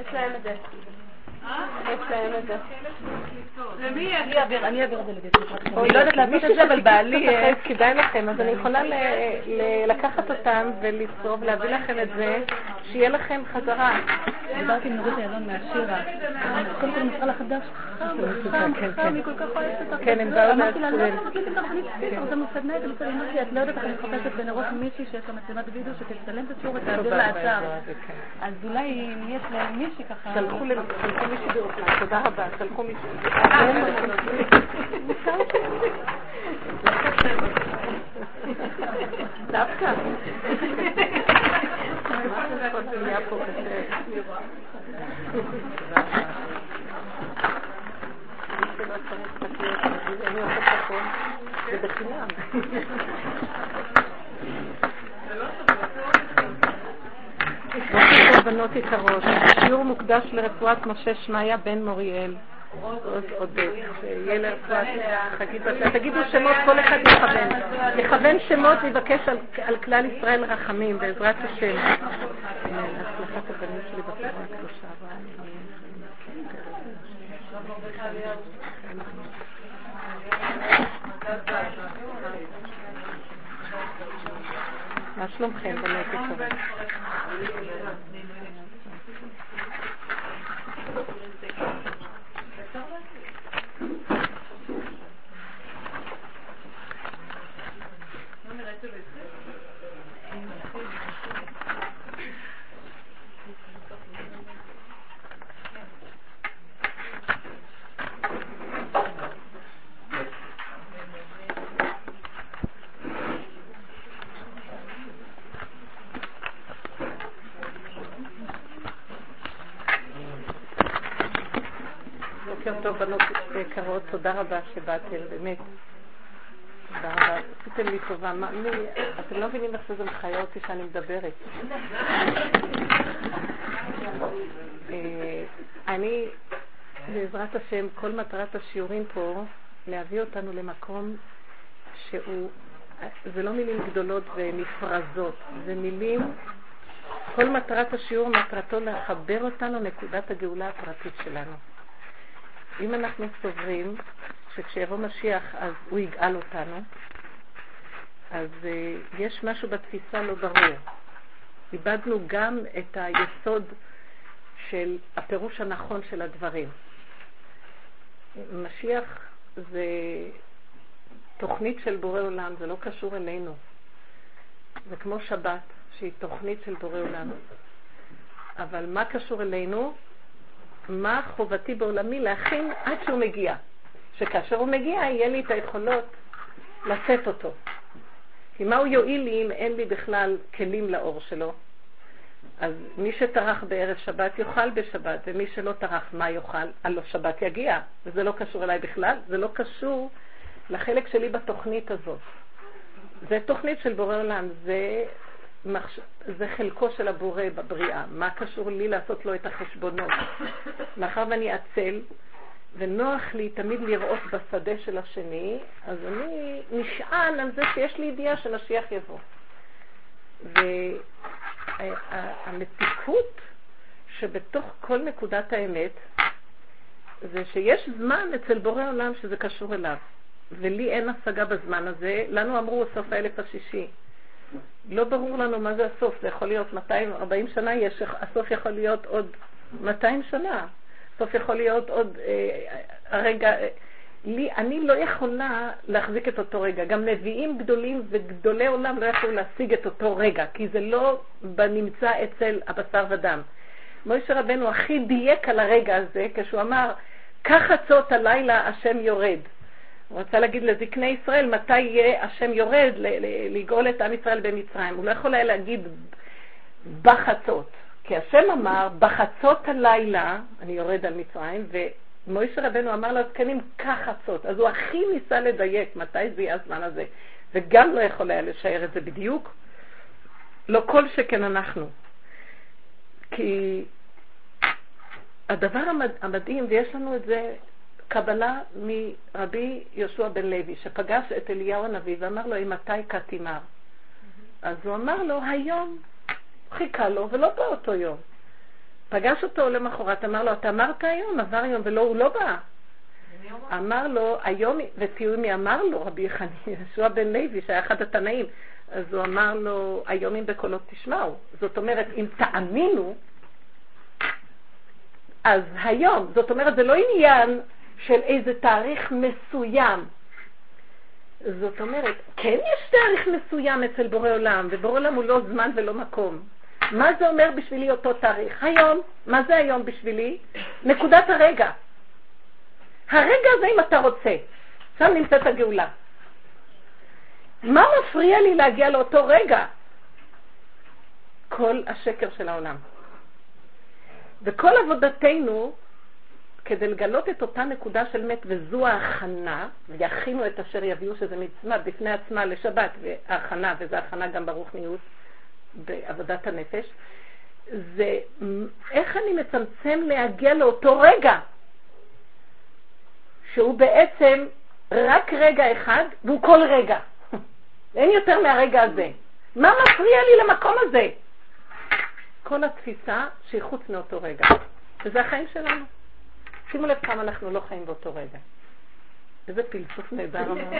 יש להם את זה. יש להם את זה. למי יש? אני אעביר את זה לבית אני לא יודעת לעשות את זה, אבל בעלי, אה, כדאי לכם, אז אני יכולה לקחת אותם ולצרוב, להביא לכם את זה, שיהיה לכם חזרה. דיברתי עם נורית אילון מהשירה. קודם כל מסרה לחדש. חם, חם, חם, היא כל כך אוהבת אותך. כן, הם באו אמרתי לה. למה אותה מסדנה את? אמרתי לה, את לא יודעת, אני מחפשת בנרות מישהי שיש לה מצלמת וידאו שתצלם את השיעור ותעביר לאתר. אז אולי אם יש להם מישהי ככה... שלחו מישהי בירושלים, תודה רבה, שלחו מישהי. דווקא. בנות יקרות, שיעור מוקדש לרפואת משה שמעיה בן מוריאל. עוד. תגידו שמות, כל אחד יכוון. יכוון שמות ויבקש על- כלל ישראל רחמים, בעזרת השם. מה שלומכם טוב בנות יקרות, תודה רבה שבאתם, באמת. תודה רבה. עשיתם לי טובה. אתם לא מבינים איך שזה מחיה אותי שאני מדברת. אה, אני, בעזרת השם, כל מטרת השיעורים פה, להביא אותנו למקום שהוא, זה לא מילים גדולות ונפרזות, זה מילים, כל מטרת השיעור, מטרתו לחבר אותנו לנקודת הגאולה הפרטית שלנו. אם אנחנו סוברים שכשיבוא משיח אז הוא יגאל אותנו, אז uh, יש משהו בתפיסה לא ברור. איבדנו גם את היסוד של הפירוש הנכון של הדברים. משיח זה תוכנית של בורא עולם, זה לא קשור אלינו. זה כמו שבת, שהיא תוכנית של בורא עולם. אבל מה קשור אלינו? מה חובתי בעולמי להכין עד שהוא מגיע. שכאשר הוא מגיע, יהיה לי את היכולות לשאת אותו. כי מה הוא יועיל לי אם אין לי בכלל כלים לאור שלו? אז מי שטרח בערב שבת יאכל בשבת, ומי שלא טרח, מה יאכל? הלא שבת יגיע. וזה לא קשור אליי בכלל, זה לא קשור לחלק שלי בתוכנית הזאת. זה תוכנית של בורא עולם, זה, מחש... זה חלקו של הבורא בבריאה. מה קשור לי לעשות לו את החשבונות? מאחר ואני עצל, ונוח לי תמיד לראות בשדה של השני, אז אני נשען על זה שיש לי ידיעה שמשיח יבוא. והמתיקות שבתוך כל נקודת האמת, זה שיש זמן אצל בורא עולם שזה קשור אליו. ולי אין השגה בזמן הזה, לנו אמרו סוף האלף השישי. לא ברור לנו מה זה הסוף, זה יכול להיות 240 שנה, יש, הסוף יכול להיות עוד 200 שנה, הסוף יכול להיות עוד אה, הרגע, אה, לי, אני לא יכולה להחזיק את אותו רגע, גם נביאים גדולים וגדולי עולם לא יכלו להשיג את אותו רגע, כי זה לא בנמצא אצל הבשר ודם. מוישה רבנו הכי דייק על הרגע הזה, כשהוא אמר, כך חצות הלילה השם יורד. הוא רצה להגיד לזקני ישראל מתי יהיה השם יורד לגאול את עם ישראל במצרים. הוא לא יכול היה להגיד בחצות, כי השם אמר בחצות הלילה אני יורד על מצרים, ומוישה רבנו אמר לזקנים כך חצות. אז הוא הכי ניסה לדייק מתי זה יהיה הזמן הזה, וגם לא יכול היה לשער את זה בדיוק. לא כל שכן אנחנו. כי הדבר המדהים, ויש לנו את זה קבלה מרבי יהושע בן לוי, שפגש את אליהו הנביא ואמר לו, מתי כתימר? אז הוא אמר לו, היום. חיכה לו ולא באותו יום. פגש אותו למחרת, אמר לו, אתה אמרת היום, עבר יום, ולא, הוא לא בא. אמר לו, היום, ותראו מי אמר לו, רבי חני, ישוע בן לוי, שהיה אחד התנאים, אז הוא אמר לו, היום אם בקולות תשמעו. זאת אומרת, אם תאמינו, אז היום. זאת אומרת, זה לא עניין של איזה תאריך מסוים. זאת אומרת, כן יש תאריך מסוים אצל בורא עולם, ובורא עולם הוא לא זמן ולא מקום. מה זה אומר בשבילי אותו תאריך? היום. מה זה היום בשבילי? נקודת הרגע. הרגע הזה אם אתה רוצה. שם נמצאת הגאולה. מה מפריע לי להגיע לאותו רגע? כל השקר של העולם. וכל עבודתנו כדי לגלות את אותה נקודה של מת, וזו ההכנה, ויכינו את אשר יביאו, שזה מצווה בפני עצמה לשבת, וההכנה, וזו הכנה גם ברוחניות, בעבודת הנפש, זה איך אני מצמצם להגיע לאותו רגע, שהוא בעצם רק רגע אחד, והוא כל רגע. אין יותר מהרגע הזה. מה מפריע לי למקום הזה? כל התפיסה שהיא חוץ מאותו רגע. וזה החיים שלנו. שימו לב כמה אנחנו לא חיים באותו רגע. איזה פלסוף נהדר אמרתי.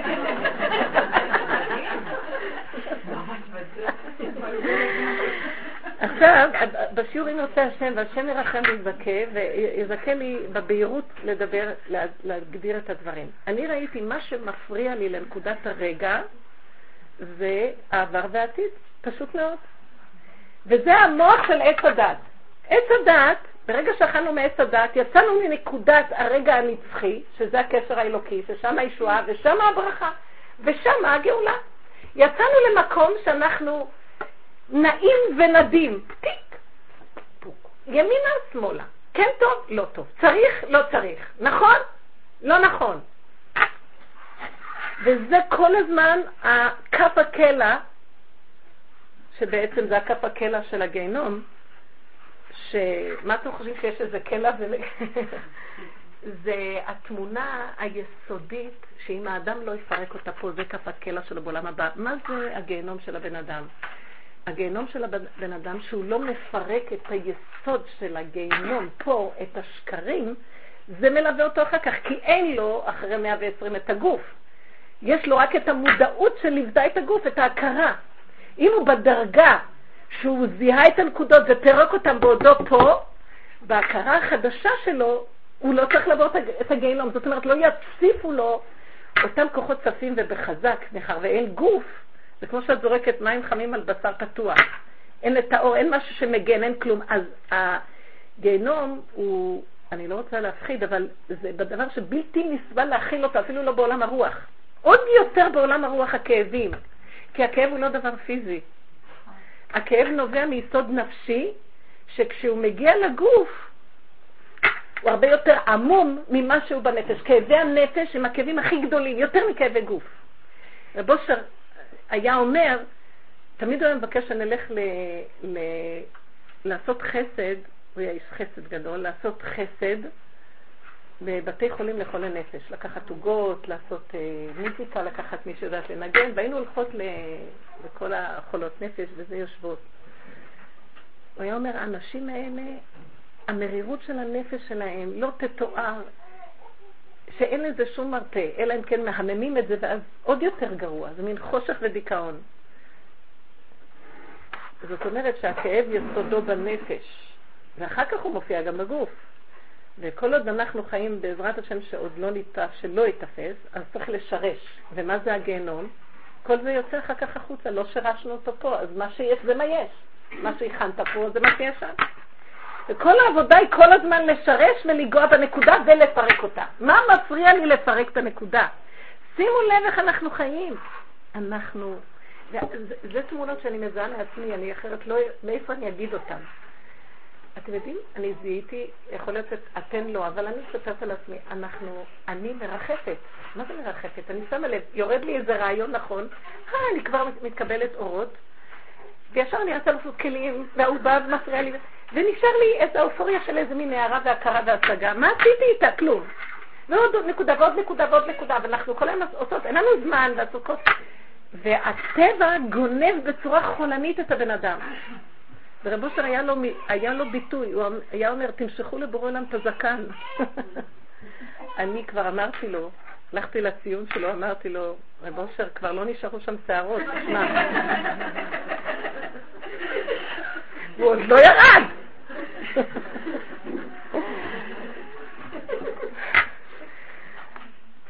עכשיו, בשיעור אם ירצה השם, והשם ירחם ויזכה, ויזכה לי בבהירות לדבר, להגדיר את הדברים. אני ראיתי מה שמפריע לי לנקודת הרגע, זה העבר והעתיד, פשוט מאוד. וזה המוח של עץ הדת. עץ הדת ברגע שאכלנו מעץ הדת, יצאנו מנקודת הרגע הנצחי, שזה הקשר האלוקי, ששם הישועה ושם הברכה, ושם הגאולה. יצאנו למקום שאנחנו נעים ונדים, טיק, פוק, ימינה, שמאלה, כן טוב, לא טוב, צריך, לא צריך, נכון, לא נכון. וזה כל הזמן הכף הקלע, שבעצם זה הכף הקלע של הגיהנום, שמה אתם חושבים שיש איזה קלע? זה התמונה היסודית שאם האדם לא יפרק אותה פה, זה כף הקלע שלו בעולם הבא. מה זה הגיהנום של הבן אדם? הגיהנום של הבן אדם שהוא לא מפרק את היסוד של הגיהנום פה, את השקרים, זה מלווה אותו אחר כך, כי אין לו אחרי 120 את הגוף. יש לו רק את המודעות שליוותה את הגוף, את ההכרה. אם הוא בדרגה שהוא זיהה את הנקודות ופירק אותן בעודו פה, בהכרה החדשה שלו, הוא לא צריך לעבור את הגיהנום. זאת אומרת, לא יציפו לו אותם כוחות צפים ובחזק, מאחר ואין גוף. זה כמו שאת זורקת מים חמים על בשר פתוח. אין את האור, אין משהו שמגן, אין כלום. אז הגיהנום הוא, אני לא רוצה להפחיד, אבל זה בדבר שבלתי נסבל להכיל אותו, אפילו לא בעולם הרוח. עוד יותר בעולם הרוח הכאבים. כי הכאב הוא לא דבר פיזי. הכאב נובע מיסוד נפשי, שכשהוא מגיע לגוף, הוא הרבה יותר עמום ממה שהוא בנפש. כאבי הנפש הם הכאבים הכי גדולים, יותר מכאבי גוף. רב אושר היה אומר, תמיד הוא היה מבקש שנלך ל, ל, לעשות חסד, הוא היה איש חסד גדול, לעשות חסד בבתי חולים לחולי נפש, לקחת עוגות, לעשות אה, מוזיקה, לקחת מי שיודעת לנגן, והיינו הולכות לכל החולות נפש וזה יושבות. הוא היה אומר, האנשים האלה, המרירות של הנפש שלהם לא תתואר, שאין לזה שום מרפא, אלא אם כן מהממים את זה, ואז עוד יותר גרוע, זה מין חושך ודיכאון. זאת אומרת שהכאב יסודו בנפש, ואחר כך הוא מופיע גם בגוף. וכל עוד אנחנו חיים בעזרת השם שעוד לא ניתף, שלא ייתפס, אז צריך לשרש. ומה זה הגיהנום? כל זה יוצא אחר כך החוצה, לא שרשנו אותו פה, אז מה שיש זה מה יש. מה שהכנת פה זה מה שיש שם. וכל העבודה היא כל הזמן לשרש ולגוע בנקודה ולפרק אותה. מה מפריע לי לפרק את הנקודה? שימו לב איך אנחנו חיים. אנחנו... זה, זה תמונות שאני מזהה לעצמי, אני אחרת לא... מאיפה אני אגיד אותן? אתם יודעים, אני זיהיתי, יכול להיות שאתן לא, אבל אני מספרת על עצמי, אנחנו, אני מרחפת. מה זה מרחפת? אני שמה לב, יורד לי איזה רעיון נכון, אה, אני כבר מתקבלת אורות, וישר אני רוצה לעשות כלים, והוא בא לי, ונשאר לי איזו אופוריה של איזה מין הערה והכרה והשגה. מה עשיתי איתה? כלום. ועוד נקודה ועוד נקודה ועוד נקודה, ואנחנו כל היום עושות, אין לנו זמן ועסוקות. והטבע גונב בצורה חולנית את הבן אדם. ורב אושר היה לו, היה לו ביטוי, הוא היה אומר, תמשכו לבורא עולם את הזקן. אני כבר אמרתי לו, הלכתי לציון שלו, אמרתי לו, רב אושר, כבר לא נשארו שם שערות, תשמע. הוא עוד לא ירד.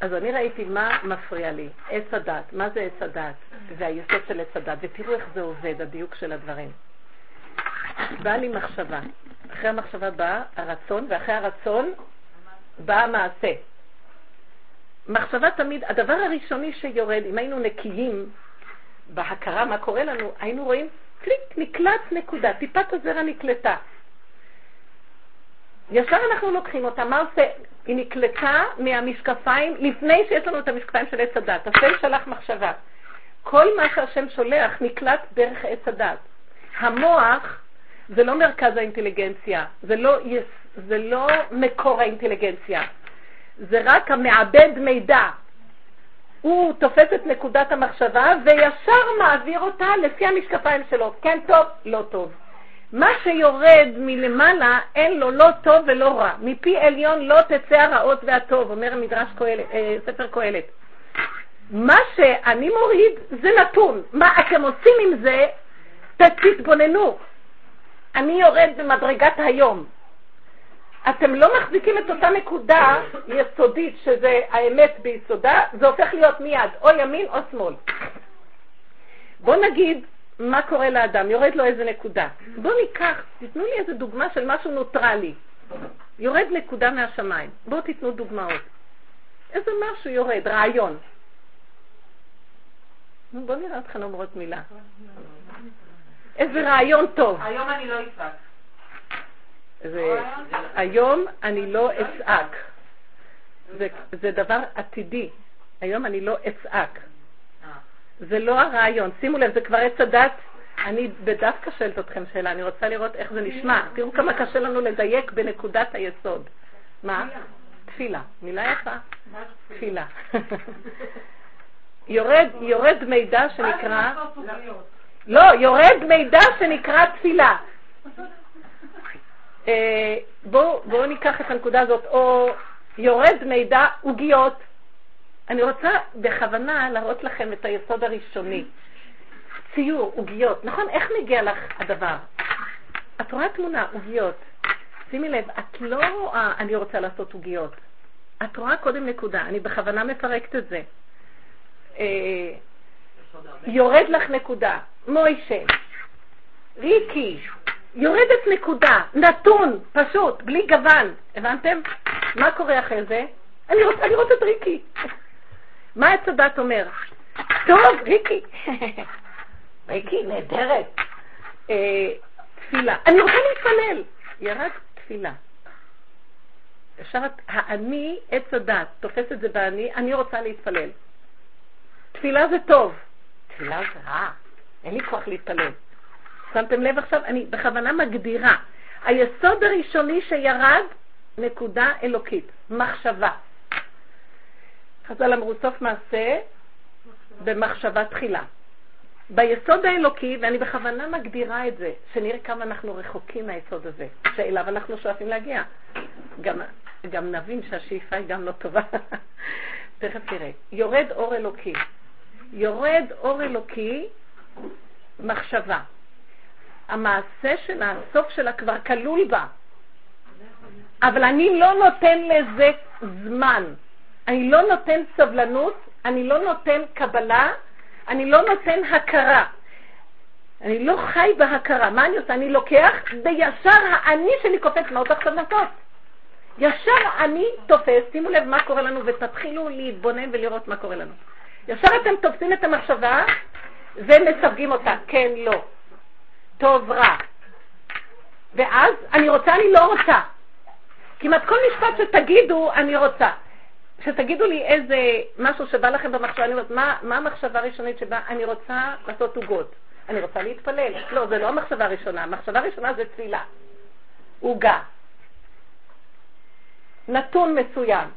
אז אני ראיתי מה מפריע לי, עץ הדת, מה זה עץ הדת, והיסוד של עץ הדת, ותראו איך זה עובד, הדיוק של הדברים. באה לי מחשבה, אחרי המחשבה בא הרצון, ואחרי הרצון בא המעשה. מחשבה תמיד, הדבר הראשוני שיורד, אם היינו נקיים בהכרה מה קורה לנו, היינו רואים קליק, נקלט נקודה, טיפת הזרע נקלטה. ישר אנחנו לוקחים אותה, מה עושה? היא נקלטה מהמשקפיים לפני שיש לנו את המשקפיים של עץ הדת. השם שלח מחשבה. כל מה שהשם שולח נקלט דרך עץ הדת. המוח זה לא מרכז האינטליגנציה, זה לא, זה לא מקור האינטליגנציה, זה רק המעבד מידע. הוא תופס את נקודת המחשבה וישר מעביר אותה לפי המשקפיים שלו. כן טוב, לא טוב. מה שיורד מלמעלה, אין לו לא טוב ולא רע. מפי עליון לא תצא הרעות והטוב, אומר המדרש קהלת, אה, ספר קהלת. מה שאני מוריד זה נתון. מה אתם עושים עם זה, תתבוננו. אני יורד במדרגת היום. אתם לא מחזיקים את אותה נקודה יסודית שזה האמת ביסודה, זה הופך להיות מיד או ימין או שמאל. בוא נגיד מה קורה לאדם, יורד לו איזה נקודה. בוא ניקח, תיתנו לי איזה דוגמה של משהו נוטרלי. יורד נקודה מהשמיים. בואו תיתנו דוגמאות. איזה משהו יורד, רעיון. בואו נראה אתכם אומרות מילה. איזה רעיון טוב. היום אני לא אצעק. היום אני לא אצעק. זה, דבר עתידי. היום אני לא אצעק. זה לא הרעיון. שימו לב, זה כבר עץ הדת. אני בדווקא שואלת אתכם שאלה, אני רוצה לראות איך זה נשמע. תראו כמה קשה לנו לדייק בנקודת היסוד. מה? תפילה. מילה יפה. תפילה. יורד מידע שנקרא... לא, יורד מידע שנקרא תפילה. אה, בואו בוא ניקח את הנקודה הזאת, או יורד מידע עוגיות. אני רוצה בכוונה להראות לכם את היסוד הראשוני. ציור, עוגיות. נכון, איך מגיע לך הדבר? את רואה תמונה, עוגיות. שימי לב, את לא רואה, אני רוצה לעשות עוגיות. את רואה קודם נקודה, אני בכוונה מפרקת את זה. יורד לך נקודה, מוישה, ריקי, יורדת נקודה, נתון, פשוט, בלי גוון. הבנתם? מה קורה אחרי זה? אני רוצה לראות את ריקי. מה עץ הדת אומר? טוב, ריקי. ריקי, נהדרת. אה, תפילה. אני רוצה להתפלל. ירד תפילה. ישר האני, עץ הדת, תופס את זה באני, אני רוצה להתפלל. תפילה זה טוב. תפילה זה רע. אין לי כוח להתפלל. שמתם לב עכשיו? אני בכוונה מגדירה. היסוד הראשוני שירד, נקודה אלוקית, מחשבה. חז"ל אמרו סוף מעשה במחשבה תחילה. ביסוד האלוקי, ואני בכוונה מגדירה את זה, שנראה כמה אנחנו רחוקים מהיסוד הזה, שאליו אנחנו שואפים להגיע. גם, גם נבין שהשאיפה היא גם לא טובה. תכף תראה. יורד אור אלוקי. יורד אור אלוקי, מחשבה. המעשה שלה, הסוף שלה כבר כלול בה. אבל אני לא נותן לזה זמן. אני לא נותן סבלנות, אני לא נותן קבלה, אני לא נותן הכרה. אני לא חי בהכרה. מה אני עושה? אני לוקח, וישר האני שלי קופץ, עוד עכשיו לעשות? ישר אני תופס, שימו לב מה קורה לנו, ותתחילו להתבונן ולראות מה קורה לנו. ישר אתם תופסים את המחשבה ומסווגים אותה, כן, לא. טוב, רע. ואז אני רוצה, אני לא רוצה. כמעט כל משפט שתגידו, אני רוצה. שתגידו לי איזה משהו שבא לכם במחשבה, אני אומרת, מה, מה המחשבה הראשונית שבה אני רוצה לעשות עוגות? אני רוצה להתפלל. לא, זה לא המחשבה הראשונה. המחשבה הראשונה זה תפילה. עוגה. נתון מסוים.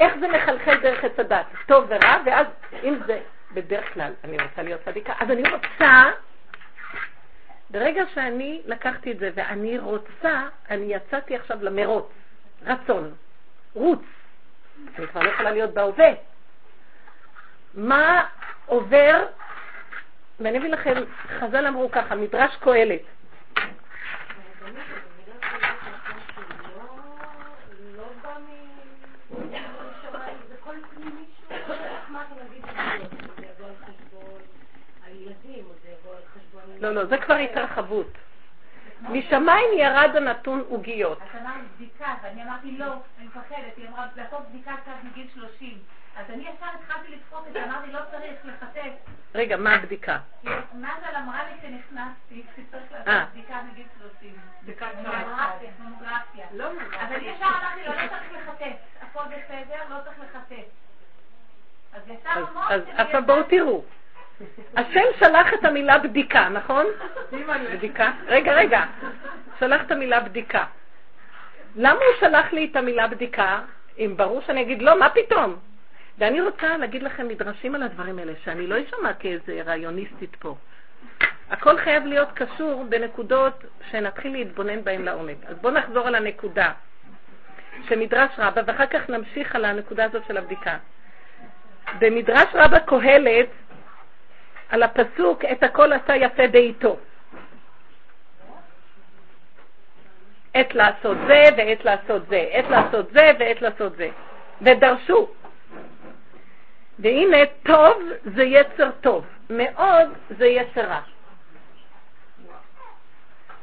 איך זה מחלחל דרך עץ הדת? טוב ורע, ואז אם זה, בדרך כלל, אני רוצה להיות צדיקה, אז אני רוצה ברגע שאני לקחתי את זה ואני רוצה, אני יצאתי עכשיו למרוץ, רצון, רוץ. אני כבר לא יכולה להיות בהווה. מה עובר, ואני אביא לכם, חז"ל אמרו ככה, מדרש קהלת. לא, לא, זה כבר התרחבות. משמיים ירד הנתון עוגיות. את אמרת בדיקה, ואני אמרתי לא, אני מפחדת. היא אמרה לעשות בדיקה קצת מגיל 30. אז אני ישר התחלתי לדפוק את זה, אמרתי לא צריך לחטט. רגע, מה הבדיקה? נאזל אמרה לי כשנכנסתי, שצריך לעשות אה. בדיקה מגיל 30. בדיקת ממוגרפיה. לא אז אני ישר אמרתי לו, לא צריך לחטט. הכל בסדר, לא צריך לחטט. אז ישר אמרתי... אז עכשיו בואו תראו. השם שלח את המילה בדיקה, נכון? בדיקה. רגע, רגע. שלח את המילה בדיקה. למה הוא שלח לי את המילה בדיקה? אם ברור שאני אגיד לא, מה פתאום? ואני רוצה להגיד לכם מדרשים על הדברים האלה, שאני לא אשמע כאיזה רעיוניסטית פה. הכל חייב להיות קשור בנקודות שנתחיל להתבונן בהן לעומק. אז בואו נחזור על הנקודה שמדרש רבה, ואחר כך נמשיך על הנקודה הזאת של הבדיקה. במדרש רבה קהלת על הפסוק, את הכל עשה יפה בעיתו. עת לעשות זה ועת לעשות זה, עת לעשות זה ועת לעשות זה. ודרשו. והנה, טוב זה יצר טוב, מאוד זה יצר רע.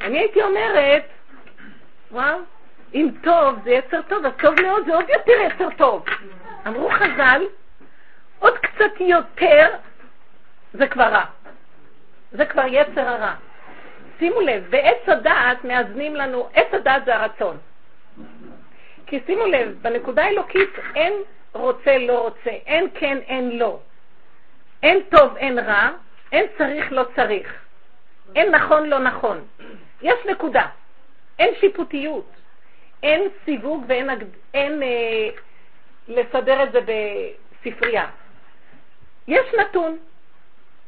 אני הייתי אומרת, וואו, אם טוב זה יצר טוב, אז טוב מאוד זה עוד יותר יצר טוב. אמרו חז"ל, עוד קצת יותר זה כבר רע. זה כבר יצר הרע. שימו לב, בעץ הדעת מאזנים לנו, עץ הדעת זה הרצון. כי שימו לב, בנקודה האלוקית אין רוצה לא רוצה, אין כן אין לא. אין טוב אין רע, אין צריך לא צריך. אין נכון לא נכון. יש נקודה. אין שיפוטיות. אין סיווג ואין אין, אה, לסדר את זה בספרייה. יש נתון.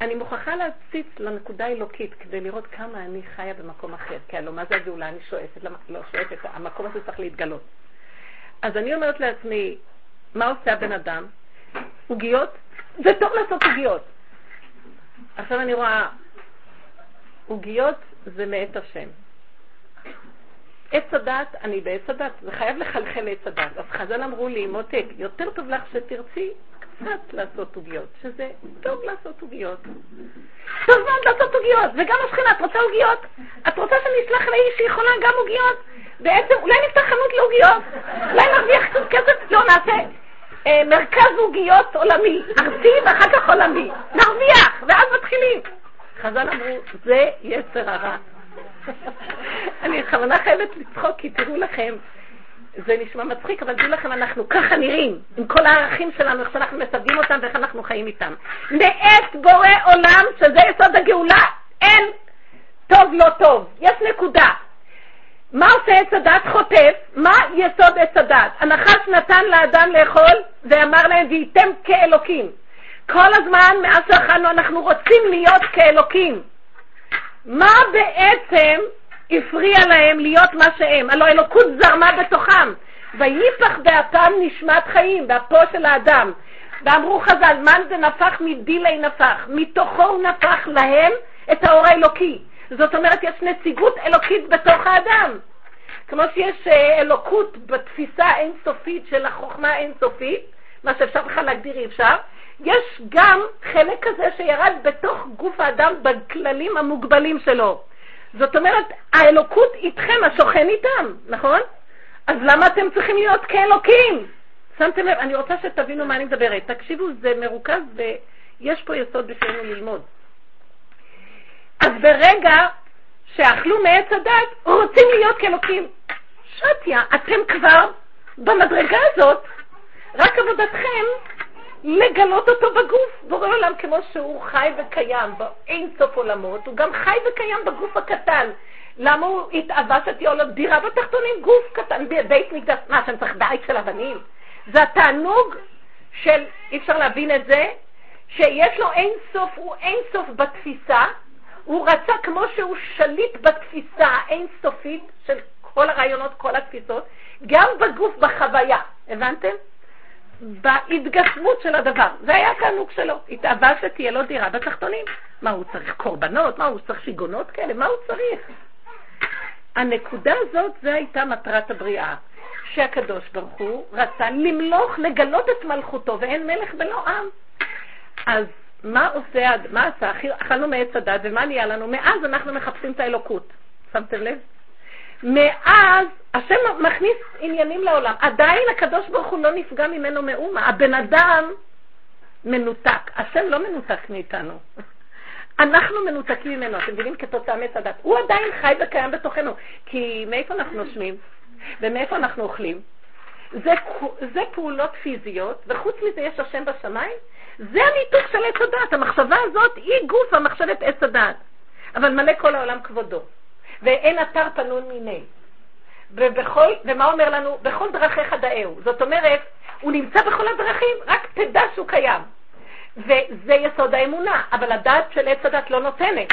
אני מוכרחה להציץ לנקודה האלוקית כדי לראות כמה אני חיה במקום אחר. כי הלוא מה זה הגאולה? אני שואפת, לא שואפת, המקום הזה צריך להתגלות. אז אני אומרת לעצמי, מה עושה הבן אדם? עוגיות? זה טוב לעשות עוגיות. עכשיו אני רואה, עוגיות זה מאת השם. עץ הדת, אני בעץ הדת, זה חייב לחלחל לעץ הדת. אז חז"ל אמרו לי, מותק, יותר טוב לך שתרצי קצת לעשות עוגיות, שזה טוב לעשות עוגיות. טוב מאוד לעשות עוגיות, וגם השכינה, את רוצה עוגיות? את רוצה שאני אשלח לאיש שיכולה גם עוגיות? בעצם, אולי נפתח חנות לעוגיות? אולי נרוויח קצת כסף? לא, נעשה אה, מרכז עוגיות עולמי, ארצי ואחר כך עולמי. נרוויח, ואז מתחילים. חז"ל אמרו, זה יצר הרע. אני בכוונה חייבת לצחוק, כי תראו לכם, זה נשמע מצחיק, אבל תראו לכם, אנחנו ככה נראים, עם כל הערכים שלנו, איך שאנחנו מסווגים אותם ואיך אנחנו חיים איתם. מאת בורא עולם, שזה יסוד הגאולה, אין טוב לא טוב, יש נקודה. מה עושה עץ הדת? חוטף. מה יסוד עץ הדת? הנחש נתן לאדם לאכול ואמר להם, וייתם כאלוקים. כל הזמן, מאז שאכלנו, אנחנו רוצים להיות כאלוקים. מה בעצם הפריע להם להיות מה שהם? הלוא אלוקות זרמה בתוכם. ויפח באפם נשמת חיים, באפו של האדם. ואמרו חז"ל, מאן דנפח מדילי נפח, מתוכו הוא נפח להם את האור האלוקי. זאת אומרת, יש נציגות אלוקית בתוך האדם. כמו שיש אה, אלוקות בתפיסה האינסופית של החוכמה האינסופית, מה שאפשר בכלל להגדיר אי אפשר, יש גם חלק כזה שירד בתוך גוף האדם בכללים המוגבלים שלו. זאת אומרת, האלוקות איתכם, השוכן איתם, נכון? אז למה אתם צריכים להיות כאלוקים? שמתם לב, אני רוצה שתבינו מה אני מדברת. תקשיבו, זה מרוכז ויש פה יסוד בשבילנו ללמוד. אז ברגע שאכלו מעץ הדת, רוצים להיות כאלוקים. שטיה, אתם כבר במדרגה הזאת, רק עבודתכם לגלות אותו בגוף. בורא עולם כמו שהוא חי וקיים באין סוף עולמות, הוא גם חי וקיים בגוף הקטן. למה הוא התאווה שתהיה לו דירה בתחתונים? גוף קטן, בית מקדש, מה, שם צריך בית של אבנים? זה התענוג של, אי אפשר להבין את זה, שיש לו אין סוף, הוא אין סוף בתפיסה, הוא רצה כמו שהוא שליט בתפיסה האינסופית של כל הרעיונות, כל התפיסות, גם בגוף, בחוויה. הבנתם? בהתגשמות של הדבר. זה היה התענוג שלו. התאווה שתהיה לו דירה בתחתונים. מה, הוא צריך קורבנות? מה, הוא צריך שיגונות כאלה? מה הוא צריך? הנקודה הזאת, זו הייתה מטרת הבריאה. שהקדוש ברוך הוא רצה למלוך, לגלות את מלכותו, ואין מלך בלא עם. אז מה עושה, מה עשה? אכלנו מעץ הדת, ומה נהיה לנו? מאז אנחנו מחפשים את האלוקות. שמתם לב? מאז השם מכניס עניינים לעולם. עדיין הקדוש ברוך הוא לא נפגע ממנו מאומה. הבן אדם מנותק. השם לא מנותק מאיתנו. אנחנו מנותקים ממנו, אתם מבינים? כתוצאה מעץ. הוא עדיין חי וקיים בתוכנו. כי מאיפה אנחנו נושמים? ומאיפה אנחנו אוכלים? זה, זה פעולות פיזיות, וחוץ מזה יש השם בשמיים. זה הניתוק של עץ הדת. המחשבה הזאת היא גוף המחשבת עץ הדת. אבל מלא כל העולם כבודו. ואין אתר פנון מיני. ובכל, ומה אומר לנו? בכל דרכיך דאהו. זאת אומרת, הוא נמצא בכל הדרכים, רק תדע שהוא קיים. וזה יסוד האמונה, אבל הדעת של עץ הדת לא נותנת.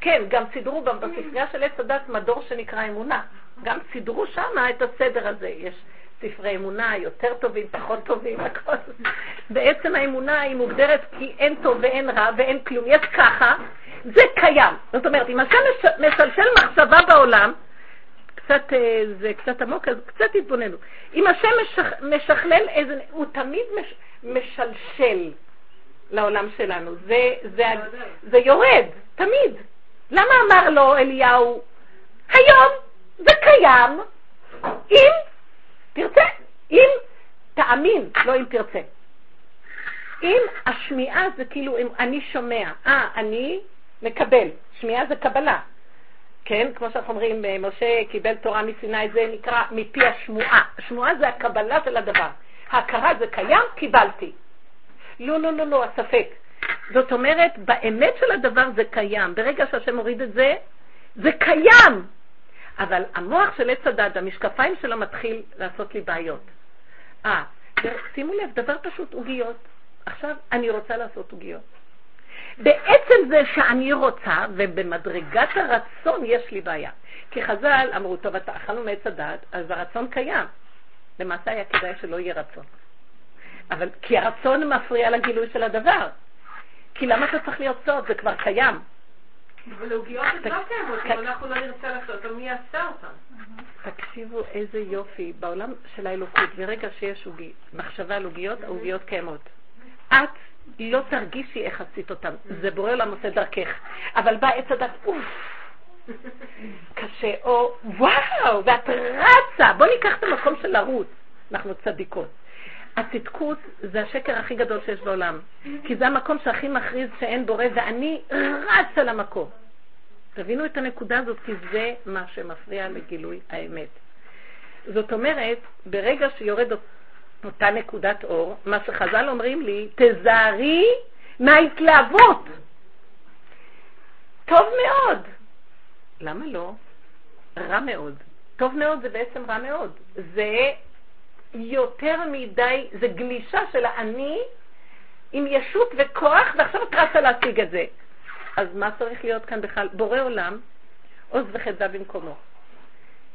כן, גם סידרו בספרייה של עץ הדת מדור שנקרא אמונה. גם סידרו שם את הסדר הזה. יש ספרי אמונה יותר טובים, פחות טובים, הכל. בעצם האמונה היא מוגדרת כי אין טוב ואין רע ואין כלום. יש ככה, זה קיים. זאת אומרת, אם השם משלשל מחשבה בעולם, קצת, אה, זה קצת עמוק, אז קצת תתבוננו. אם השם משכ, משכלל איזה, הוא תמיד מש, משלשל לעולם שלנו. זה, זה, זה יורד, תמיד. למה אמר לו אליהו, היום זה קיים, אם תרצה, אם תאמין, לא אם תרצה. אם השמיעה זה כאילו אם אני שומע, אה, אני מקבל. שמיעה זה קבלה. כן, כמו שאנחנו אומרים, אה, משה קיבל תורה מסיני, זה נקרא מפי השמועה. השמועה זה הקבלה של הדבר. ההכרה זה קיים, קיבלתי. לא, לא, לא, לא, הספק. זאת אומרת, באמת של הדבר זה קיים. ברגע שהשם מוריד את זה, זה קיים. אבל המוח של עץ הדת, המשקפיים שלו מתחיל לעשות לי בעיות. אה, שימו לב, דבר פשוט, עוגיות. עכשיו, אני רוצה לעשות עוגיות. בעצם זה שאני רוצה, ובמדרגת הרצון יש לי בעיה. כי חז"ל אמרו, טוב, אתה אכלנו מעץ הדת, אז הרצון קיים. למעשה היה כדאי שלא יהיה רצון. אבל כי הרצון מפריע לגילוי של הדבר. כי למה אתה צריך להיות סוד? זה כבר קיים. אבל עוגיות לא קיימות, אם אנחנו לא נרצה לעשות מי יעשה אותן? תקשיבו איזה יופי, בעולם של האלוקות, ברגע שיש מחשבה על עוגיות, העוגיות קיימות. את לא תרגישי איך עשית אותם, זה בורא עולם עושה דרכך. אבל בא עץ הדת, אוף, קשה, או וואו, ואת רצה. בוא ניקח את המקום של לרוץ, אנחנו צדיקות. הצדקות זה השקר הכי גדול שיש בעולם, כי זה המקום שהכי מכריז שאין בורא, ואני רצה למקום. תבינו את הנקודה הזאת, כי זה מה שמפריע לגילוי האמת. זאת אומרת, ברגע שיורד אותה נקודת אור, מה שחז"ל אומרים לי, תזהרי מההתלהבות. טוב מאוד. למה לא? רע מאוד. טוב מאוד זה בעצם רע מאוד. זה יותר מדי, זה גלישה של האני עם ישות וכוח, ועכשיו את רצה להשיג את זה. אז מה צריך להיות כאן בכלל? בורא עולם, עוז וחדה במקומו.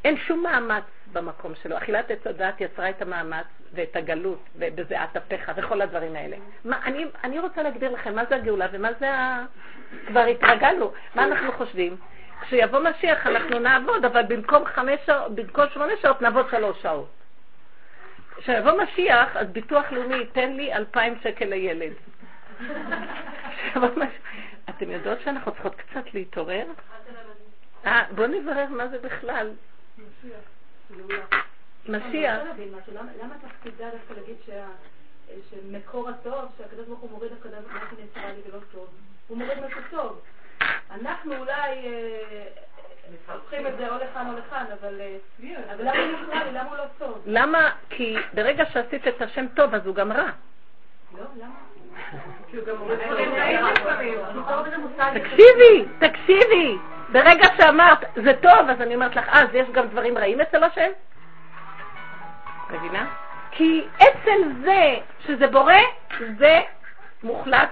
אין שום מאמץ במקום שלו. אכילת עץ הדת יצרה את המאמץ ואת הגלות ובזיעת אפיך וכל הדברים האלה. מה, אני, אני רוצה להגדיר לכם מה זה הגאולה ומה זה ה... כבר התרגלנו. מה אנחנו חושבים? כשיבוא משיח אנחנו נעבוד, אבל במקום, חמש שעות, במקום שמונה שעות נעבוד שלוש שעות. כשיבוא משיח, אז ביטוח לאומי ייתן לי אלפיים שקל לילד. אתם יודעות שאנחנו צריכות קצת להתעורר? אה, בואו נברר מה זה בכלל. משיח. למה תפקידה דווקא להגיד שמקור הטוב, שהקדוש ברוך הוא מוריד הקדוש ברוך הוא ניטרלי ולא טוב? הוא מוריד משהו טוב. אנחנו אולי אה, הופכים את זה או לכאן או לכאן, אבל אה, למה הוא ניטרלי? למה הוא לא טוב? למה? כי ברגע שעשית את השם טוב, אז הוא גם רע. לא, למה? תקשיבי, תקשיבי. ברגע שאמרת, זה טוב, אז אני אומרת לך, אז יש גם דברים רעים אצל השם? מבינה? כי עצם זה שזה בורא, זה מוחלט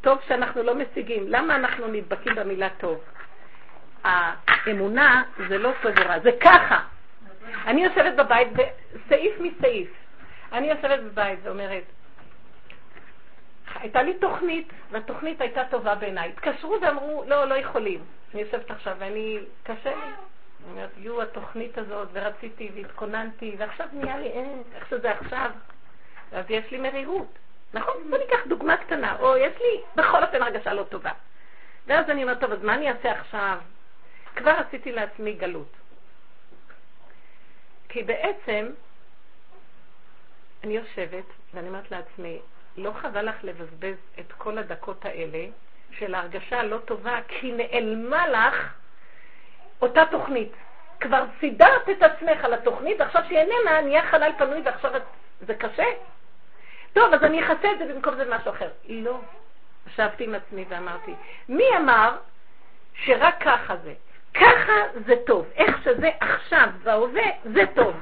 טוב שאנחנו לא משיגים. למה אנחנו נדבקים במילה טוב? האמונה זה לא טוב זה ככה. אני יושבת בבית, סעיף מסעיף. אני יושבת בבית ואומרת, הייתה לי תוכנית, והתוכנית הייתה טובה בעיניי. התקשרו ואמרו, לא, לא יכולים. אני יושבת עכשיו ואני, קשה לי. אני אומרת, יו, התוכנית הזאת, ורציתי, והתכוננתי, ועכשיו נהיה לי, אין, איך שזה עכשיו. ואז יש לי מרירות. נכון? בוא ניקח דוגמה קטנה, או יש לי בכל אופן הרגשה לא טובה. ואז אני אומרת, טוב, אז מה אני אעשה עכשיו? כבר עשיתי לעצמי גלות. כי בעצם, אני יושבת ואני אומרת לעצמי, לא חבל לך לבזבז את כל הדקות האלה של ההרגשה הלא טובה, כי נעלמה לך אותה תוכנית. כבר סידרת את עצמך על התוכנית, עכשיו שהיא איננה, נהיה חלל פנוי ועכשיו את... זה קשה. טוב, אז אני אכסה את זה במקום זה משהו אחר. לא. ישבתי עם עצמי ואמרתי, מי אמר שרק ככה זה? ככה זה טוב. איך שזה עכשיו וההווה, זה טוב.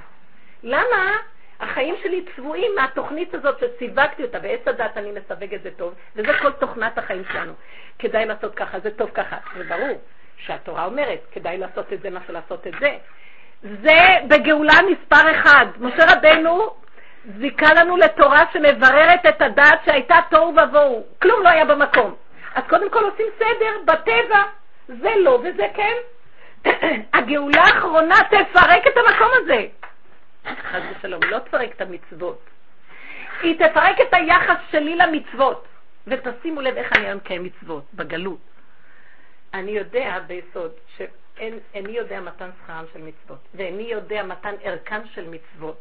למה החיים שלי צבועים מהתוכנית הזאת שסיווגתי אותה, בעץ הדת אני מסווג את זה טוב, וזה כל תוכנת החיים שלנו. כדאי לעשות ככה, זה טוב ככה. זה ברור שהתורה אומרת, כדאי לעשות את זה, מה שלעשות את זה. זה בגאולה מספר אחד. משה רבנו זיכה לנו לתורה שמבררת את הדעת שהייתה תוהו ובוהו. כלום לא היה במקום. אז קודם כל עושים סדר בטבע. זה לא וזה כן. הגאולה האחרונה תפרק את המקום הזה. חס ושלום, לא תפרק את המצוות. היא תפרק את היחס שלי למצוות. ותשימו לב איך אני היום מקיים מצוות, בגלות. אני יודע ביסוד שאיני יודע מתן שכרם של מצוות, ואיני יודע מתן ערכן של מצוות.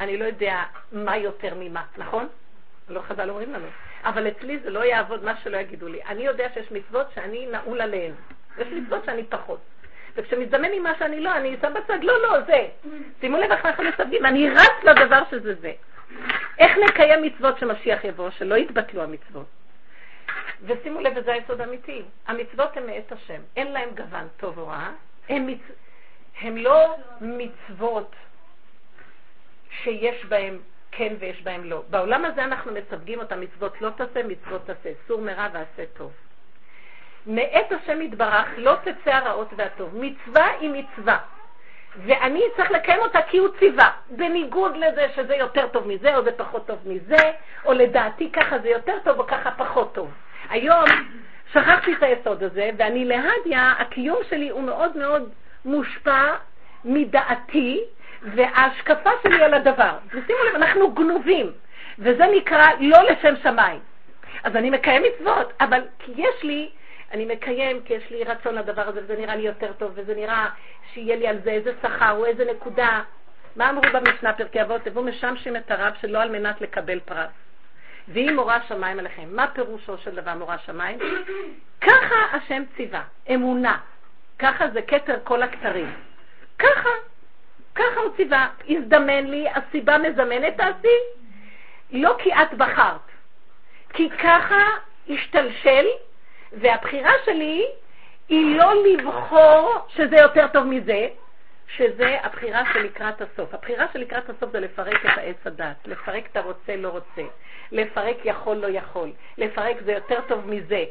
אני לא יודע מה יותר ממה, נכון? לא חז"ל אומרים לנו. אבל אצלי זה לא יעבוד מה שלא יגידו לי. אני יודע שיש מצוות שאני נעול עליהן. יש מצוות שאני פחות. וכשמזדמן לי מה שאני לא, אני שם בצד, לא, לא, זה. שימו לב איך אנחנו מסווגים, אני רץ לדבר שזה זה. איך נקיים מצוות שמשיח יבוא, שלא יתבטלו המצוות. ושימו לב, וזה היסוד אמיתי. המצוות הן מאת השם, אין להם גוון טוב או רע, הם, מצ... לא מצוות שיש בהם כן ויש בהם לא. בעולם הזה אנחנו מסווגים אותם מצוות לא תעשה, מצוות תעשה, סור מרע ועשה טוב. מאת השם יתברך לא תצא הרעות והטוב. מצווה היא מצווה. ואני צריך לקיים אותה כי הוא ציווה, בניגוד לזה שזה יותר טוב מזה או זה פחות טוב מזה, או לדעתי ככה זה יותר טוב או ככה פחות טוב. היום שכחתי את היסוד הזה, ואני להדיה, הקיום שלי הוא מאוד מאוד מושפע מדעתי וההשקפה שלי על הדבר. ושימו לב, אנחנו גנובים, וזה נקרא לא לשם שמיים. אז אני מקיים מצוות, אבל כי יש לי אני מקיים כי יש לי רצון לדבר הזה, וזה נראה לי יותר טוב, וזה נראה שיהיה לי על זה איזה שכר או איזה נקודה. מה אמרו במשנה פרקי אבות? תבואו משמשים את הרב שלא על מנת לקבל פרס. והיא מורה שמיים עליכם. מה פירושו של דבר מורה שמיים? ככה השם ציווה, אמונה. ככה זה כתר כל הכתרים. ככה, ככה הוא ציווה. הזדמן לי, הסיבה מזמנת, תעשי. לא כי את בחרת, כי ככה השתלשל והבחירה שלי היא לא לבחור שזה יותר טוב מזה, שזה הבחירה של לקראת הסוף. הבחירה של לקראת הסוף זה לפרק את העץ הדת, לפרק את הרוצה לא רוצה, לפרק יכול לא יכול, לפרק זה יותר טוב מזה.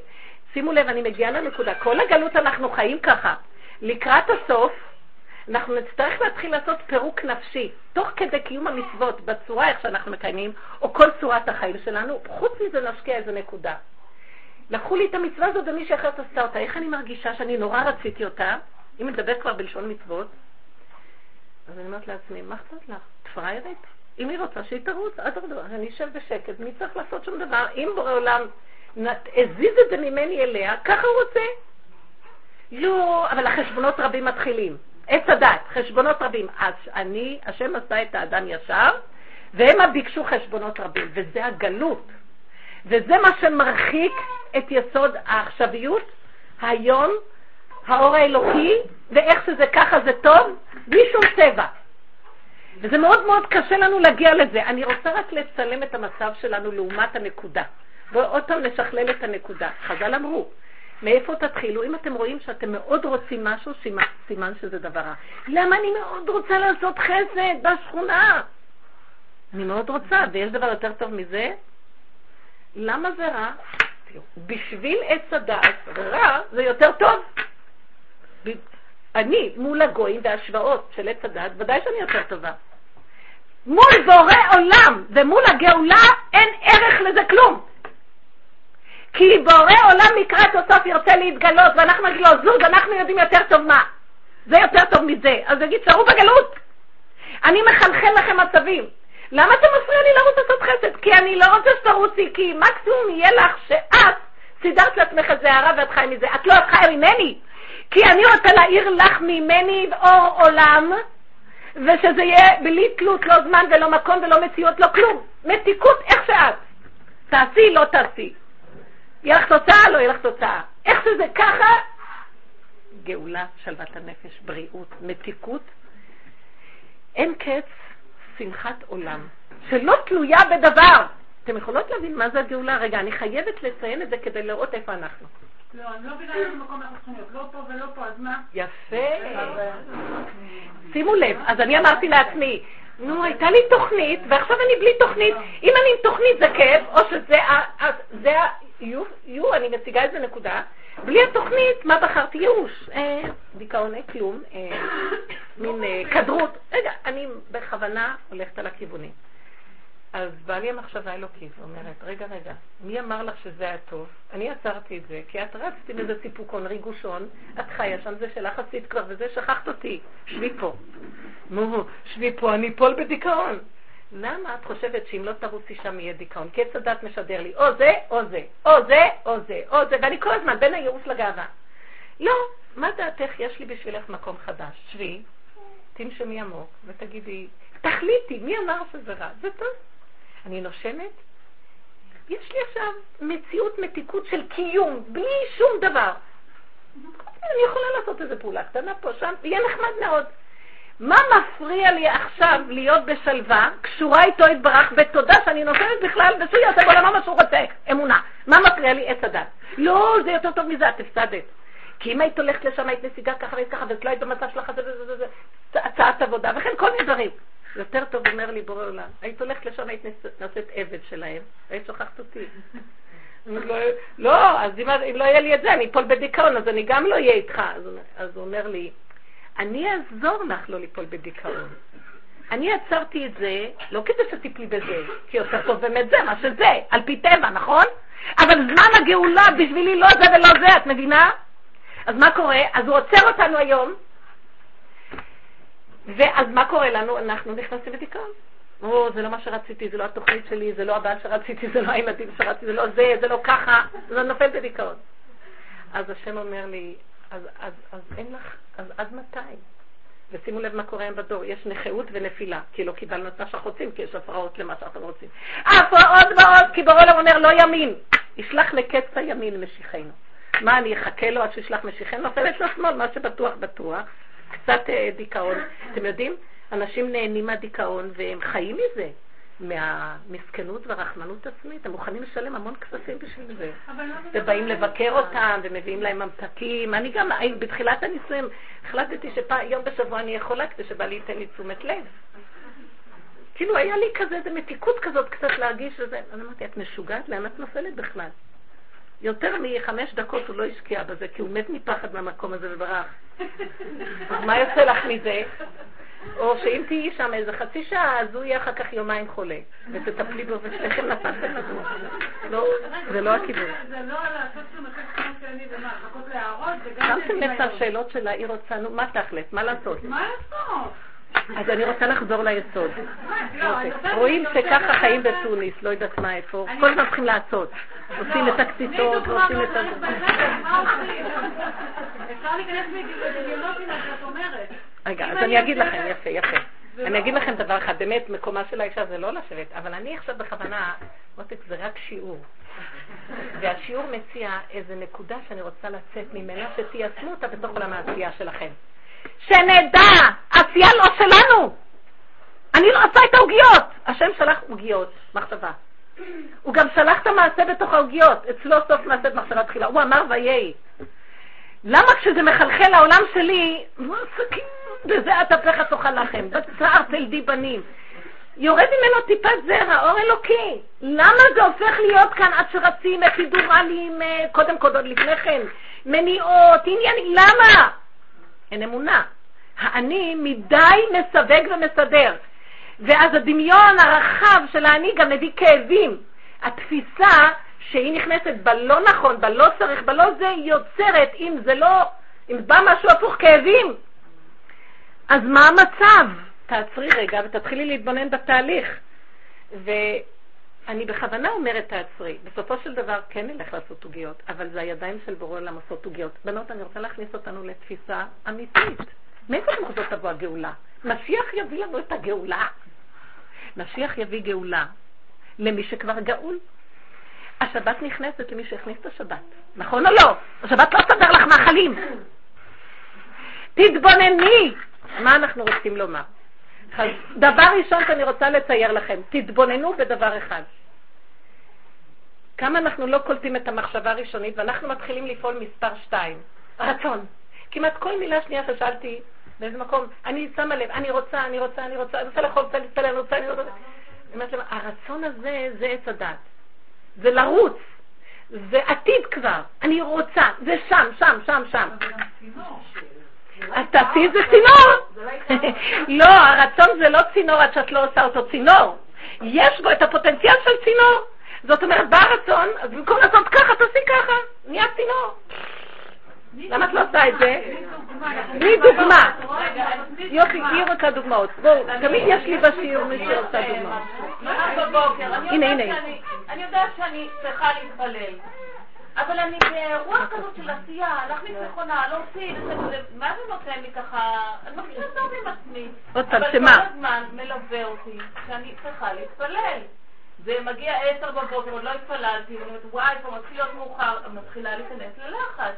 שימו לב, אני מגיעה לנקודה, כל הגלות אנחנו חיים ככה. לקראת הסוף, אנחנו נצטרך להתחיל לעשות פירוק נפשי, תוך כדי קיום המצוות, בצורה איך שאנחנו מקיימים, או כל צורת החיים שלנו, חוץ מזה נשקיע איזה נקודה. לקחו לי את המצווה הזאת ומישהי אחרת עשתה אותה. איך אני מרגישה שאני נורא רציתי אותה? אם מדבר כבר בלשון מצוות, אז אני אומרת לעצמי, מה אכפת לך? את פריירית? אם היא רוצה שהיא תרוץ, אדרבה, אני אשב בשקט, מי צריך לעשות שום דבר? אם בורא עולם הזיז את זה ממני אליה, ככה הוא רוצה. לא, אבל החשבונות רבים מתחילים. עץ הדת, חשבונות רבים. אז אני, השם עשה את האדם ישר, והם ביקשו חשבונות רבים, וזה הגלות. וזה מה שמרחיק את יסוד העכשוויות, היום, האור האלוקי, ואיך שזה ככה זה טוב, בלי שום צבע. וזה מאוד מאוד קשה לנו להגיע לזה. אני רוצה רק לצלם את המצב שלנו לעומת הנקודה. ועוד פעם נשכלל את הנקודה. חז"ל אמרו, מאיפה תתחילו? אם אתם רואים שאתם מאוד רוצים משהו, סימן, סימן שזה דבר רע. למה אני מאוד רוצה לעשות חסד בשכונה? אני מאוד רוצה, ויש דבר יותר טוב מזה? למה זה רע? בשביל עץ הדעת, רע זה יותר טוב. אני, מול הגויים וההשוואות של עץ הדעת, ודאי שאני יותר טובה. מול בורא עולם ומול הגאולה אין ערך לזה כלום. כי בורא עולם לקראת הסוף ירצה להתגלות, ואנחנו נגיד לו, זוג, אנחנו יודעים יותר טוב מה. זה יותר טוב מזה. אז יגיד, שערו בגלות. אני מחלחל לכם מצבים. למה אתה מפריע לי לרוץ לעשות חסד? כי אני לא רוצה שתרוצי, כי מקסימום יהיה לך שאת סידרת לעצמך איזה הערה ואת חי מזה. את לא את חיה ממני. כי אני רוצה להעיר לך ממני אור עולם, ושזה יהיה בלי תלות, לא זמן ולא מקום ולא מציאות, לא כלום. מתיקות איך שאת. תעשי, לא תעשי. יהיה לך תוצאה, לא יהיה לך תוצאה. איך שזה ככה, גאולה, שלוות הנפש, בריאות, מתיקות. אין קץ שמחת עולם, שלא תלויה בדבר. אתם יכולות להבין מה זה הגאולה? רגע, אני חייבת לציין את זה כדי לראות איפה אנחנו. לא, אני לא מבינה איזה מקום אנחנו צריכים להיות, לא פה ולא פה, אז מה? יפה. שימו לב, אז אני אמרתי לעצמי, נו, הייתה לי תוכנית, ועכשיו אני בלי תוכנית. אם אני עם תוכנית זה כאב, או שזה, זה ה... יו, אני מציגה איזה נקודה. בלי התוכנית, מה בחרתי? ייאוש. אה, דיכאון, אין כלום. אה, מין אה, כדרות. רגע, אני בכוונה הולכת על הכיוונים. אז בא לי המחשבה האלוקית ואומרת, רגע, רגע, מי אמר לך שזה היה טוב? אני עצרתי את זה, כי את רצת עם איזה סיפוקון, ריגושון, את חיה שם, זה שלך עשית כבר, וזה שכחת אותי, שבי פה. נו, שבי פה, אני אפול בדיכאון. למה את חושבת שאם לא תרוצי שם יהיה דיכאון? כי עץ הדת משדר לי או זה, או זה, או זה, או זה, או זה, ואני כל הזמן בין הייאוש לגאווה. לא, מה דעתך? יש לי בשבילך מקום חדש. שבי, תנשמי עמוק ותגידי, תחליטי, מי אמר שזה רע? זה טוב. אני נושמת, יש לי עכשיו מציאות מתיקות של קיום, בלי שום דבר. אני יכולה לעשות איזו פעולה קטנה פה, שם, יהיה נחמד מאוד. מה מפריע לי עכשיו להיות בשלווה, קשורה איתו יתברך, בתודה שאני נותנת בכלל, ושהוא יעשה בעולמו מה שהוא רוצה, אמונה. מה מפריע לי? עץ הדת. לא, זה יותר טוב מזה, את הפסדת. כי אם היית הולכת לשם, היית נסיגה ככה והיית ככה, ואת לא היית במצב שלך, זה וזה וזה, הצעת עבודה, וכן כל מיני דברים. יותר טוב אומר לי בורא עולם, היית הולכת לשם, היית נעשית עבד שלהם, היית שוכחת אותי. לא, אז אם, לא יהיה לי את זה, אני אפול בדיכאון, אז אני גם לא אהיה איתך. אז הוא אומר לי, אני אעזור לך לא ליפול בדיכאון. אני עצרתי את זה, לא כדי שתיפלי בזה, כי יותר טוב באמת זה, מה שזה, על פי טבע, נכון? אבל זמן הגאולה בשבילי לא זה ולא זה, את מבינה? אז מה קורה? אז הוא עוצר אותנו היום, ואז מה קורה לנו? אנחנו נכנסים לדיכאון. או, זה לא מה שרציתי, זה לא התוכנית שלי, זה לא הבעל שרציתי, זה לא הילדים שרציתי, זה לא זה, זה לא ככה, זה נופל בדיכאון. אז השם אומר לי, אז, אז, אז אין לך, אז עד מתי? ושימו לב מה קורה היום בדור, יש נכאות ונפילה, כי לא קיבלנו את מה שאנחנו רוצים, כי יש הפרעות למה שאנחנו רוצים. הפרעות ועוד, כי ברור אומר לא ימין, ישלח לקץ הימין משיחנו. מה, אני אחכה לו עד שישלח משיחנו? נופלת שמאל, מה שבטוח בטוח. קצת אה, דיכאון. אתם יודעים, אנשים נהנים מהדיכאון והם חיים מזה. מהמסכנות והרחמנות עצמית, הם מוכנים לשלם המון כספים בשביל זה. ובאים לבקר אותם, ומביאים להם ממתקים. אני גם, בתחילת הנישואים, החלטתי שיום בשבוע אני יכולה כדי שבא לי ייתן לי תשומת לב. כאילו היה לי כזה, איזה מתיקות כזאת קצת להרגיש וזה. אני אמרתי, את משוגעת? לאן את נופלת בכלל? יותר מחמש דקות הוא לא השקיע בזה, כי הוא מת מפחד מהמקום הזה וברח. אז מה יוצא לך מזה? או שאם תהיי שם איזה חצי שעה, אז הוא יהיה אחר כך יומיים חולה, ותטפלי בו ושניכם נפלתם לדור. לא, זה לא הכיוון. זה לא לעשות שום אפקט כמו שאני ומה, לחכות להערות, זה גם... שמתם לב את השאלות שלה, היא רוצה, נו, מה תכלס? מה לעשות? מה לעשות? אז אני רוצה לחזור ליסוד. רואים שככה חיים בתוניס, לא יודעת מה איפה, כל הזמן צריכים לעשות. עושים את הקציצות, ועושים את ה... אפשר להיכנס בדמיונות עם מה שאת אומרת. רגע, אז אני אגיד לכם, יפה, יפה. אני לא- אגיד לכם דבר אחד, באמת, מקומה של האישה זה לא לשבת, אבל אני עכשיו בכוונה, מותק, זה רק שיעור. והשיעור מציע איזה נקודה שאני רוצה לצאת ממנה, שתיישמו אותה בתוך עולם העשייה שלכם. שנדע, עשייה לא שלנו. אני לא עשה את העוגיות. השם שלח עוגיות, מחשבה. הוא גם שלח את המעשה בתוך העוגיות. אצלו סוף מעשה במחשבה תחילה. הוא אמר ויהי. למה כשזה מחלחל לעולם שלי, בזה אטפך תאכל לכם, בצער תלדי בנים. יורד ממנו טיפת זרע, אור אלוקי. למה זה הופך להיות כאן עד שרצים אפידורלים, אה, קודם כל, עוד לפני כן, מניעות, עניינים, למה? אין אמונה. האני מדי מסווג ומסדר. ואז הדמיון הרחב של האני גם מביא כאבים. התפיסה שהיא נכנסת בלא נכון, בלא צריך, בלא זה, יוצרת, אם זה לא, אם בא משהו הפוך, כאבים. אז מה המצב? תעצרי רגע ותתחילי להתבונן בתהליך. ואני בכוונה אומרת תעצרי. בסופו של דבר כן נלך לעשות עוגיות, אבל זה הידיים של בורא עולם לעשות עוגיות. בנות, אני רוצה להכניס אותנו לתפיסה אמיתית. מאיפה זאת תבוא הגאולה? משיח יביא לנו את הגאולה. משיח יביא גאולה למי שכבר גאול. השבת נכנסת למי שהכניס את השבת, נכון או לא? השבת לא תסדר לך מאכלים. תתבונני. מה אנחנו רוצים לומר? אז דבר ראשון שאני רוצה לצייר לכם, תתבוננו בדבר אחד. כמה אנחנו לא קולטים את המחשבה הראשונית ואנחנו מתחילים לפעול מספר שתיים, רצון. כמעט כל מילה שנייה ששאלתי באיזה מקום, אני שמה לב, אני רוצה, אני רוצה, אני רוצה, אני רוצה לאכול, רוצה להתפלל, אני רוצה, אני רוצה. הרצון הזה זה עץ הדת. זה לרוץ. זה עתיד כבר. אני רוצה. זה שם, שם, שם, שם. אז תעשי זה צינור. לא, הרצון זה לא צינור עד שאת לא עושה אותו צינור. יש בו את הפוטנציאל של צינור. זאת אומרת, בא הרצון, אז במקום לעשות ככה, תעשי ככה, נהיה צינור. למה את לא עושה את זה? תני דוגמה. יופי, היא רוצה דוגמאות. בואו, תמיד יש לי בשיעור מי שעושה דוגמאות. הנה, הנה. אני יודעת שאני צריכה להתפלל. אבל אני ברוח כזאת של עשייה, להכניס מכונה, להוציא, מה זה נותן לי ככה? אני מרגישה טוב עם עצמי. עוד פעם, שמה? אבל כל הזמן מלווה אותי שאני צריכה להתפלל. זה מגיע עשר בבוקר, עוד לא התפללתי, ואני אומרת, וואי, פה מתחיל להיות מאוחר, מתחילה להיכנס ללחץ.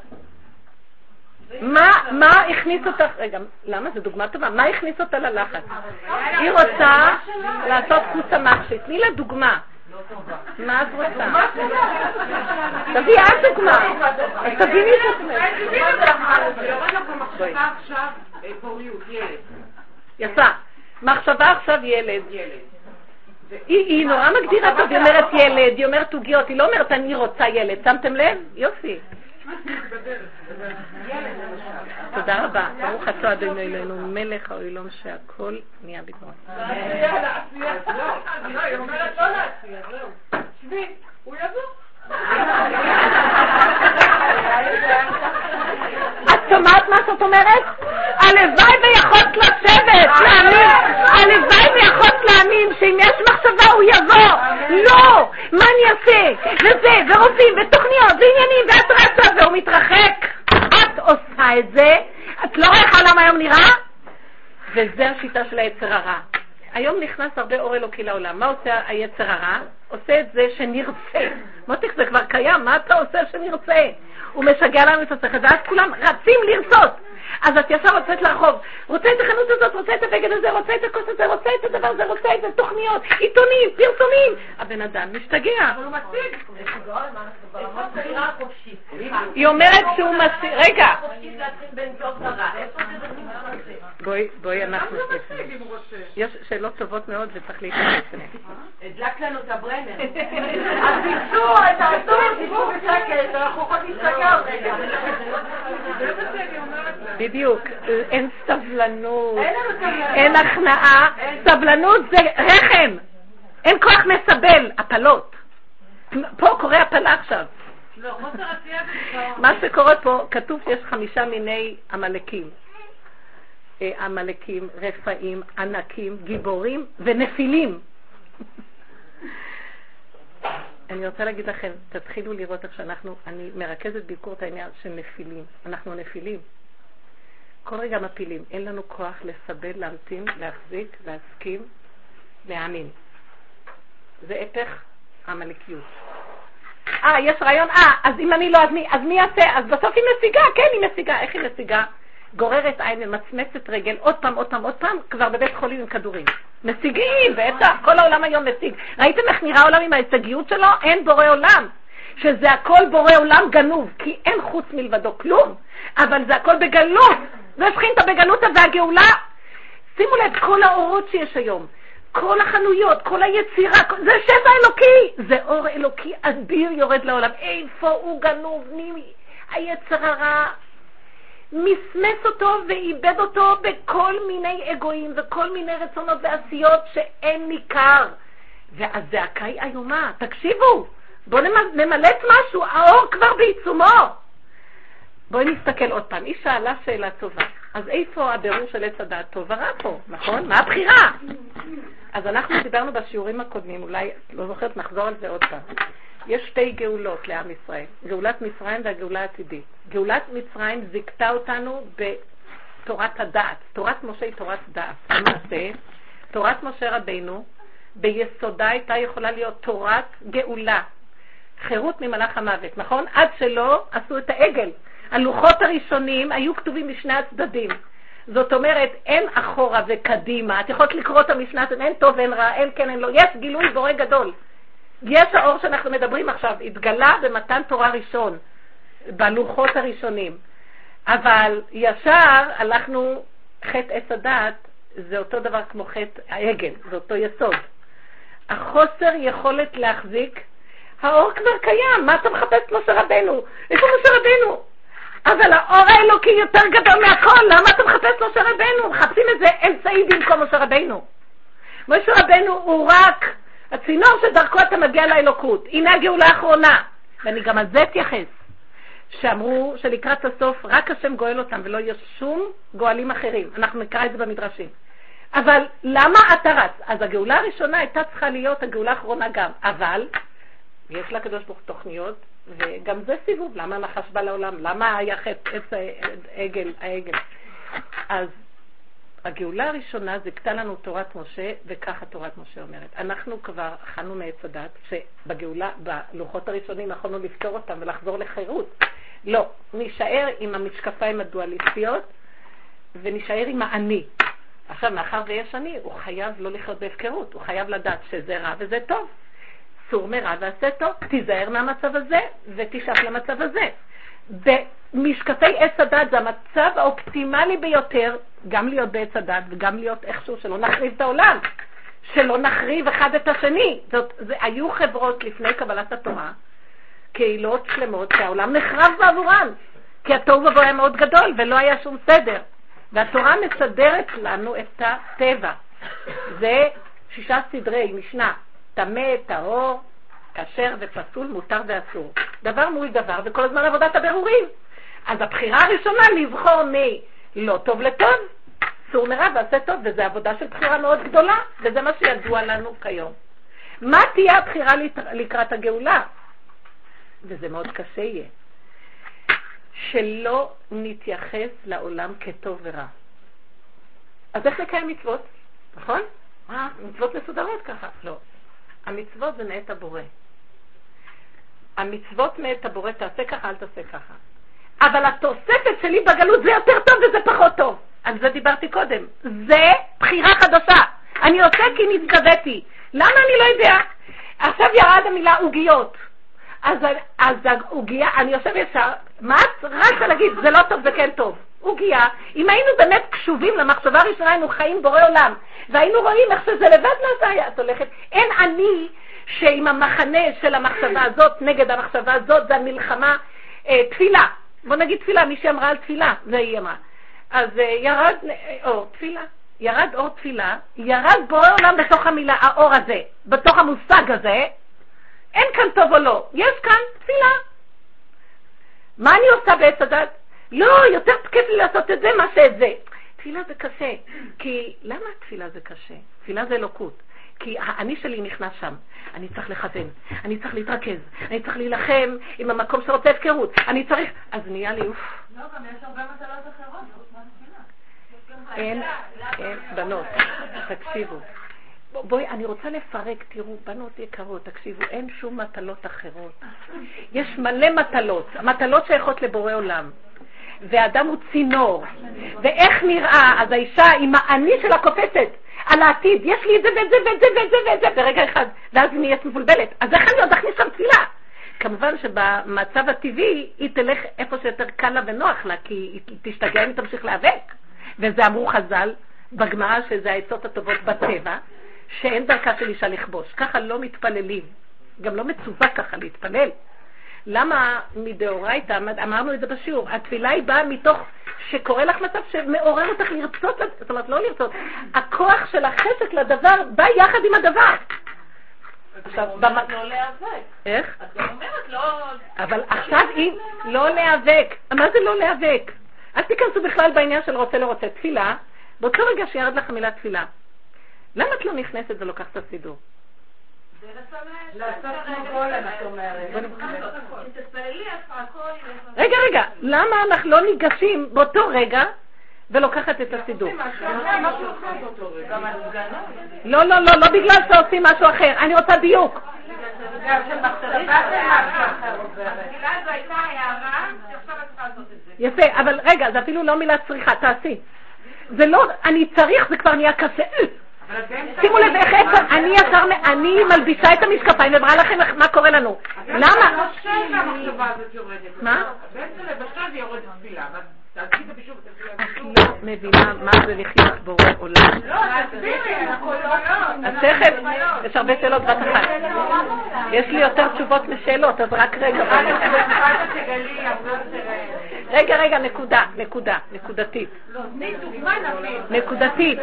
מה, הכניס אותך, רגע, למה? זו דוגמה טובה. מה הכניס אותה ללחץ? היא רוצה לעשות חוסה מחשי. תני לה דוגמה. מה את רוצה? תביאי את דוגמה. תביני את יפה. מחשבה עכשיו ילד. היא נורא מגדירה טוב, היא אומרת ילד, היא אומרת עוגיות, היא לא אומרת אני רוצה ילד. שמתם לב? יופי. תודה רבה. ברוך אתה אדוני אלינו, מלך העולם שהכל נהיה בדברו. היא אומרת לא להציע, זהו. שבי, הוא יבוא. את שומעת מה שאת אומרת? הלוואי ויכולת לשבת, להאמין, הלוואי ויכולת להאמין שאם יש מחשבה הוא יבוא. לא! מה אני אעשה? וזה, ורופאים, ותוכניות, ועניינים, ואת רצה, והוא מתרחק. את עושה את זה, את לא רואה איך העולם היום נראה? וזה השיטה של היצר הרע. היום נכנס הרבה אור אלוקי לעולם. מה עושה היצר הרע? עושה את זה שנרצה. מותיך, זה כבר קיים, מה אתה עושה שנרצה? הוא משגע לנו את השכל, ואז כולם רצים לרצות. אז את ישר יוצאת לרחוב, רוצה את החנות הזאת, רוצה את הבגד הזה, רוצה את הכוס הזה, רוצה את הדבר הזה, רוצה את התוכניות, עיתונים, פרסומים. הבן אדם משתגע. אבל הוא מציג. היא אומרת שהוא מציג, רגע. בואי, בואי, אנחנו... יש שאלות טובות מאוד וצריך להתייחס אליהן. הדלק לנו את הברנר. אז תיסעו, תעשו סיבוב בשקט, אנחנו יכולים להסתכל רגע. בדיוק, אין סבלנות, אין הכנעה, סבלנות זה רחם, אין כוח מסבל, הפלות. פה קורה הפלה עכשיו. לא, מה שקורה פה, כתוב שיש חמישה מיני עמלקים. אה, עמלקים, רפאים, ענקים, גיבורים ונפילים. אני רוצה להגיד לכם, תתחילו לראות איך שאנחנו, אני מרכזת ביקור את העניין של נפילים. אנחנו נפילים. כל רגע מפילים. אין לנו כוח לסבל, להמתין, להחזיק, להסכים, להאמין. זה הפך המלכיות. אה, יש רעיון, אה, אז אם אני לא, אז מי, אז מי יעשה? אז בסוף היא משיגה, כן, היא משיגה. איך היא משיגה? גוררת עין ומצמצת רגל, עוד פעם, עוד פעם, עוד פעם, כבר בבית חולים עם כדורים. משיגים, בטח, כל העולם היום משיג. ראיתם איך נראה העולם עם ההישגיות שלו? אין בורא עולם. שזה הכל בורא עולם גנוב, כי אין חוץ מלבדו כלום, אבל זה הכל בגלות. והשכינתה בגלות והגאולה. שימו לב, כל האורות שיש היום, כל החנויות, כל היצירה, זה שפע אלוקי, זה אור אלוקי אדיר יורד לעולם. איפה הוא גנוב? מי היצר הרע מסמס אותו ואיבד אותו בכל מיני אגואים וכל מיני רצונות ועשיות שאין ניכר. והזעקה היא איומה. תקשיבו, בואו נמלט משהו, האור כבר בעיצומו. בואי נסתכל עוד פעם. היא שאלה שאלה טובה. אז איפה הבירור של עץ הדעת טוב ורע פה, נכון? מה הבחירה? אז אנחנו דיברנו בשיעורים הקודמים, אולי, לא זוכרת, נחזור על זה עוד פעם. יש שתי גאולות לעם ישראל, גאולת מצרים והגאולה העתידית. גאולת מצרים זיכתה אותנו בתורת הדעת. תורת משה היא תורת דעת. למעשה, תורת משה רבינו, ביסודה הייתה יכולה להיות תורת גאולה. חירות ממלאך המוות, נכון? עד שלא עשו את העגל. הלוחות הראשונים היו כתובים משני הצדדים. זאת אומרת, אין אחורה וקדימה. את יכולת לקרוא את המשנה, אין טוב ואין רע, אין כן, אין לא. יש גילוי בורא גדול. יש האור שאנחנו מדברים עכשיו, התגלה במתן תורה ראשון, בלוחות הראשונים. אבל ישר הלכנו, חטא עץ הדת, זה אותו דבר כמו חטא העגל, זה אותו יסוד. החוסר יכולת להחזיק, האור כבר קיים, מה אתה מחפש משה רבנו? איפה משה רבנו? אבל האור האלוקי יותר גדול מהכל, למה אתה מחפש משה רבנו? מחפשים איזה אמצעי במקום משה רבנו. משה רבנו הוא רק הצינור שדרכו אתה מגיע לאלוקות. הנה הגאולה האחרונה. ואני גם על זה אתייחס. שאמרו שלקראת הסוף רק השם גואל אותם ולא יהיו שום גואלים אחרים. אנחנו נקרא את זה במדרשים. אבל למה אתה רץ? אז הגאולה הראשונה הייתה צריכה להיות הגאולה האחרונה גם. אבל יש לקדוש ברוך תוכניות, וגם זה סיבוב. למה הנחש בא לעולם? למה היה חטא עץ העגל? העגל? אז הגאולה הראשונה זיכתה לנו תורת משה, וככה תורת משה אומרת. אנחנו כבר אכלנו מעץ הדת, שבגאולה, בלוחות הראשונים יכולנו לפתור אותם ולחזור לחירות. לא, נישאר עם המשקפיים הדואליסטיות, ונישאר עם האני. עכשיו, מאחר ויש אני, הוא חייב לא לחיות בהפקרות, הוא חייב לדעת שזה רע וזה טוב. סור מרע ועשה טוב, תיזהר מהמצב הזה ותשאף למצב הזה. במשקפי עץ הדת זה המצב האופטימלי ביותר, גם להיות בעץ הדת וגם להיות איכשהו שלא נחריב את העולם, שלא נחריב אחד את השני. זאת, זה, היו חברות לפני קבלת התורה, קהילות שלמות שהעולם נחרב בעבורן, כי התוהו ובוהו היה מאוד גדול ולא היה שום סדר. והתורה מסדרת לנו את הטבע. זה שישה סדרי משנה, טמא, טהור, כשר ופסול, מותר ואסור. דבר מול דבר, וכל הזמן עבודת הבירורים. אז הבחירה הראשונה לבחור מלא טוב לטוב, סור מרע ועשה טוב, וזו עבודה של בחירה מאוד גדולה, וזה מה שידוע לנו כיום. מה תהיה הבחירה לקראת הגאולה? וזה מאוד קשה יהיה. שלא נתייחס לעולם כטוב ורע. אז איך לקיים מצוות? נכון? אה, מצוות מסודרות ככה. לא. המצוות זה מאת הבורא. המצוות מאת הבורא, תעשה ככה, אל תעשה ככה. אבל התוספת שלי בגלות זה יותר טוב וזה פחות טוב. על זה דיברתי קודם. זה בחירה חדשה. אני עושה כי נתגדיתי. למה אני לא יודע? עכשיו ירד המילה עוגיות. אז, אז העוגיה, אני יושב ישר, מה את רצה להגיד, זה לא טוב, זה כן טוב. עוגיה, אם היינו באמת קשובים למחשבה הראשונה, היינו חיים בורא עולם, והיינו רואים איך שזה לבד נעשה היה, את הולכת, אין אני שעם המחנה של המחשבה הזאת נגד המחשבה הזאת, זה המלחמה, אה, תפילה. בוא נגיד תפילה, מי שאמרה על תפילה, זה היא אמרה. אז אה, ירד אה, אור תפילה, ירד אור תפילה, ירד בורא עולם בתוך המילה, האור הזה, בתוך המושג הזה, אין כאן טוב או לא, יש כאן תפילה. מה אני עושה בעץ הדת? לא, יותר כיף לי לעשות את זה מה שאת זה. תפילה זה קשה. כי למה תפילה זה קשה? תפילה זה אלוקות. כי האני שלי נכנס שם. אני צריך לכוון, אני צריך להתרכז, אני צריך להילחם עם המקום שרוצה הפקרות, אני צריך... אז נהיה לי אוף. לא, גם יש הרבה מטלות אחרות, אין, אין, בנות, תקשיבו. בואי, אני רוצה לפרק, תראו, בנות יקרות, תקשיבו, אין שום מטלות אחרות. יש מלא מטלות, המטלות שייכות לבורא עולם. והאדם הוא צינור. ואיך נראה, אז האישה עם האני שלה קופצת על העתיד, יש לי את זה ואת זה ואת זה ואת זה ואת זה ברגע אחד, ואז היא נהיית מבולבלת. אז איך אני עוד אכניס שם תפילה? כמובן שבמצב הטבעי היא תלך איפה שיותר קל לה ונוח לה, כי היא תשתגע אם היא תמשיך להיאבק. וזה אמרו חז"ל בגמרא שזה העצות הטובות בטבע, שאין דרכה של אישה לכבוש. ככה לא מתפללים. גם לא מצווה ככה להתפלל. למה מדאורייתא, אמרנו את זה בשיעור, התפילה היא באה מתוך שקורה לך מצב שמעורר אותך לרצות, זאת אומרת לא לרצות, הכוח של החשק לדבר בא יחד עם הדבר. עכשיו, במ... לא להיאבק. איך? את גם אומרת לא... אבל עכשיו היא לא להיאבק. מה זה לא להיאבק? אל תיכנסו בכלל בעניין של רוצה לא רוצה. תפילה, באותו רגע שירד לך המילה תפילה, למה את לא נכנסת ולוקחת את הסידור? רגע, רגע, למה אנחנו לא ניגשים באותו רגע ולוקחת את הסידור? לא, לא, לא, לא בגלל שעושים משהו אחר, אני רוצה דיוק. יפה, אבל רגע, זה אפילו לא מילה צריכה, תעשי. זה לא, אני צריך, זה כבר נהיה קשה. שימו לב איך איפה, אני ישר, אני מלבישה את המשקפיים ומראה לכם מה קורה לנו. למה? מה? בעצם לבשל יורד תפילה. את לא מבינה מה זה לחיות בורא עולם. לא, תסבירי, אנחנו לא... אז תכף, יש הרבה שאלות בת אחת. יש לי יותר תשובות משאלות, אז רק רגע. רגע, רגע, נקודה, נקודה, נקודתית. נקודתית.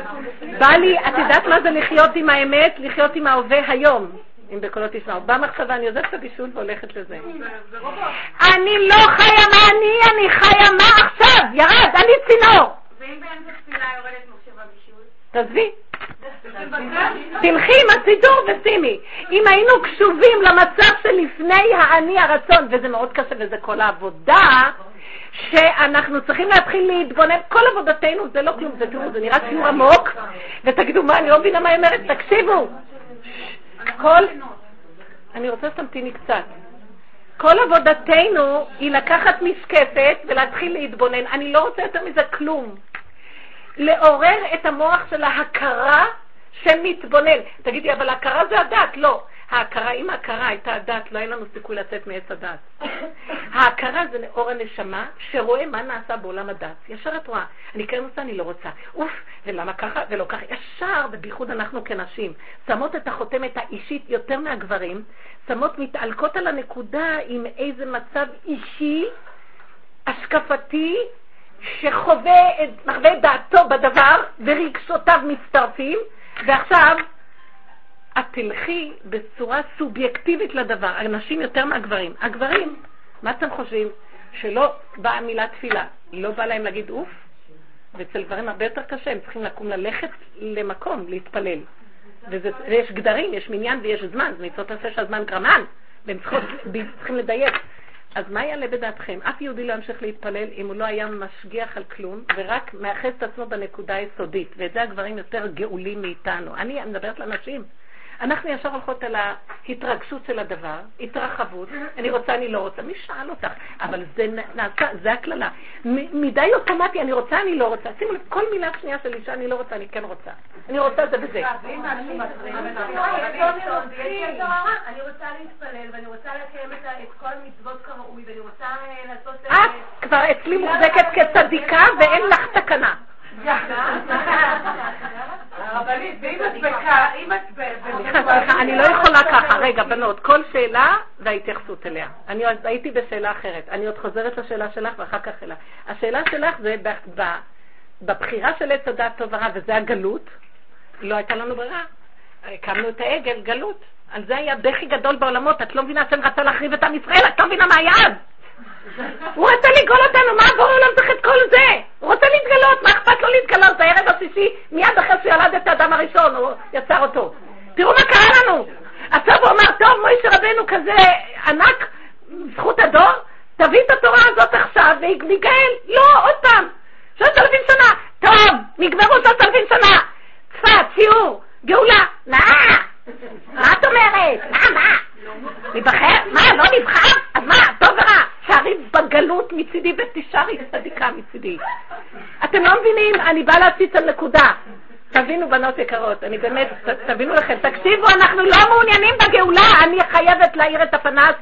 בא לי, את יודעת מה זה לחיות עם האמת? לחיות עם ההווה היום. אם בקולות תשמעו. במחשבה, אני עוזבת את הבישול והולכת לזה. אני לא חיה מה אני, אני חיה מה עכשיו, ירד, אני צינור. ואם באמצע תפילה יורדת מחשבה בישול? תעזבי. תלכי עם הסידור ושימי. אם היינו קשובים למצב שלפני האני הרצון, וזה מאוד קשה וזה כל העבודה, שאנחנו צריכים להתחיל להתבונן, כל עבודתנו זה לא כלום, זה תראו, זה נראה שיעור עמוק, ותגידו מה, אני לא מבינה מה היא אומרת, תקשיבו. כל... אני רוצה שתמתיני קצת. כל עבודתנו היא לקחת משקפת ולהתחיל להתבונן. אני לא רוצה יותר מזה כלום. לעורר את המוח של ההכרה שמתבונן. תגידי, אבל ההכרה זה הדת. לא. ההכרה, אם ההכרה הייתה הדת, לא היה לנו סיכוי לצאת מעץ הדת. ההכרה זה לאור הנשמה שרואה מה נעשה בעולם הדת. ישר את רואה, אני כן רוצה, אני לא רוצה. אוף, ולמה ככה ולא ככה. ישר, ובייחוד אנחנו כנשים, שמות את החותמת האישית יותר מהגברים, שמות מתעלקות על הנקודה עם איזה מצב אישי, השקפתי, שחווה את מחווה דעתו בדבר ורגשותיו מצטרפים, ועכשיו את תלכי בצורה סובייקטיבית לדבר, הנשים יותר מהגברים. הגברים, מה אתם חושבים? שלא באה מילה תפילה, לא בא להם להגיד אוף? ואצל גברים הרבה יותר קשה, הם צריכים לקום ללכת למקום, להתפלל. וזה, ויש גדרים, יש מניין ויש זמן, זה מצוות עשה שהזמן גרמן, והם צריכות, צריכים לדייק. אז מה יעלה בדעתכם? אף יהודי לא ימשיך להתפלל אם הוא לא היה משגיח על כלום, ורק מאחז את עצמו בנקודה היסודית. ואת זה הגברים יותר גאולים מאיתנו. אני מדברת לנשים. אנחנו ישר הולכות על ההתרגשות של הדבר, התרחבות, אני רוצה, אני לא רוצה, מי שאל אותך? אבל זה נעשה, זה הקללה. מדי אוטומטי, אני רוצה, אני לא רוצה. שימו לב, כל מילה שנייה של אישה, אני לא רוצה, אני כן רוצה. אני רוצה זה וזה. אני רוצה להתפלל, ואני רוצה לקיים את כל המצוות כראוי, ואני רוצה לעשות... את כבר אצלי מוחזקת כצדיקה ואין לך תקנה. אני לא יכולה ככה. רגע, בנות, כל שאלה וההתייחסות אליה. אני הייתי בשאלה אחרת. אני עוד חוזרת לשאלה שלך ואחר כך אלה. השאלה שלך זה בבחירה של עץ הדת טוב ורע, וזה הגלות, לא הייתה לנו ברירה. הקמנו את העגל, גלות. על זה היה בכי גדול בעולמות. את לא מבינה השם רצה להחריב את עם ישראל, את לא מבינה מה היה אז. הוא רצה לגאול אותנו, מה עבור העולם צריך את כל זה? הוא רוצה להתגלות, מה אכפת לו להתגלות? זה הערב השישי, מיד אחרי שהוא ילד את האדם הראשון, הוא יצר אותו. תראו מה קרה לנו. עכשיו הוא אמר, טוב, מוישה רבנו כזה ענק, זכות הדור, תביא את התורה הזאת עכשיו וניגאל. לא, עוד פעם, שלושת אלפים שנה. טוב, נגמרו שלושת אלפים שנה. צפת, שיעור, גאולה. מה? מה את אומרת? מה, מה? נבחר? מה, לא נבחר? אז מה, טוב ורע? שערי בגלות מצידי ותשארי צדיקה מצידי. אתם לא מבינים? אני באה להציץ על נקודה. תבינו, בנות יקרות, אני באמת, תבינו לכם, תקשיבו, אנחנו לא מעוניינים בגאולה, אני חייבת להאיר את הפנס.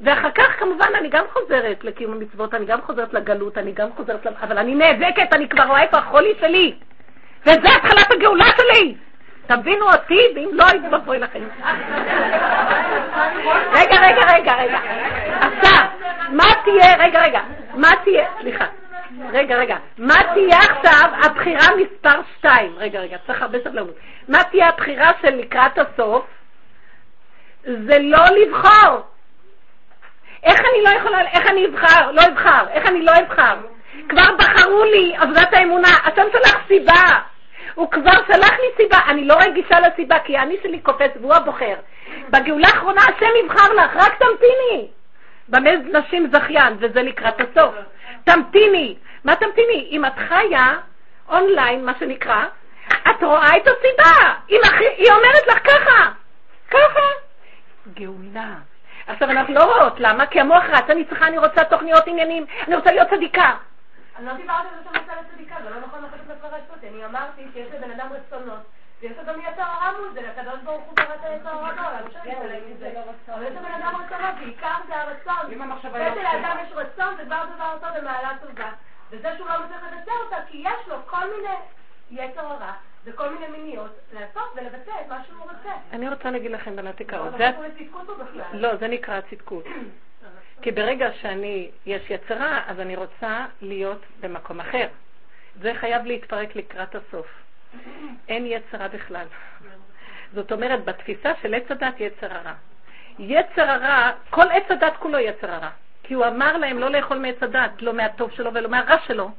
ואחר כך כמובן אני גם חוזרת לקיום המצוות, אני גם חוזרת לגלות, אני גם חוזרת, אבל אני נאבקת, אני כבר רואה איפה החולי שלי. וזה התחלת הגאולה שלי. תבינו אותי, ואם לא, הייתי מבואי לכם. רגע, רגע, רגע, רגע. עכשיו, מה תהיה, רגע, רגע, מה תהיה, סליחה. רגע, רגע. מה תהיה עכשיו הבחירה מספר 2? רגע, רגע, צריך הרבה סבלנות. מה תהיה הבחירה של לקראת הסוף? זה לא לבחור. איך אני לא יכולה, איך אני אבחר? לא אבחר. איך אני לא אבחר? כבר בחרו לי עבודת האמונה, השם שלח סיבה. הוא כבר שלח לי סיבה, אני לא רגישה לסיבה, כי אני שלי קופץ והוא הבוחר. בגאולה האחרונה השם יבחר לך, רק תמתיני. במה נשים זכיין, וזה לקראת הסוף. תמתיני. מה תמתיני? אם את חיה אונליין, מה שנקרא, את רואה את הסיבה. היא, היא אומרת לך ככה, ככה. גאולה. עכשיו, אנחנו לא רואות, למה? כי המוח רץ, אני צריכה, אני רוצה תוכניות עניינים, אני רוצה להיות צדיקה. אני לא דיברתי על זה להיות צדיקה, זה לא נכון לחשוב לפרש אותי. אני אמרתי שיש לבן אדם רצונות. ויש לו גם יצר הרע מול זה, לקדוש ברוך הוא ברא את היצר הרע בעולם, אפשר להתעלם מזה. אבל יש לבן אדם רצונות, בעיקר זה הרצון. אם המחשבה לא... לאדם יש רצון, זה כבר דבר טוב במעלה טובה. וזה שהוא לא מצליח לבצע אותה, כי יש לו כל מיני יצר הרע וכל מיני מיניות לעשות ולבצע את מה שהוא רוצה. אני רוצה להגיד לכם, בנת. לא, לא, זה נקרא צדקות. כי ברגע שאני, יש יצרה, אז אני רוצה להיות במקום אחר. זה חייב להתפרק לקראת הסוף. אין יצרה בכלל. זאת אומרת, בתפיסה של עץ הדת יצר הרע. יצר הרע, כל עץ הדת כולו יצר הרע. כי הוא אמר להם לא לאכול מעץ הדת, לא מהטוב שלו ולא מהרע שלו.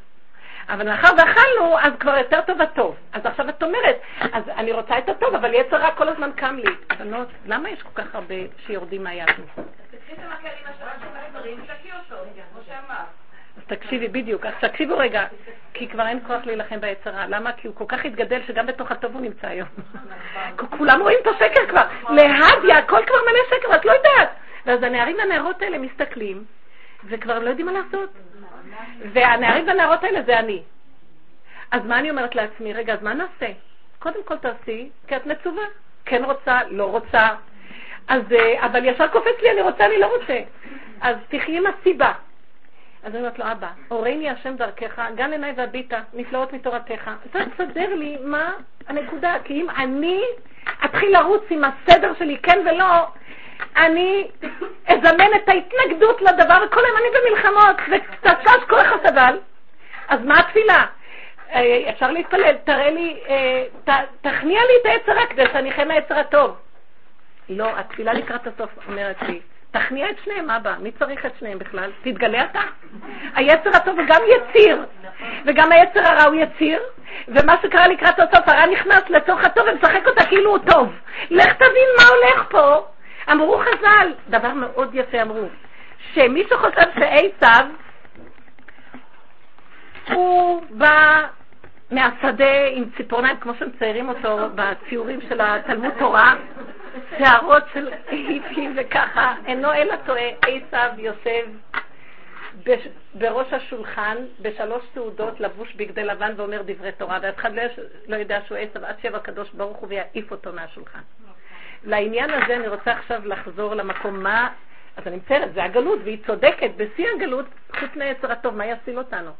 אבל מאחר ואכלנו, אז כבר יותר טוב הטוב. אז עכשיו את אומרת, אז אני רוצה את הטוב, אבל יצר רע כל הזמן קם לי. בנות, למה יש כל כך הרבה שיורדים מהיהדות? אז תקשיבי, בדיוק. אז תקשיבו רגע, כי כבר אין כוח להילחם ביצרה. למה? כי הוא כל כך התגדל שגם בתוך הטוב הוא נמצא היום. כולם רואים את השקר כבר. להדיה, הכל כבר מלא שקר, את לא יודעת. ואז הנערים והנערות האלה מסתכלים, וכבר לא יודעים מה לעשות. והנערים והנערות האלה זה אני. אז מה אני אומרת לעצמי? רגע, אז מה נעשה? קודם כל תעשי, כי את מצווה. כן רוצה, לא רוצה. אז, אה, אבל ישר קופץ לי, אני רוצה, אני לא רוצה. אז תחי עם הסיבה. אז אני אומרת לו, אבא, הורני השם דרכך, גן עיניי והביטה, נפלאות מתורתך. אתה תסדר לי מה הנקודה, כי אם אני אתחיל לרוץ עם הסדר שלי, כן ולא, אני אזמן את ההתנגדות לדבר, וכל היום אני במלחמות, וקצת כל אחד סבל. אז מה התפילה? אה, אפשר להתפלל, תראה לי, אה, תכניע לי את היצר רע כדי שאני חי מהיצר הטוב. לא, התפילה לקראת הסוף אומרת לי, תכניע את שניהם, אבא, מי צריך את שניהם בכלל? תתגלה אתה. היצר הטוב הוא גם יציר, וגם היצר הרע הוא יציר, ומה שקרה לקראת הסוף, הרע נכנס לתוך הטוב ומשחק אותה כאילו הוא טוב. לך תבין מה הולך פה. אמרו חז"ל, דבר מאוד יפה אמרו, שמי שחושב שעשב הוא בא מהשדה עם ציפורניים, כמו שמציירים אותו בציורים של התלמוד תורה, שערות של היפים וככה, אינו אלא טועה, עשב יושב בראש השולחן בשלוש סעודות לבוש בגדי לבן ואומר דברי תורה, ואף אחד לא, לא יודע שהוא עשב עד שבע הקדוש ברוך הוא ויעיף אותו מהשולחן. לעניין הזה אני רוצה עכשיו לחזור למקום מה, אז אני מצטערת, זה הגלות, והיא צודקת, בשיא הגלות, חוץ מהיצר הטוב, מה יציל אותנו?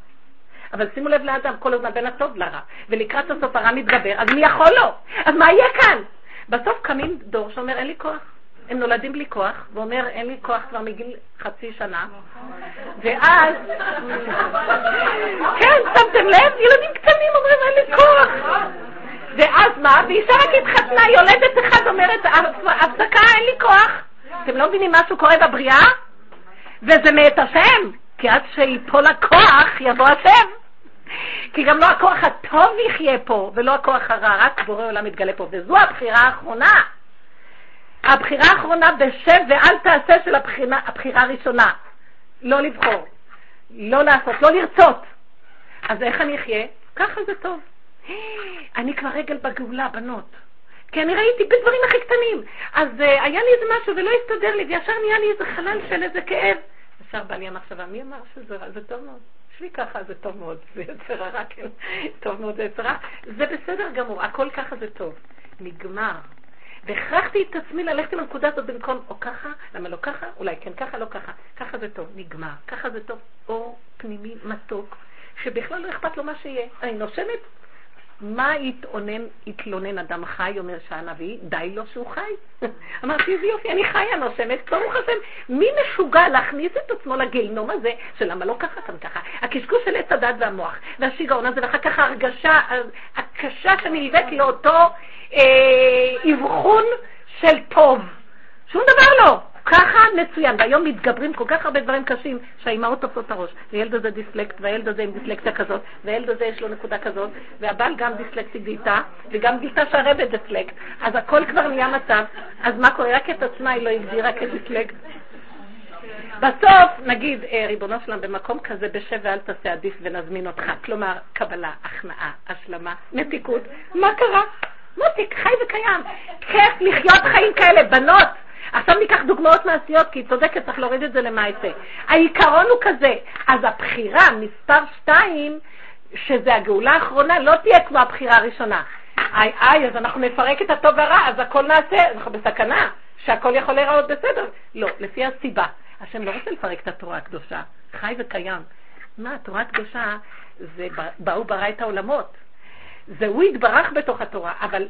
אבל שימו לב לאדם, כל הזמן בין הטוב לרע, ולקראת הסוף הרע מתגבר, אז מי יכול לו? אז מה יהיה כאן? בסוף קמים דור שאומר, אין לי כוח. הם נולדים בלי כוח, ואומר, אין לי כוח כבר מגיל חצי שנה. ואז, כן, שמתם לב? ילדים קטנים אומרים, אין לי כוח. ואז מה? ואישה רק התחתנה, יולדת אחד אומרת, הפסקה, אין לי כוח. אתם לא מבינים משהו קורה בבריאה? וזה מאת השם, כי עד שיפול הכוח, יבוא השם. כי גם לא הכוח הטוב יחיה פה, ולא הכוח הרע, רק בורא עולם מתגלה פה, וזו הבחירה האחרונה. הבחירה האחרונה בשב ואל תעשה של הבחירה, הבחירה הראשונה. לא לבחור, לא לעשות, לא לרצות. אז איך אני אחיה? ככה זה טוב. אני כבר רגל בגאולה, בנות. כי אני ראיתי בדברים הכי קטנים. אז uh, היה לי איזה משהו ולא הסתדר לי, וישר נהיה לי איזה חלל של איזה כאב. ישר בא לי המחשבה, מי אמר שזה רע? זה טוב מאוד. שבי ככה, זה טוב מאוד. זה יצר הרע, כן. טוב מאוד, זה יצר רע. זה בסדר גמור, הכל ככה זה טוב. נגמר. והכרחתי את עצמי ללכת עם הנקודה הזאת במקום או ככה, למה לא ככה, אולי כן ככה, לא ככה. ככה זה טוב, נגמר. ככה זה טוב, אור פנימי מתוק, שבכלל לא אכפת לו מה שיהיה. אני נושמת, מה יתאונן, יתלונן אדם חי, אומר שהנביא, די לו שהוא חי. אמרתי, איזה יופי, אני חיה, נושמת, ברוך השם. מי משוגע להכניס את עצמו לגיהנום הזה, שלמה לא ככה כאן ככה? הקשקוש של עץ הדת והמוח, והשיגעון הזה, ואחר כך ההרגשה הקשה שנלווית לאותו אה, אבחון של טוב. שום דבר לא. ככה מצוין, והיום מתגברים כל כך הרבה דברים קשים שהאימהות תופסות את הראש. הילד הזה דיסלקט, והילד הזה עם דיסלקציה כזאת, והילד הזה יש לו נקודה כזאת, והבעל גם דיסלקטי גילתה, וגם גילתה שהרבא דיסלקט. אז הכל כבר נהיה מצב. אז מה קורה? רק את עצמה היא לא הגדירה כדיסלקט. בסוף נגיד, אה, ריבונו שלם, במקום כזה בשב ואל תעשה עדיף ונזמין אותך. כלומר, קבלה, הכנעה, השלמה, מתיקות. מה קרה? מותיק, חי וקיים. כיף לחיות חיים כאלה, בנות. עכשיו ניקח דוגמאות מעשיות, כי היא צודקת, צריך להוריד את זה למעשה. העיקרון הוא כזה, אז הבחירה, מספר שתיים, שזה הגאולה האחרונה, לא תהיה כמו הבחירה הראשונה. איי, איי, אז אנחנו נפרק את הטוב והרע, אז הכל נעשה, אנחנו בסכנה, שהכל יכול להיראות בסדר. לא, לפי הסיבה. השם לא רוצה לפרק את התורה הקדושה, חי וקיים. מה, התורה הקדושה זה באו ברא את העולמות. זה הוא התברך בתוך התורה, אבל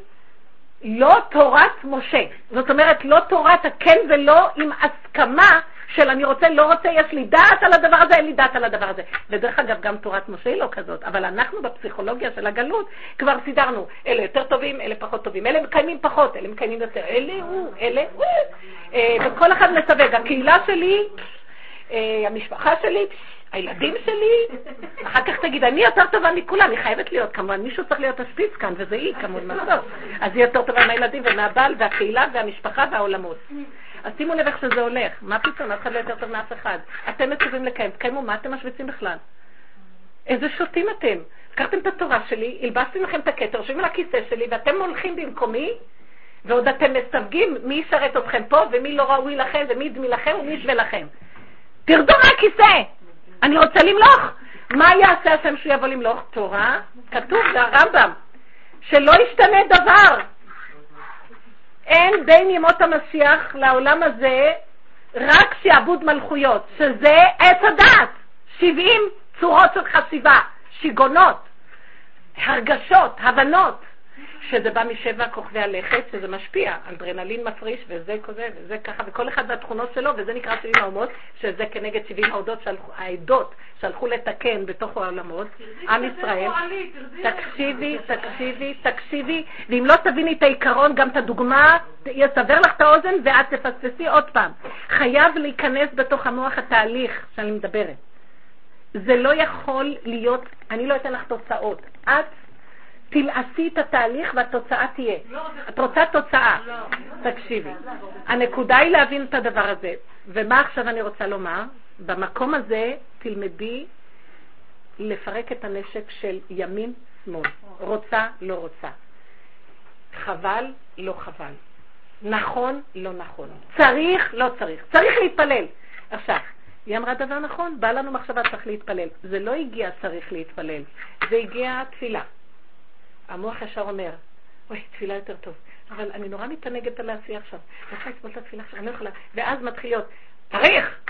לא תורת משה. זאת אומרת, לא תורת הכן ולא עם הסכמה של אני רוצה, לא רוצה, יש לי דעת על הדבר הזה, אין לי דעת על הדבר הזה. ודרך אגב, גם תורת משה היא לא כזאת, אבל אנחנו בפסיכולוגיה של הגלות כבר סידרנו, אלה יותר טובים, אלה פחות טובים, אלה מקיימים פחות, אלה מקיימים יותר, אלה הוא, אלה הוא, אה, וכל אחד מסווג. הקהילה שלי, אה, המשפחה שלי, הילדים שלי, אחר כך תגיד, אני יותר טובה מכולם, אני חייבת להיות, כמובן, מישהו צריך להיות השפיץ כאן, וזה היא, כמובן, בסוף. אז היא יותר טובה מהילדים ומהבעל והקהילה והמשפחה והעולמות. אז שימו לב איך שזה הולך, מה פתאום, אף אחד לא יותר טוב מאף אחד. אתם מצווים לקיים, תקיימו, מה אתם משוויצים בכלל? איזה שוטים אתם? לקחתם את התורה שלי, הלבשתם לכם את הכתר, יושבים על הכיסא שלי, ואתם הולכים במקומי, ועוד אתם מסווגים מי ישרת אתכם פה, ומי לא ראוי לכם, ומי ידמי לכם, ומי ישווה לכם. תרדו מהכיסא! אני רוצה למלוך. מה יעשה השם שהוא יבוא למלוך? תורה, כתוב, זה הרמב"ם, שלא ישתנה דבר. אין בין ימות המשיח לעולם הזה רק שעבוד מלכויות, שזה עץ הדעת, 70 צורות של חשיבה, שיגונות, הרגשות, הבנות. שזה בא משבע כוכבי הלכת, שזה משפיע, אנדרנלין מפריש, וזה כזה, וזה ככה, וכל אחד והתכונות שלו, וזה נקרא שבעים האומות, שזה כנגד שבעים העדות, העדות שהלכו לתקן בתוך העולמות, עם ישראל. תקשיבי, תקשיבי, תקשיבי, ואם לא תביני את העיקרון, גם את הדוגמה, יסבר לך את האוזן ואת תפספסי עוד פעם. חייב להיכנס בתוך המוח התהליך שאני מדברת. זה לא יכול להיות, אני לא אתן לך תוצאות. את תלעשי את התהליך והתוצאה תהיה. את רוצה תוצאה. תקשיבי. הנקודה היא להבין את הדבר הזה. ומה עכשיו אני רוצה לומר? במקום הזה תלמדי לפרק את הנשק של ימין-שמאל. רוצה, לא רוצה. חבל, לא חבל. נכון, לא נכון. צריך, לא צריך. צריך להתפלל. עכשיו, היא אמרה דבר נכון, בא לנו מחשבה צריך להתפלל. זה לא הגיע צריך להתפלל, זה הגיע תפילה. המוח ישר אומר, אוי, תפילה יותר טוב, אבל אני נורא מתענגת על העשייה עכשיו, אני צריכה לסבול את התפילה עכשיו, אני לא יכולה, ואז מתחיל להיות, צריך!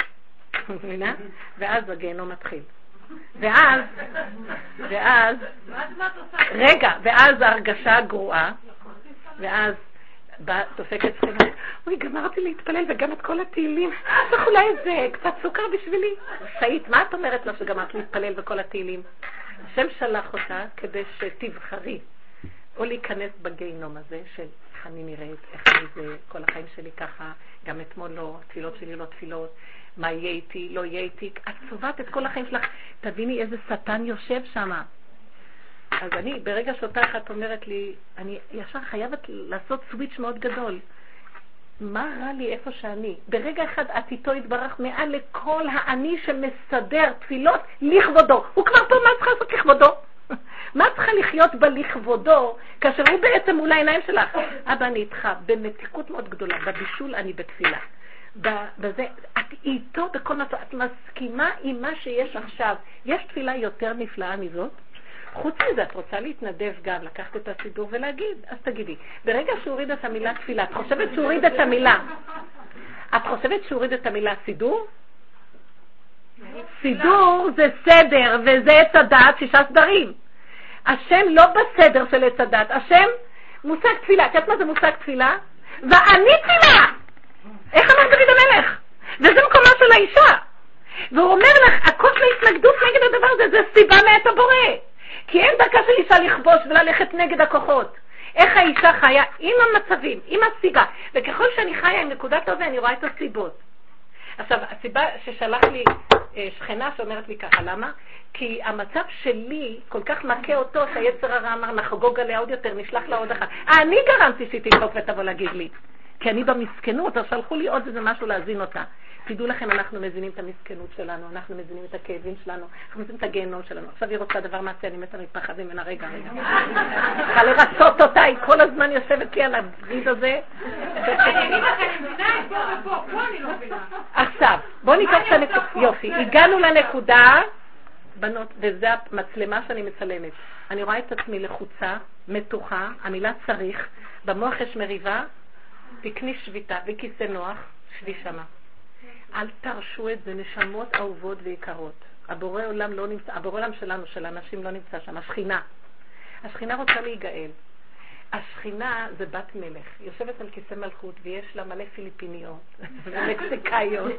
מבינה? ואז הגיהנום מתחיל. ואז, ואז, רגע, ואז ההרגשה הגרועה, ואז דופקת שכנה, אוי, גמרתי להתפלל וגם את כל התהילים, צריך אולי איזה קצת סוכר בשבילי. שאית, מה את אומרת לו שגמרת להתפלל וכל התהילים? השם שלח אותה כדי שתבחרי או להיכנס בגיהינום הזה של איך אני נראית, איך אני זה, כל החיים שלי ככה, גם אתמול לא, התפילות שלי לא תפילות, מה יהיה איתי, לא יהיה איתי, את צובעת את כל החיים שלך, תביני איזה שטן יושב שם. אז אני, ברגע שאותה אחת אומרת לי, אני ישר חייבת לעשות סוויץ' מאוד גדול. מה רע לי איפה שאני? ברגע אחד את איתו יתברך מעל לכל האני שמסדר תפילות לכבודו. הוא כבר פה, מה צריכה לעשות לכבודו? מה צריכה לחיות בה לכבודו, כאשר הוא בעצם מול העיניים שלך? אבא, אני איתך, במתיקות מאוד גדולה, בבישול אני בתפילה. בזה, את איתו בכל מצב, את מסכימה עם מה שיש עכשיו. יש תפילה יותר נפלאה מזאת? חוץ מזה, את רוצה להתנדב גם, לקחת את הסידור ולהגיד, אז תגידי, ברגע שהוא הוריד את המילה תפילה, את חושבת שהוא הוריד את המילה, את חושבת שהוא הוריד את המילה סידור? סידור זה סדר, וזה עץ הדעת שישה סדרים. השם לא בסדר של עץ הדת, השם מושג תפילה. את יודעת מה זה מושג תפילה? ואני תפילה! איך אמר דוד המלך? וזה מקומה של האישה. והוא אומר לך, הכוס להתנגדות נגד הדבר הזה, זה סיבה מאת הבורא. כי אין דרכה של אישה לכבוש וללכת נגד הכוחות. איך האישה חיה עם המצבים, עם הסיבה. וככל שאני חיה עם נקודת הזה, אני רואה את הסיבות. עכשיו, הסיבה ששלח לי אה, שכנה שאומרת לי ככה, למה? כי המצב שלי כל כך מכה אותו, שהיצר הרע אמר, נחגוג עליה עוד יותר, נשלח לה עוד אחת. אני גרמתי שהיא תדפוק ותבוא להגיד לי. כי אני במסכנות, אז שלחו לי עוד איזה משהו להזין אותה. תדעו לכם, אנחנו מזינים את המסכנות שלנו, אנחנו מזינים את הכאבים שלנו, אנחנו מזינים את הגיהנום שלנו. עכשיו היא רוצה דבר מעשה, אני מתה מפחד ממנה, רגע, רגע. צריכה לרצות אותה, היא כל הזמן יושבת לי על הבריד הזה. עכשיו, בואו ניקח את הנקודה, יופי, הגענו לנקודה, בנות, וזה המצלמה שאני מצלמת. אני רואה את עצמי לחוצה, מתוחה, המילה צריך, במוח יש מריבה, תקני שביתה וכיסא נוח, שבי שמה. אל תרשו את זה, נשמות אהובות ויקרות. הבורא עולם לא נמצא, הבורא עולם שלנו, של אנשים לא נמצא שם, השכינה. השכינה רוצה להיגאל. השכינה זה בת מלך, היא יושבת על כיסא מלכות ויש לה מלא פיליפיניות ומקסיקאיות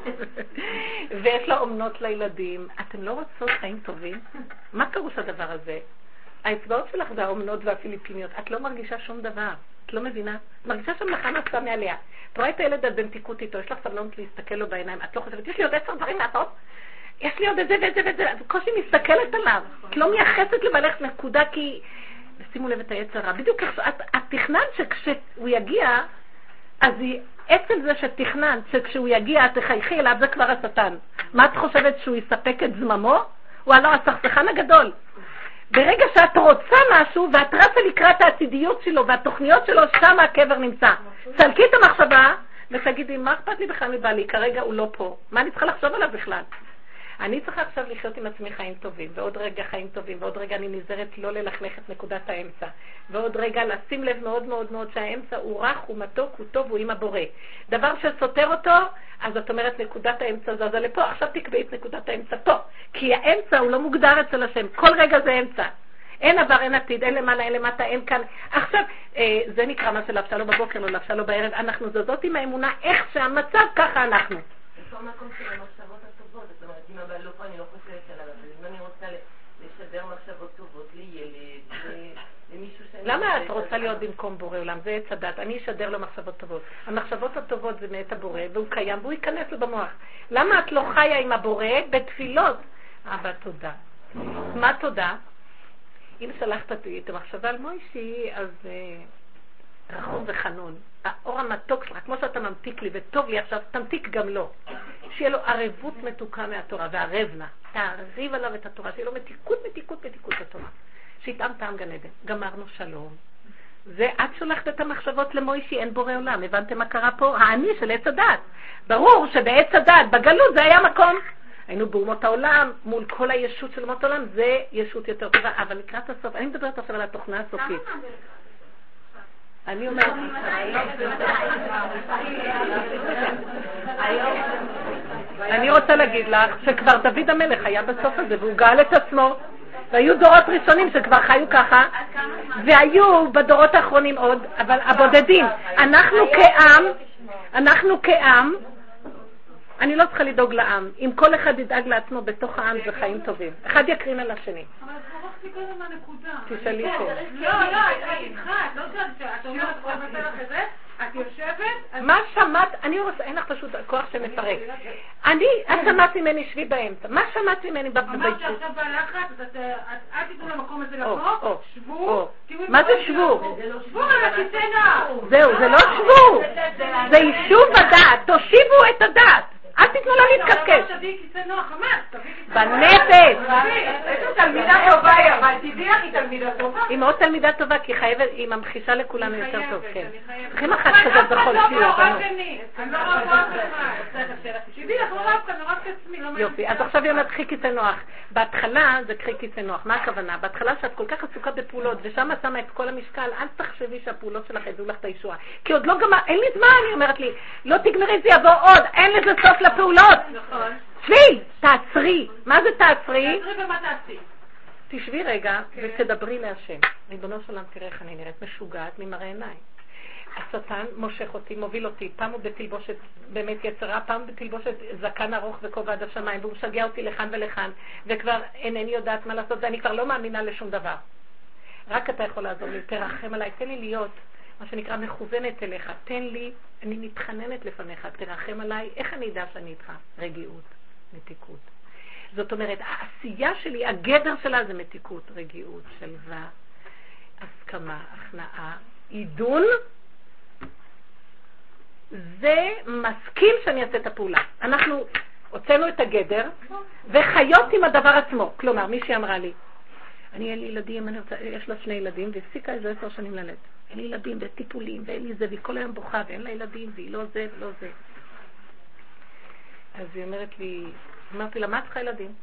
ויש לה אומנות לילדים. אתן לא רוצות חיים טובים? מה פירוש הדבר הזה? האצבעות שלך זה האומנות והפיליפיניות. את לא מרגישה שום דבר. את לא מבינה? את מרגישה שהמלאכה נעשה מעליה. את רואה את הילד הדנטיקות איתו, יש לך סבלנות להסתכל לו בעיניים. את לא חושבת, יש לי עוד עשר דברים לעשות? יש לי עוד את זה ואת זה ואת זה. את בקושי מסתכלת עליו. את לא מייחסת למלאכת נקודה כי... שימו לב את היצר רע. בדיוק איך את, את תכננת שכשהוא יגיע, אז היא, עצם זה שתכננת שכשהוא יגיע תחייכי אליו, זה כבר השטן. מה את חושבת, שהוא יספק את זממו? הוא הלא הסכסכן הגדול. ברגע שאת רוצה משהו ואת רצה לקראת העתידיות שלו והתוכניות שלו, שם הקבר נמצא. סלקי את המחשבה ותגידי, מה אכפת לי בכלל מבעלי? כרגע הוא לא פה. מה אני צריכה לחשוב עליו בכלל? אני צריכה עכשיו לחיות עם עצמי חיים טובים, ועוד רגע חיים טובים, ועוד רגע אני נזהרת לא ללכלך את נקודת האמצע, ועוד רגע לשים לב מאוד מאוד מאוד שהאמצע הוא רך, הוא מתוק, הוא טוב, הוא עם הבורא. דבר שסותר אותו, אז את אומרת נקודת האמצע זזה לפה, עכשיו תקבעי את נקודת האמצע פה, כי האמצע הוא לא מוגדר אצל השם, כל רגע זה אמצע. אין עבר, אין עתיד, אין למעלה, אין למטה, אין כאן. עכשיו, אה, זה נקרא מה שלבשה לו בבוקר, לא לבשה לו בערב. אנחנו זזות עם האמונה, איך שהמצב, ככה אנחנו. איפה המקום של המחשבות הטובות? זאת אומרת, אם הבעל לא פה, אני לא חושבת עליו, אבל אם אני רוצה לשדר מחשבות טובות לילד, למישהו שאני... למה את רוצה להיות במקום בורא עולם? זה עץ הדת. אני אשדר לו מחשבות טובות. המחשבות הטובות זה מאת הבורא, והוא קיים, והוא ייכנס לו במוח. למה את לא חיה עם הבורא בתפילות? אבא, תודה. מה תודה? אם שלחת את המחשבה על מוישי, אז אה, רחום וחנון. האור המתוק שלך, כמו שאתה ממתיק לי וטוב לי עכשיו, תמתיק גם לו. שיהיה לו ערבות מתוקה מהתורה, וערב לה. תעריב עליו את התורה, שיהיה לו מתיקות, מתיקות, מתיקות בתורה. שיטעם טעם גן עדן. גמרנו שלום. ואת שולחת את המחשבות למוישי, אין בורא עולם. הבנתם מה קרה פה? האני של עץ הדת. ברור שבעץ הדת, בגלות, זה היה מקום היינו באומות העולם, מול כל הישות של אומות העולם, זה ישות יותר טובה. אבל לקראת הסוף, אני מדברת עכשיו על התוכנה הסופית. אני אומרת... אני רוצה להגיד לך שכבר דוד המלך היה בסוף הזה, והוא גאל את עצמו, והיו דורות ראשונים שכבר חיו ככה, והיו בדורות האחרונים עוד, אבל הבודדים. אנחנו כעם, אנחנו כעם, אני לא צריכה לדאוג לעם. אם כל אחד ידאג לעצמו בתוך העם זה חיים טובים. אחד יקרין על השני. ברחתי קודם מהנקודה. תשאלי פה. לא, לא, את איתך, את לא יודעת, את אומרת, את יושבת... מה שמעת, אני רוצה, אין לך פשוט כוח שמפרק. אני, את שמעת ממני שבי באמצע. מה שמעת ממני בבית? אמרת שעכשיו בלחץ, אז אל תיתנו למקום הזה לבוא, שבו, מה זה שבו? שבו על הכיסא נח. זהו, זה לא שבו. זה יישוב הדעת. תושיבו את הדעת. אל תיתנו לו להתקשקש. בנפש. איזו תלמידה טובה היא, אבל תדעי לך, היא תלמידה טובה. היא מאוד תלמידה טובה, כי היא ממחישה לכולנו יותר טוב, כן. צריכים אחת כזאת בכל שיעור. יופי, אז עכשיו היא אומרת קחי כיסא נוח. בהתחלה זה קחי כיסא נוח. מה הכוונה? בהתחלה שאת כל כך עסוקה בפעולות, ושם שמה את כל המשקל, אל תחשבי שהפעולות שלך ידעו לך את הישועה. כי עוד לא גמר, אין לי זמן, היא אומרת לי, לא תגמרי, זה יבוא עוד, אין לזה סוף לפעולות. נכון. שבי, תעצרי. מה זה תעצרי? תעצרי ומה תעשי? תשבי רגע כן. ותדברי להשם. ריבונו של עולם, תראה איך אני נראית משוגעת ממראה עיניים. השטן מושך אותי, מוביל אותי, פעם הוא בתלבושת באמת יצרה, פעם בתלבושת זקן ארוך וכובע עד השמיים, והוא משגע אותי לכאן ולכאן, וכבר אינני יודעת מה לעשות, ואני כבר לא מאמינה לשום דבר. רק אתה יכול לעזור לי, תרחם עליי, תן לי להיות, מה שנקרא, מכוונת אליך, תן לי, אני מתחננת לפניך, תרחם עליי, איך אני אדע שאני איתך? רגיעות, מתיקות. זאת אומרת, העשייה שלי, הגדר שלה זה מתיקות, רגיעות, שלווה, הסכמה, הכנעה, עידון זה מסכים שאני אעשה את הפעולה. אנחנו הוצאנו את הגדר וחיות עם הדבר עצמו. כלומר, מישהי אמרה לי, אני אין לי ילדים, אני רוצה, יש לה שני ילדים, והפסיקה איזה עשר שנים ללדת. אין לי ילדים וטיפולים, ואין לי זה, והיא כל היום בוכה, ואין לה ילדים, והיא לא זה ולא זה. אז היא אומרת לי, אמרתי לה, מה את צריכה ילדים?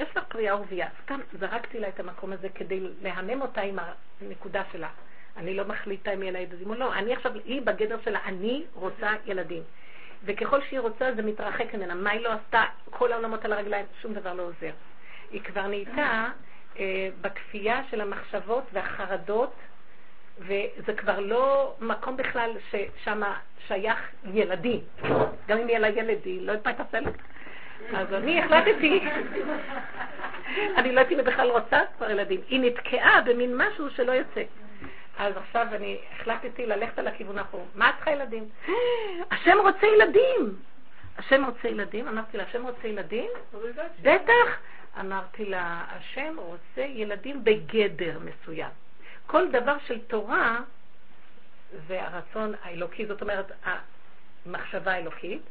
יש לך פריאה ורבייה. סתם זרקתי לה את המקום הזה כדי להנם אותה עם הנקודה שלה. אני לא מחליטה אם יהיה לה ילדים או לא. אני עכשיו, היא בגדר שלה, אני רוצה ילדים. וככל שהיא רוצה זה מתרחק ממנה. מה היא לא עשתה? כל העולמות על הרגליים, שום דבר לא עוזר. היא כבר נהייתה בכפייה של המחשבות והחרדות, וזה כבר לא מקום בכלל ששם שייך ילדים. גם אם יהיה לה ילד, היא לא יודעת מה תעשה אז אני החלטתי, אני לא הייתי בכלל רוצה כבר ילדים. היא נתקעה במין משהו שלא יוצא. אז עכשיו אני החלטתי ללכת על הכיוון האחרון. מה את צריכה ילדים? השם רוצה ילדים! השם רוצה ילדים? אמרתי לה, השם רוצה ילדים? בטח! אמרתי לה, השם רוצה ילדים בגדר מסוים. כל דבר של תורה זה הרצון האלוקי, זאת אומרת, המחשבה האלוקית,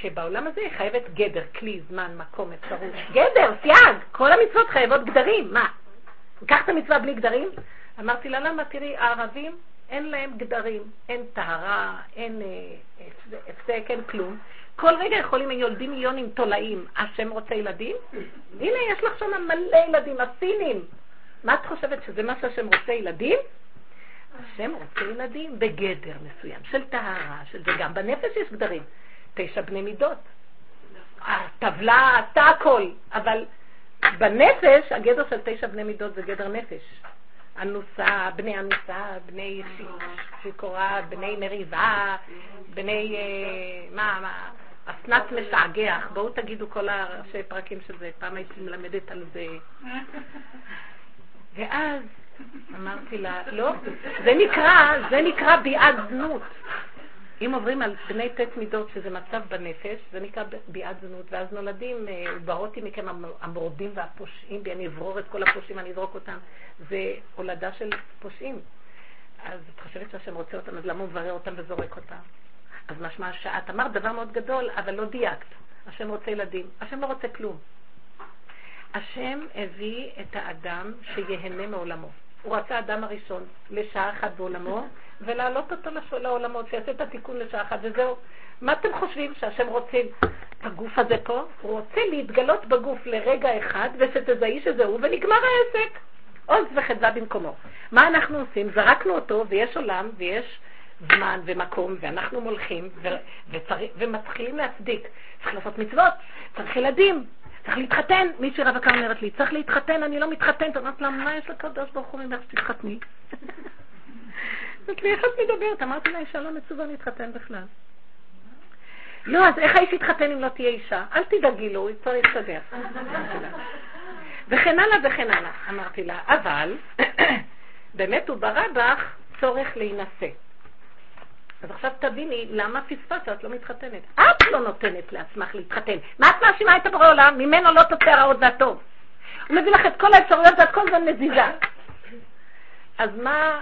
שבעולם הזה חייבת גדר, כלי, זמן, מקום, אפשרות. גדר, סייג! כל המצוות חייבות גדרים, מה? ניקח את המצווה בלי גדרים? אמרתי לה, למה? תראי, הערבים אין להם גדרים, אין טהרה, אין אה, הפסק, אין כלום. כל רגע יכולים יולדים מיליונים תולעים. השם רוצה ילדים? הנה, יש לך שם מלא ילדים, הסינים. מה את חושבת, שזה מה שהשם רוצה ילדים? השם רוצה ילדים בגדר מסוים, של טהרה, של זה. גם בנפש יש גדרים. תשע בני מידות. הטבלה עשתה הכל, אבל בנפש, הגדר של תשע בני מידות זה גדר נפש. אנוסה, בני אנוסה, בני שיכורה, בני מריבה, בני, אה, מה, מה, אסנת משעגח. בואו תגידו כל הראשי פרקים של זה, פעם הייתי מלמדת על זה. ואז אמרתי לה, לא, זה נקרא, זה נקרא ביעת זנות. אם עוברים על בני ט' מידות, שזה מצב בנפש, זה נקרא ביעת זנות, ואז נולדים, אה, מכם המורדים והפושעים, ואני אברור את כל הפושעים, אני אזרוק אותם. זה הולדה של פושעים. אז את חושבת שהשם רוצה אותם, אז למה הוא מברר אותם וזורק אותם? אז משמע שאת אמרת דבר מאוד גדול, אבל לא דייקת. השם רוצה ילדים. השם לא רוצה כלום. השם הביא את האדם שיהנה מעולמו. הוא רצה אדם הראשון לשעה אחת בעולמו, ולהעלות אותו לעולמות, שיעשה את התיקון לשעה אחת, וזהו. מה אתם חושבים שהשם רוצה את הגוף הזה פה? הוא רוצה להתגלות בגוף לרגע אחד, ושתזהי שזה הוא, ונגמר העסק. עוז וחדווה במקומו. מה אנחנו עושים? זרקנו אותו, ויש עולם, ויש זמן ומקום, ואנחנו מולכים, ומתחילים להצדיק. צריך לעשות מצוות, צריך ילדים, צריך להתחתן. מישהי רווקה אומרת לי, צריך להתחתן, אני לא מתחתנת. אמרת לה, מה יש לקדוש ברוך הוא ממך שתתחתני? אמרת לי, איך את מדברת? אמרתי לה, אישה לא מצווה להתחתן בכלל. לא, אז איך האיש יתחתן אם לא תהיה אישה? אל תדאגי לו, הוא צריך להסתדר. וכן הלאה וכן הלאה, אמרתי לה. אבל, באמת הוא ברא בך צורך להינשא. אז עכשיו תביני למה פספסת, את לא מתחתנת. את לא נותנת לעצמך להתחתן. מה את מאשימה את הבורא עולם? ממנו לא תוצא הרעות והטוב. הוא מביא לך את כל האפשרויות ואת כל הזמן מזיזה. אז מה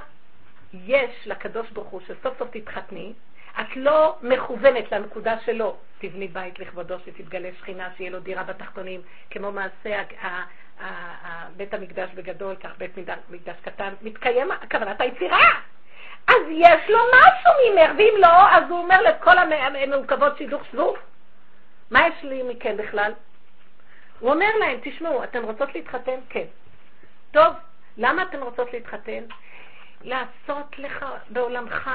יש לקדוש ברוך הוא שסוף סוף תתחתני? את לא מכוונת לנקודה שלו. תבני בית לכבודו שתתגלה שכינה, שיהיה לו דירה בתחתונים, כמו מעשה בית המקדש בגדול, כך בית מקדש קטן. מתקיים כוונת היצירה. אז יש לו משהו ממך, ואם לא, אז הוא אומר לכל המעוכבות שידוך שבו. מה יש לי מכם בכלל? הוא אומר להם, תשמעו, אתן רוצות להתחתן? כן. טוב, למה אתן רוצות להתחתן? לעשות לך בעולמך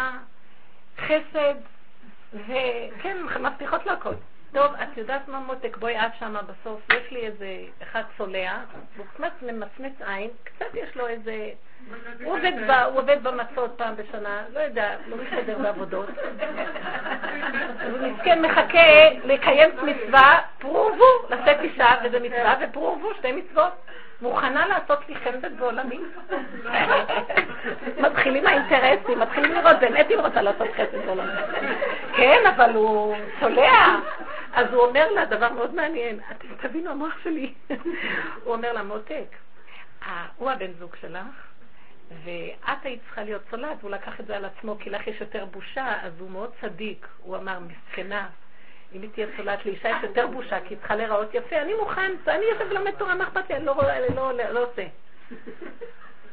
חסד, וכן, מבטיחות לו הכל. טוב, את יודעת מה מותק, בואי את שמה בסוף, יש לי איזה אחד צולע, הוא קצת ממצמץ עין, קצת יש לו איזה... הוא עובד, ב, הוא עובד במצות פעם בשנה, לא יודע, לא מסתדר בעבודות. הוא מסכן מחכה לקיים מצווה, פרובו, לשאת אישה, וזה מצווה, ופרובו, שתי מצוות. מוכנה לעשות לי חסד בעולמי? מתחילים האינטרסים, מתחילים לראות, באמת היא רוצה לעשות חסד בעולמי. כן, אבל הוא צולע. אז הוא אומר לה דבר מאוד מעניין, תבינו, המוח שלי. הוא אומר לה, מותק, הוא הבן זוג שלך, ואת היית צריכה להיות צולעת, והוא לקח את זה על עצמו, כי לך יש יותר בושה, אז הוא מאוד צדיק. הוא אמר, מסכנה, אם היא תהיה צולעת לאישה יש יותר בושה, כי היא צריכה להיראות יפה, אני מוכן, אני יושב ולומד תורה, מה אכפת לי? אני לא, לא, לא, לא עושה.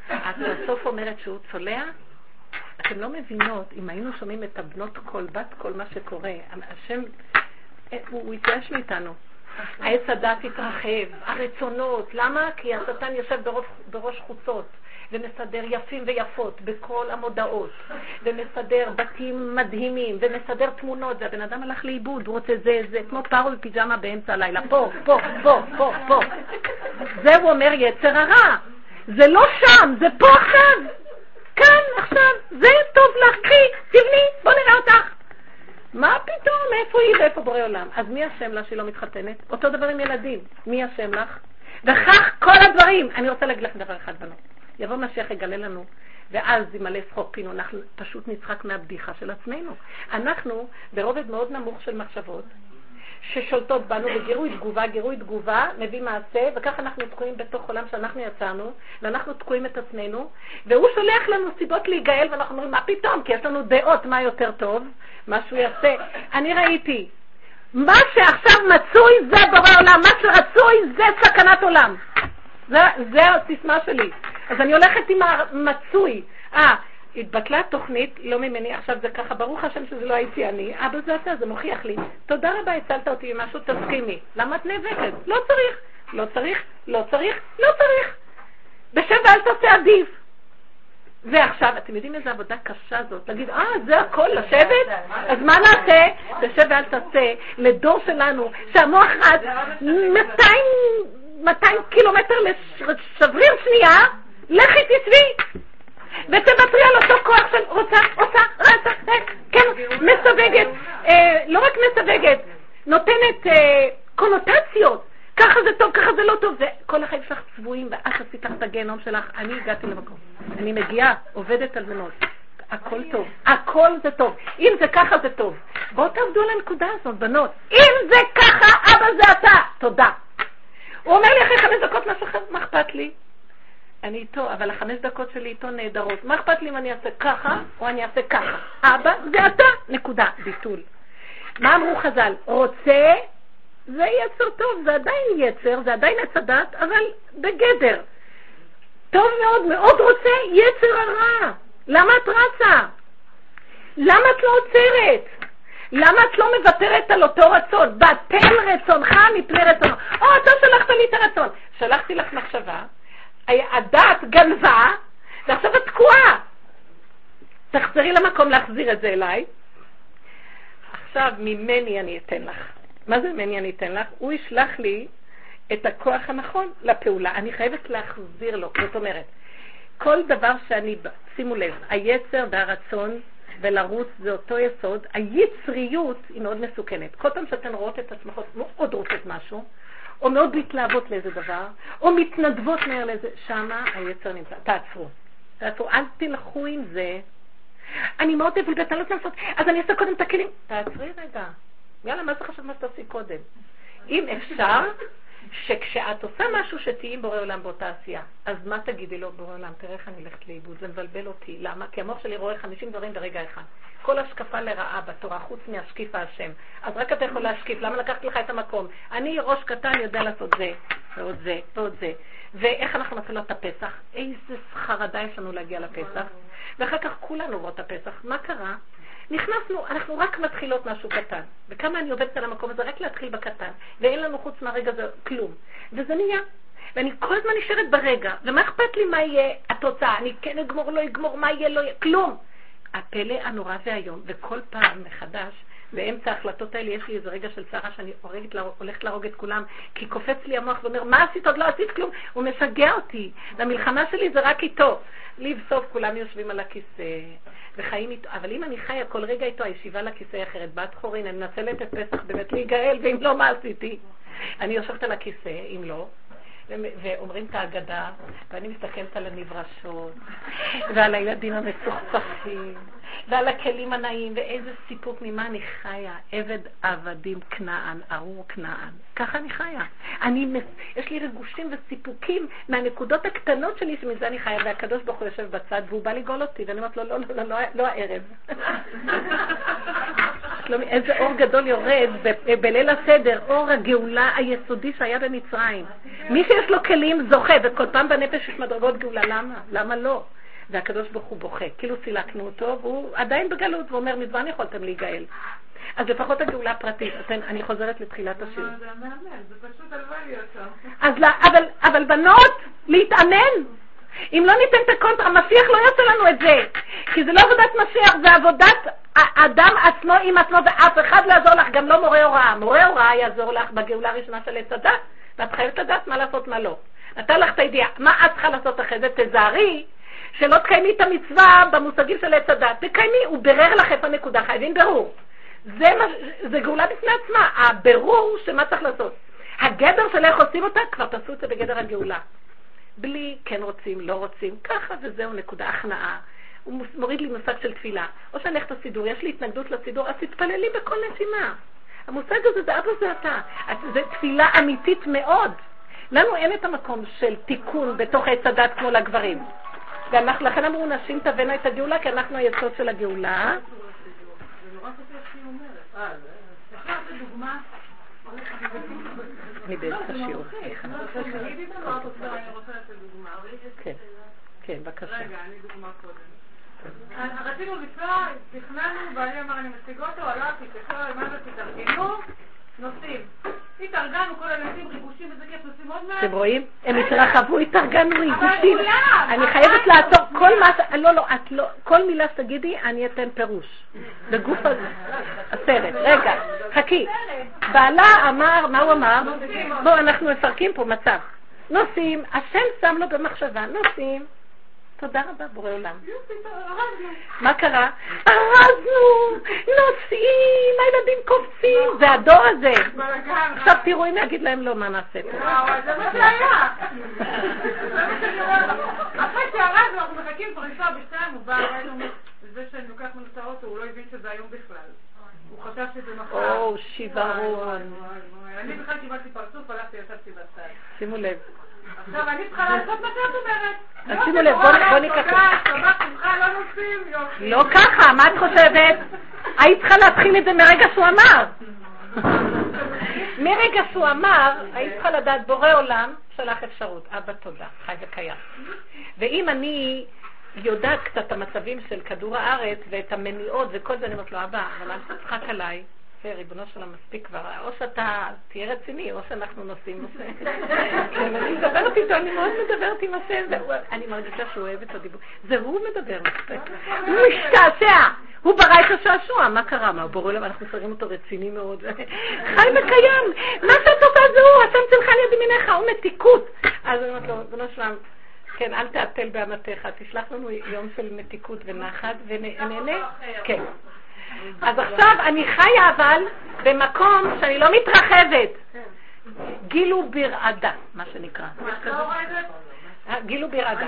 אז בסוף אומרת שהוא צולע, אתם לא מבינות, אם היינו שומעים את הבנות קול, בת קול, מה שקורה, השם, אה, הוא, התייאש מאיתנו. העץ הדת התרחב, הרצונות, למה? כי השטן יושב בראש חוצות. ומסדר יפים ויפות בכל המודעות, ומסדר בתים מדהימים, ומסדר תמונות, והבן אדם הלך לאיבוד, הוא רוצה זה, זה, כמו פרו בפיג'מה באמצע הלילה, פה, פה, פה, פה, פה. זה הוא אומר יצר הרע. זה לא שם, זה פה עכשיו. כאן, עכשיו, זה טוב לך, קחי, תבני, בוא נראה אותך. מה פתאום, איפה היא ואיפה בורא עולם? אז מי אשם לה שהיא לא מתחתנת? אותו דבר עם ילדים. מי אשם לך? וכך כל הדברים. אני רוצה להגיד לך דבר אחד בנות. יבוא משיח יגלה לנו, ואז ימלא שחוק פינו, אנחנו פשוט נצחק מהבדיחה של עצמנו. אנחנו ברובד מאוד נמוך של מחשבות, ששולטות בנו בגירוי תגובה, גירוי תגובה, מביא מעשה, וככה אנחנו תקועים בתוך עולם שאנחנו יצרנו, ואנחנו תקועים את עצמנו, והוא שולח לנו סיבות להיגאל, ואנחנו אומרים, מה פתאום? כי יש לנו דעות מה יותר טוב, מה שהוא יעשה. אני ראיתי, מה שעכשיו מצוי זה בורא עולם, מה שרצוי זה סכנת עולם. זה, זה הסיסמה שלי. אז אני הולכת עם המצוי. אה, התבטלה התוכנית, לא ממני, עכשיו זה ככה, ברוך השם שזה לא הייתי אני, אבא זה אתה, זה מוכיח לי. תודה רבה, הצלת אותי ממשהו, תסכימי. למה את נאבקת? לא צריך, לא צריך, לא צריך, לא צריך. בשב ואל תעשה עדיף. ועכשיו, אתם יודעים איזה עבודה קשה זאת? להגיד, אה, זה הכל, לשבת? אז מה נעשה? תשב ואל תעשה לדור שלנו, שהמוח רץ 200 קילומטר לשבריר שנייה, לכי תשבי. ותוותרי על אותו כוח של רוצה, עושה, רצה, אה, כן, מסווגת, אה, לא רק מסווגת, נותנת אה, קונוטציות. ככה זה טוב, ככה זה לא טוב. זה, כל החיים שלך צבועים, ואת עשית לך את הגיהנום שלך. אני הגעתי למקום. אני מגיעה, עובדת על מנות. הכל טוב, הכל זה טוב. אם זה ככה זה טוב. בואו תעבדו על הנקודה הזאת, בנות. אם זה ככה, אבא זה אתה. תודה. הוא אומר לי אחרי חמש דקות מה אכפת לי? אני איתו, אבל החמש דקות שלי איתו נהדרות. מה אכפת לי אם אני אעשה ככה או אני אעשה ככה? אבא זה אתה, נקודה, ביטול. מה אמרו חז"ל? רוצה, זה יצר טוב, זה עדיין יצר, זה עדיין עץ הדת, אבל בגדר. טוב מאוד, מאוד רוצה, יצר הרע. למה את רצה? למה את לא עוצרת? למה את לא מוותרת על אותו רצון? בטל רצונך מפני רצונו. או, אתה שלחת לי את הרצון. שלחתי לך מחשבה, הדת גנבה, ועכשיו את תקועה. תחזרי למקום להחזיר את זה אליי. עכשיו ממני אני אתן לך. מה זה ממני אני אתן לך? הוא ישלח לי את הכוח הנכון לפעולה. אני חייבת להחזיר לו. זאת אומרת, כל דבר שאני, שימו לב, היצר והרצון ולרוץ זה אותו יסוד. היצריות היא מאוד מסוכנת. כל פעם שאתן רואות את עצמכם מאוד רוצות משהו, או מאוד מתלהבות לאיזה דבר, או מתנדבות מהר לאיזה, שמה היצר נמצא. תעצרו. תעצרו, אל תלכו עם זה. אני מאוד מבולבלת, אני לא רוצה לעשות, אז אני אעשה קודם את הכלים. תעצרי רגע. יאללה, מה זה חשוב מה שתעשי קודם? אם אפשר, שכשאת עושה משהו שתהיי עם בורא עולם באותה עשייה, אז מה תגידי לו, בורא עולם, תראה איך אני הולכת לאיבוד, זה מבלבל אותי. למה? כי המוח שלי רואה 50 דברים ברגע אחד. כל השקפה לרעה בתורה, חוץ מהשקיף האשם. אז רק אתה יכול להשקיף, למה לקחתי לך את המקום? אני ראש קטן יודע לעשות זה, ועוד זה, ועוד זה. ואיך אנחנו מתחילות את הפסח? איזה חרדה יש לנו להגיע לפסח. ואחר כך כולנו עוברות את הפסח. מה קרה? נכנסנו, אנחנו רק מתחילות משהו קטן. וכמה אני עובדת על המקום הזה, רק להתחיל בקטן. ואין לנו חוץ מהרגע הזה כלום. וזה נהיה. ואני כל הזמן נשארת ברגע, ומה אכפת לי מה יהיה התוצאה? אני כן אגמור, לא אגמור, מה יהיה, לא יהיה, כלום. הפלא הנורא והיום, וכל פעם מחדש, באמצע ההחלטות האלה יש לי איזה רגע של צערה שאני הורגת, הולכת להרוג את כולם, כי קופץ לי המוח ואומר, מה עשית? עוד לא עשית כלום. הוא משגע אותי. והמלחמה שלי זה רק איתו. לבסוף כולם יושבים על הכיסא וחיים איתו, אבל אם אני חיה כל רגע איתו, הישיבה לכיסא היא אחרת. בת חורין, אני מנצלת את פסח באמת להיגאל, ואם לא, מה עשיתי? אני יושבת על הכיסא, אם לא, ואומרים את ההגדה, ואני מסתכלת על הנברשות, ועל הילדים המצוחצחים, ועל הכלים הנאים, ואיזה סיפוק ממה אני חיה. עבד עבדים כנען, ארור כנען. ככה אני חיה. אני, יש לי רגושים וסיפוקים מהנקודות הקטנות שלי, שמזה אני חיה, והקדוש ברוך הוא יושב בצד, והוא בא לגאול אותי, ואני אומרת לו, לא, לא, לא, לא, לא הערב. שלומי, איזה אור גדול יורד בליל הסדר, אור הגאולה היסודי שהיה במצרים. מי שיש לו כלים זוכה, וכל פעם בנפש יש מדרגות גאולה, למה? למה לא? והקדוש ברוך הוא בוכה, כאילו סילקנו אותו, והוא עדיין בגלות, והוא אומר, מזמן יכולתם להיגאל. אז לפחות הגאולה הפרטית, אני חוזרת לתחילת השיר. זה מהמם, זה פשוט הלוואי להיות שם. אבל בנות, להתאמן. אם לא ניתן את הקונטרה, המשיח לא יעשה לנו את זה. כי זה לא עבודת משיח, זה עבודת האדם עצמו עם עצמו, ואף אחד לא יעזור לך, גם לא מורה הוראה. מורה הוראה יעזור לך בגאולה הראשונה של עץ הדת, ואת חייבת לדעת מה לעשות, מה לא. נתן לך את הידיעה, מה את צריכה לעשות אחרי זה? תזהרי שלא תקיימי את המצווה במושגים של עץ הדת. תקיימי, הוא בירר לך איפה הנקודה, חייבים ברור. זה, מה, זה גאולה בפני עצמה, הבירור של מה צריך לעשות. הגדר של איך עושים אותה, כבר תעשו את זה בגדר הגאולה. בלי כן רוצים, לא רוצים, ככה וזהו, נקודה הכנעה. הוא מוריד לי מושג של תפילה. או שאני הולכת לסידור, יש לי התנגדות לסידור, אז תתפללי בכל נשימה. המושג הזה זה אבא זה אתה. זה תפילה אמיתית מאוד. לנו אין את המקום של תיקון בתוך עץ הדת כמו לגברים. ולכן אמרו נשים תבנה את הגאולה, כי אנחנו היסוד של הגאולה. אני באמצע שיעור, סליחה. כן, בבקשה. רגע, אני דוגמה קודם. רצינו לנסוע, תכננו, ואני אמר, אני משיגה אותו, הלכתי, תקשור, מה זה, תתארגנו, נוסעים. התארגנו, כל הילדים, ריגושים, איזה כיף, נוסעים עוד מעט. אתם רואים? הם התרחבו, התארגנו, ריגושים. אני חייבת לעצור כל מה... לא, לא, את לא... כל מילה שתגידי, אני אתן פירוש. בגוף הסרט. רגע, חכי. בעלה אמר, מה הוא אמר? בואו, אנחנו מפרקים פה מצב. נוסעים, השם שם לו במחשבה, נוסעים. תודה רבה, בורא עולם. מה קרה? ארזנו, נוסעים, הילדים קופצים, זה הדור הזה. עכשיו תראו אם יגיד להם לא, מה נעשה פה. זה מה שהיה. אחרי שארזנו, אנחנו מחכים לנסוע בשתיים, הוא בא אלינו, זה שאני לוקחנו את האוטו, הוא לא הבין שזה היום בכלל. הוא חשב שזה מחר. או, שיוורון. אני בכלל קיבלתי פרצוף, הלכתי, ישבתי בצד. שימו לב. עכשיו אני צריכה לעשות מה שאת אומרת. אז שימו לב, בוא ניקח... לא, לא ככה, מה את חושבת? היית צריכה להתחיל את זה מרגע שהוא אמר. מרגע שהוא אמר, היית צריכה לדעת, בורא עולם שלח אפשרות. אבא תודה, חי וקיים. ואם אני יודעת קצת את המצבים של כדור הארץ ואת המניעות וכל זה, אני אומרת לו, אבא, אבל אל תצחק עליי. ריבונו של המספיק כבר, או שאתה תהיה רציני, או שאנחנו נוסעים נושא. אני מדברת איתו, אני מאוד מדברת עם השם, אני מרגישה שהוא אוהב את הדיבור. זה הוא מדבר, הוא משתעשע, הוא ברא את השעשוע, מה קרה? מה, בורא למה אנחנו שרים אותו רציני מאוד. חי וקיים, מה שאת עושה זה הוא, השם צלך על יד ימינך, הוא מתיקות. אז אני אומרת לו, ריבונו שלם, כן, אל תעטל באמתך, תשלח לנו יום של מתיקות ונחת, ונהנה. כן. אז עכשיו אני חיה אבל במקום שאני לא מתרחבת. גילו ברעדה, מה שנקרא. גילו ברעדה.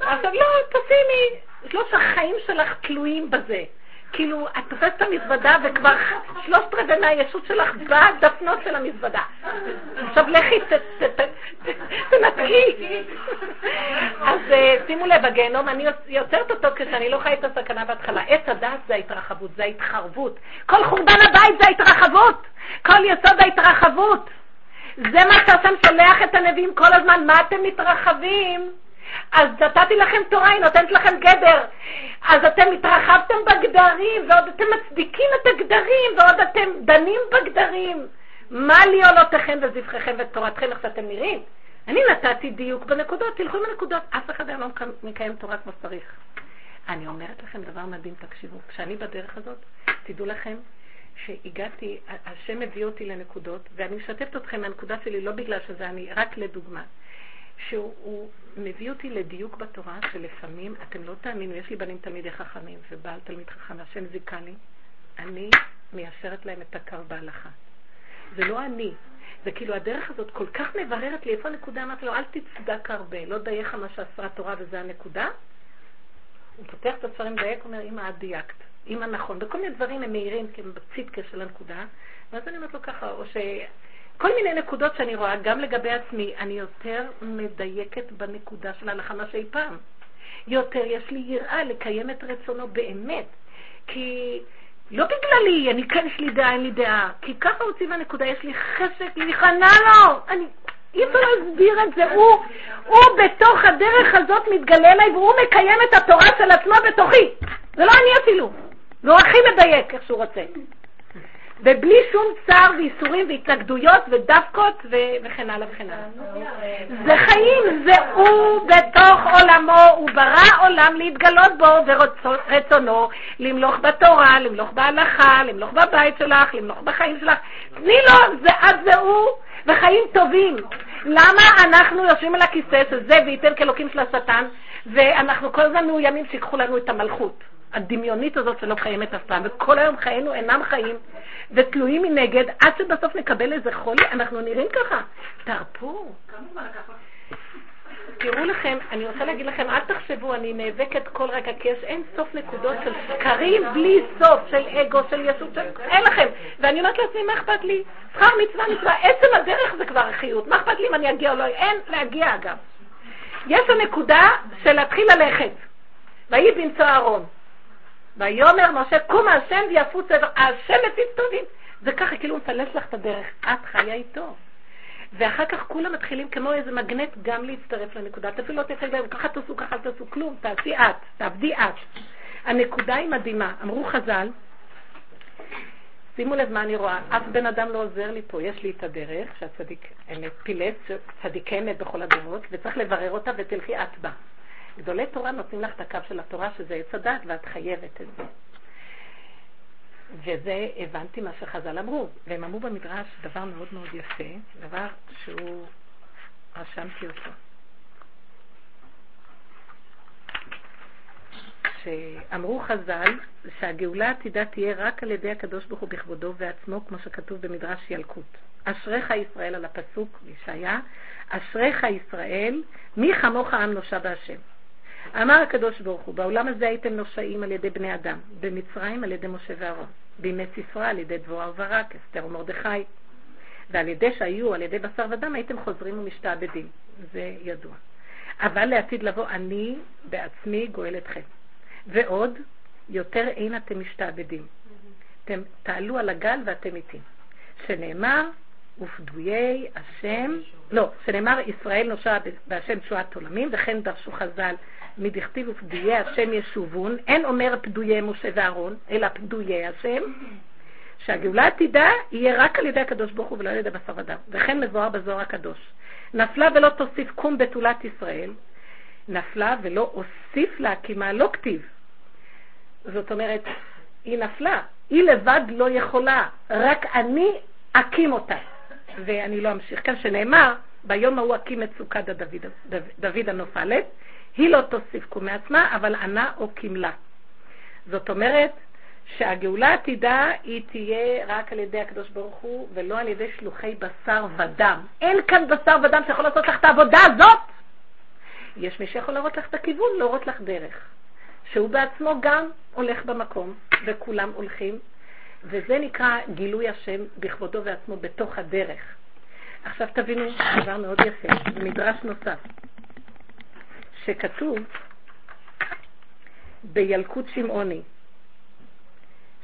עכשיו לא, תשימי, לא שהחיים שלך תלויים בזה. כאילו, את תופסת את המזוודה וכבר שלושת רבעי מהישות שלך בדפנות של המזוודה. עכשיו לכי, תנתקי. אז אה, שימו לב, הגיהנום, אני יוצרת אותו כשאני לא חי את הסכנה בהתחלה. עץ הדעת זה ההתרחבות, זה ההתחרבות. כל חורבן הבית זה ההתרחבות. כל יסוד ההתרחבות. זה מה שהשם שולח את הנביאים כל הזמן. מה אתם מתרחבים? אז נתתי לכם תורה, היא נותנת לכם גדר. אז אתם התרחבתם בגדרים, ועוד אתם מצדיקים את הגדרים, ועוד אתם דנים בגדרים. מה לי עולותיכם וזבחיכם ותורתכם, איך שאתם נראים? אני נתתי דיוק בנקודות, תלכו עם הנקודות. אף אחד היום לא מקיים תורה כמו שצריך. אני אומרת לכם דבר מדהים, תקשיבו. כשאני בדרך הזאת, תדעו לכם שהגעתי, השם הביא אותי לנקודות, ואני משתפת אתכם מהנקודה שלי, לא בגלל שזה אני, רק לדוגמה. שהוא מביא אותי לדיוק בתורה, שלפעמים, אתם לא תאמינו, יש לי בנים תלמידי חכמים, ובעל תלמיד חכם, השם זיכה אני מיישרת להם את הקר בהלכה. זה לא אני, זה כאילו הדרך הזאת כל כך מבררת לי איפה הנקודה, אמרתי לו, אל תצדק הרבה, לא דייך מה שעשה התורה וזה הנקודה. הוא פותח את הספרים דייק, אומר, אמא, את דייקת. אמא, נכון. וכל מיני דברים הם מהירים, כי הם בצדקה של הנקודה. ואז אני אומרת לו ככה, או ש... כל מיני נקודות שאני רואה, גם לגבי עצמי, אני יותר מדייקת בנקודה של ההלכה מה שאי פעם. יותר יש לי יראה לקיים את רצונו באמת. כי לא בגללי, אני כן יש לי דעה, אין לי דעה. כי ככה הוא ציווה נקודה, יש לי חשק להיכנע לו. אני, אי אפשר להסביר את זה. הוא, הוא בתוך הדרך הזאת מתגלה אליי והוא מקיים את התורה של עצמו בתוכי. זה לא אני אפילו. והוא הכי מדייק איך שהוא רוצה. ובלי שום צער ואיסורים והתנגדויות ודווקות וכן הלאה וכן הלאה. זה חיים, זה הוא בתוך עולמו, הוא ברא עולם להתגלות בו ורצונו למלוך בתורה, למלוך בהלכה, למלוך בבית שלך, למלוך בחיים שלך. תני לו, זה את זה הוא, וחיים טובים. למה אנחנו יושבים על הכיסא שזה וייתן כאלוקים של השטן, ואנחנו כל הזמן מאוימים שיקחו לנו את המלכות? הדמיונית הזאת שלא קיימת אף פעם, וכל היום חיינו אינם חיים, ותלויים מנגד, עד שבסוף נקבל איזה חולי, אנחנו נראים ככה. תרפו. תראו לכם, אני רוצה להגיד לכם, אל תחשבו, אני נאבקת כל רגע, כי יש אין סוף נקודות של שקרים בלי סוף, של אגו, של ישות, של... אין לכם. ואני אומרת לעצמי, מה אכפת לי? שכר מצווה מצווה, עצם הדרך זה כבר החיות. מה אכפת לי אם אני אגיע או לא? אין להגיע אגב. יש הנקודה של להתחיל ללכת. ויהי בנצור אהרון. ויאמר משה, קום השם ויפוץ עבר, השם מציב טובים. זה ככה, כאילו הוא מפלס לך את הדרך, את חיה איתו. ואחר כך כולם מתחילים כמו איזה מגנט גם להצטרף לנקודה. אפילו לא תצא להם, ככה תעשו, ככה תעשו, כלום, תעשי את, תעבדי את. הנקודה היא מדהימה. אמרו חז"ל, שימו לב מה אני רואה, אף בן אדם לא עוזר לי פה, יש לי את הדרך, שהצדיק אמת פילס, צדיק אמת בכל הדורות, וצריך לברר אותה ותלכי את בה. גדולי תורה נותנים לך את הקו של התורה, שזה עץ הדת, ואת חייבת את זה. וזה הבנתי מה שחז"ל אמרו, והם אמרו במדרש דבר מאוד מאוד יפה, דבר שהוא, רשמתי אותו. שאמרו חז"ל שהגאולה העתידה תהיה רק על ידי הקדוש ברוך הוא בכבודו ועצמו, כמו שכתוב במדרש ילקוט. אשריך ישראל על הפסוק בישעיה, אשריך ישראל, מי כמוך עם נושע בהשם. אמר הקדוש ברוך הוא, בעולם הזה הייתם נושעים על ידי בני אדם, במצרים על ידי משה ואהרון, בימי סיסרא על ידי דבורה וברק, אסתר ומרדכי, ועל ידי שהיו על ידי בשר ודם הייתם חוזרים ומשתעבדים, זה ידוע. אבל לעתיד לבוא אני בעצמי גואל אתכם. ועוד, יותר אין אתם משתעבדים. אתם תעלו על הגל ואתם איתי. שנאמר, ופדויי השם, לא, שנאמר ישראל נושע בהשם תשועת עולמים, וכן דרשו חז"ל מדכתיב ופדויי השם ישובון, אין אומר פדויי משה ואהרון, אלא פדויי השם, שהגאולה עתידה יהיה רק על ידי הקדוש ברוך הוא ולא על ידי בשר ודם. וכן מבואר בזוהר הקדוש. נפלה ולא תוסיף קום בתולת ישראל, נפלה ולא אוסיף לה, כי מה לא כתיב. זאת אומרת, היא נפלה, היא לבד לא יכולה, רק אני אקים אותה. ואני לא אמשיך כאן, שנאמר, ביום ההוא אקים את סוכת דוד, דוד הנופלת, היא לא תוסיף קום מעצמה, אבל ענה או קימלה. זאת אומרת שהגאולה העתידה היא תהיה רק על ידי הקדוש ברוך הוא, ולא על ידי שלוחי בשר ודם. אין כאן בשר ודם שיכול לעשות לך את העבודה הזאת. יש מי שיכול להראות לך את הכיוון, להראות לך דרך. שהוא בעצמו גם הולך במקום, וכולם הולכים, וזה נקרא גילוי השם בכבודו ועצמו בתוך הדרך. עכשיו תבינו דבר מאוד יפה, במדרש נוסף. שכתוב בילקוט שמעוני,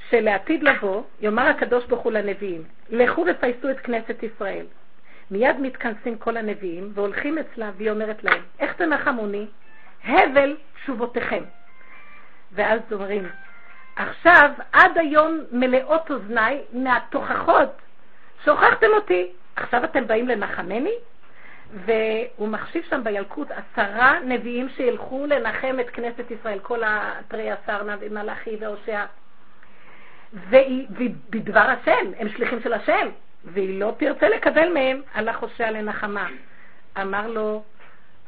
שלעתיד לבוא יאמר הקדוש ברוך הוא לנביאים, לכו ופייסו את כנסת ישראל. מיד מתכנסים כל הנביאים והולכים אצלה והיא אומרת להם, איך תנחמוני? הבל תשובותיכם. ואז אומרים, עכשיו עד היום מלאות אוזניי מהתוכחות שהוכחתם אותי, עכשיו אתם באים לנחמני? והוא מחשיב שם בילקוט עשרה נביאים שילכו לנחם את כנסת ישראל, כל התרי עשר מלאכי והושע. והיא, והיא בדבר השם, הם שליחים של השם, והיא לא תרצה לקבל מהם, הלך הושע לנחמה. אמר לו,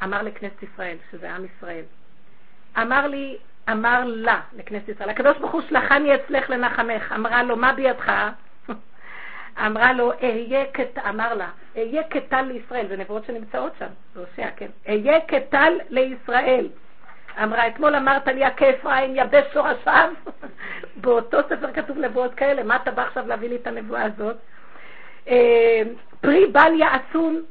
אמר לכנסת ישראל, שזה עם ישראל, אמר לי, אמר לה, לכנסת ישראל, הקדוש ברוך הוא שלחני אצלך לנחמך, אמרה לו, מה בידך? אמרה לו, אהיה כטל, אמר לה, אהיה כטל לישראל, זה נבואות שנמצאות שם, הושע, כן, אהיה כטל לישראל. אמרה, אתמול אמרת לי, כאפרים יבש שורשיו. באותו ספר כתוב נבואות כאלה, מה אתה בא עכשיו להביא לי את הנבואה הזאת? אה, פרי בל יעצון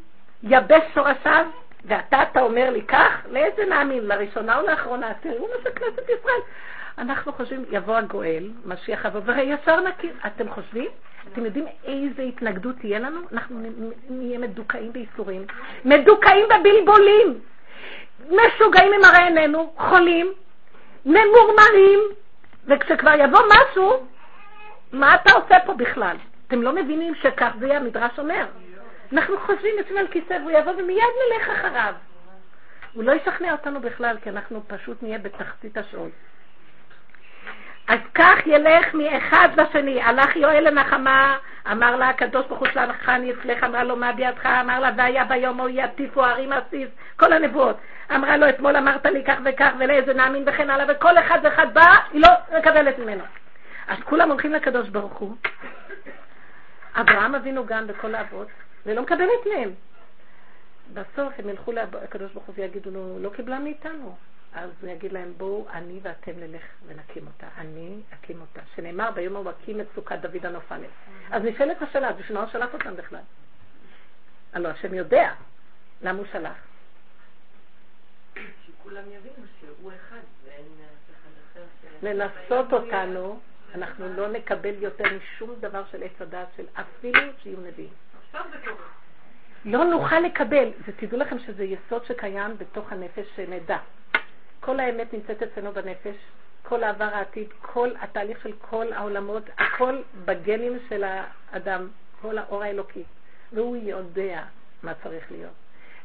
יבש שורשיו, ואתה, אתה אומר לי כך? לאיזה נאמין? לראשונה או לאחרונה? תראו מה זה כנסת ישראל. אנחנו חושבים, יבוא הגואל, משיח יבוא, וישר נכיר. אתם חושבים? אתם יודעים איזה התנגדות תהיה לנו? אנחנו נהיה מדוכאים בייסורים, מדוכאים בבלבולים. משוגעים ממראה עינינו, חולים, ממורמרים, וכשכבר יבוא משהו, מה אתה עושה פה בכלל? אתם לא מבינים שכך זה יהיה, המדרש אומר. אנחנו חושבים, יושבים על כיסא והוא יבוא ומיד נלך אחריו. הוא לא ישכנע אותנו בכלל, כי אנחנו פשוט נהיה בתחתית השעון. אז כך ילך מאחד לשני. הלך יואל לנחמה, אמר לה הקדוש ברוך הוא שלחני אצלך, אמרה לו מה בידך, אמר לה והיה ביום ההוא יטיפו ערים עסיס, כל הנבואות. אמרה לו אתמול אמרת לי כך וכך ולאיזה נאמין וכן הלאה, וכל אחד ואחד בא, היא לא מקבלת ממנו. אז כולם הולכים לקדוש ברוך הוא. אברהם אבינו גם בכל האבות, ולא מקבלת מהם. בסוף הם ילכו לקדוש ברוך הוא ויגידו לו, לא קיבלה מאיתנו. אז הוא יגיד להם, בואו אני ואתם נלך ונקים אותה. אני אקים אותה. שנאמר ביום ההוא אקים את סוכת דוד הנופלת. אז נשאלת השאלה, בשביל מה הוא שלח אותם בכלל? הלוא השם יודע למה הוא שלח. שכולם יבינו שהוא אחד ואין אף אחד אחר לנסות אותנו, אנחנו לא נקבל יותר משום דבר של עץ הדעת של אפילו שיהיו נביאים. לא נוכל לקבל, ותדעו לכם שזה יסוד שקיים בתוך הנפש שנדע. כל האמת נמצאת אצלנו בנפש, כל העבר העתיד, כל התהליך של כל העולמות, הכל בגנים של האדם, כל האור האלוקי. והוא יודע מה צריך להיות.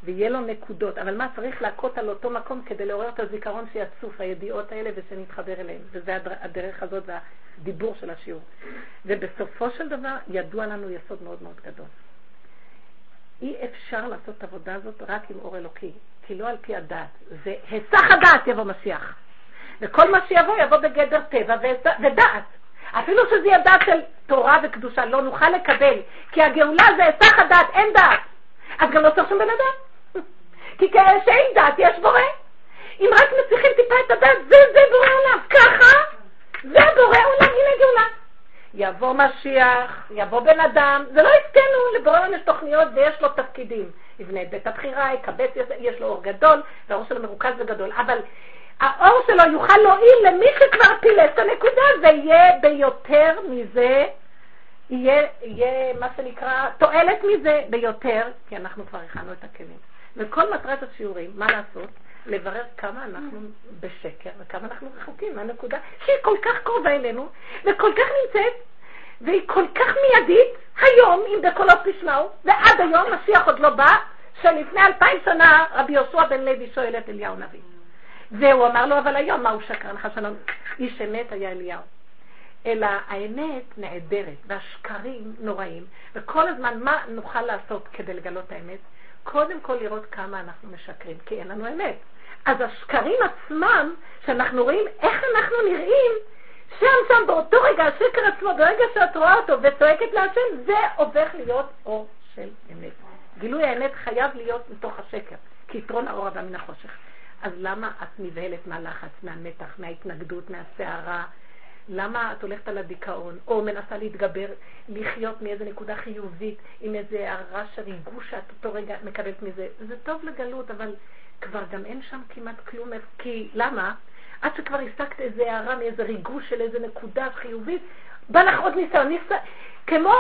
ויהיה לו נקודות, אבל מה צריך להכות על אותו מקום כדי לעורר את הזיכרון שיצוף, הידיעות האלה, ושנתחבר אליהן. וזה הדרך הזאת והדיבור של השיעור. ובסופו של דבר ידוע לנו יסוד מאוד מאוד גדול. אי אפשר לעשות את העבודה הזאת רק עם אור אלוקי, כי לא על פי הדת. זה היסח הדעת יבוא משיח. וכל מה שיבוא יבוא בגדר טבע ודעת. אפילו שזה יהיה דת של תורה וקדושה, לא נוכל לקבל, כי הגאולה זה היסח הדעת, אין דת. אז גם לא צריך שם בן אדם. כי כשאין דת יש בורא. אם רק מצליחים טיפה את הדת, זה זה בורא עולם. ככה, זה בורא עולם, הנה גאולה. יבוא משיח, יבוא בן אדם, זה לא הסכנו, עולם יש תוכניות ויש לו תפקידים. יבנה את בית הבחירה, יקבץ, יש לו אור גדול, והאור שלו מרוכז וגדול. אבל האור שלו יוכל להועיל למי שכבר פילס את הנקודה, זה יהיה ביותר מזה, יהיה, יהיה מה שנקרא תועלת מזה ביותר, כי אנחנו כבר הכנו את הכלים. וכל מטרת השיעורים, מה לעשות? לברר כמה אנחנו בשקר וכמה אנחנו רחוקים מהנקודה שהיא כל כך קרובה אלינו וכל כך נמצאת והיא כל כך מיידית היום אם בקולות תשמעו ועד היום משיח עוד לא בא שלפני אלפיים שנה רבי יהושע בן לוי שואל את אליהו נביא והוא אמר לו אבל היום מה הוא שקרן חשלון איש אמת היה אליהו. אלא האמת נעדרת והשקרים נוראים וכל הזמן מה נוכל לעשות כדי לגלות האמת קודם כל לראות כמה אנחנו משקרים, כי אין לנו אמת. אז השקרים עצמם, שאנחנו רואים איך אנחנו נראים, שם שם באותו רגע, השקר עצמו, ברגע שאת רואה אותו וצועקת להשם, זה הופך להיות אור של אמת. גילוי האמת חייב להיות מתוך השקר, כי יתרון האור הבא מן החושך. אז למה את נבהלת מהלחץ, מהמתח, מההתנגדות, מהסערה? למה את הולכת על הדיכאון, או מנסה להתגבר, לחיות מאיזה נקודה חיובית, עם איזה הרעש הריגוש שאת אותו רגע מקבלת מזה? זה טוב לגלות, אבל כבר גם אין שם כמעט כלום, כי למה? עד שכבר השגת איזה הערה מאיזה ריגוש של איזה נקודה חיובית, בא לך עוד ניסיון, ניסיון, כמו,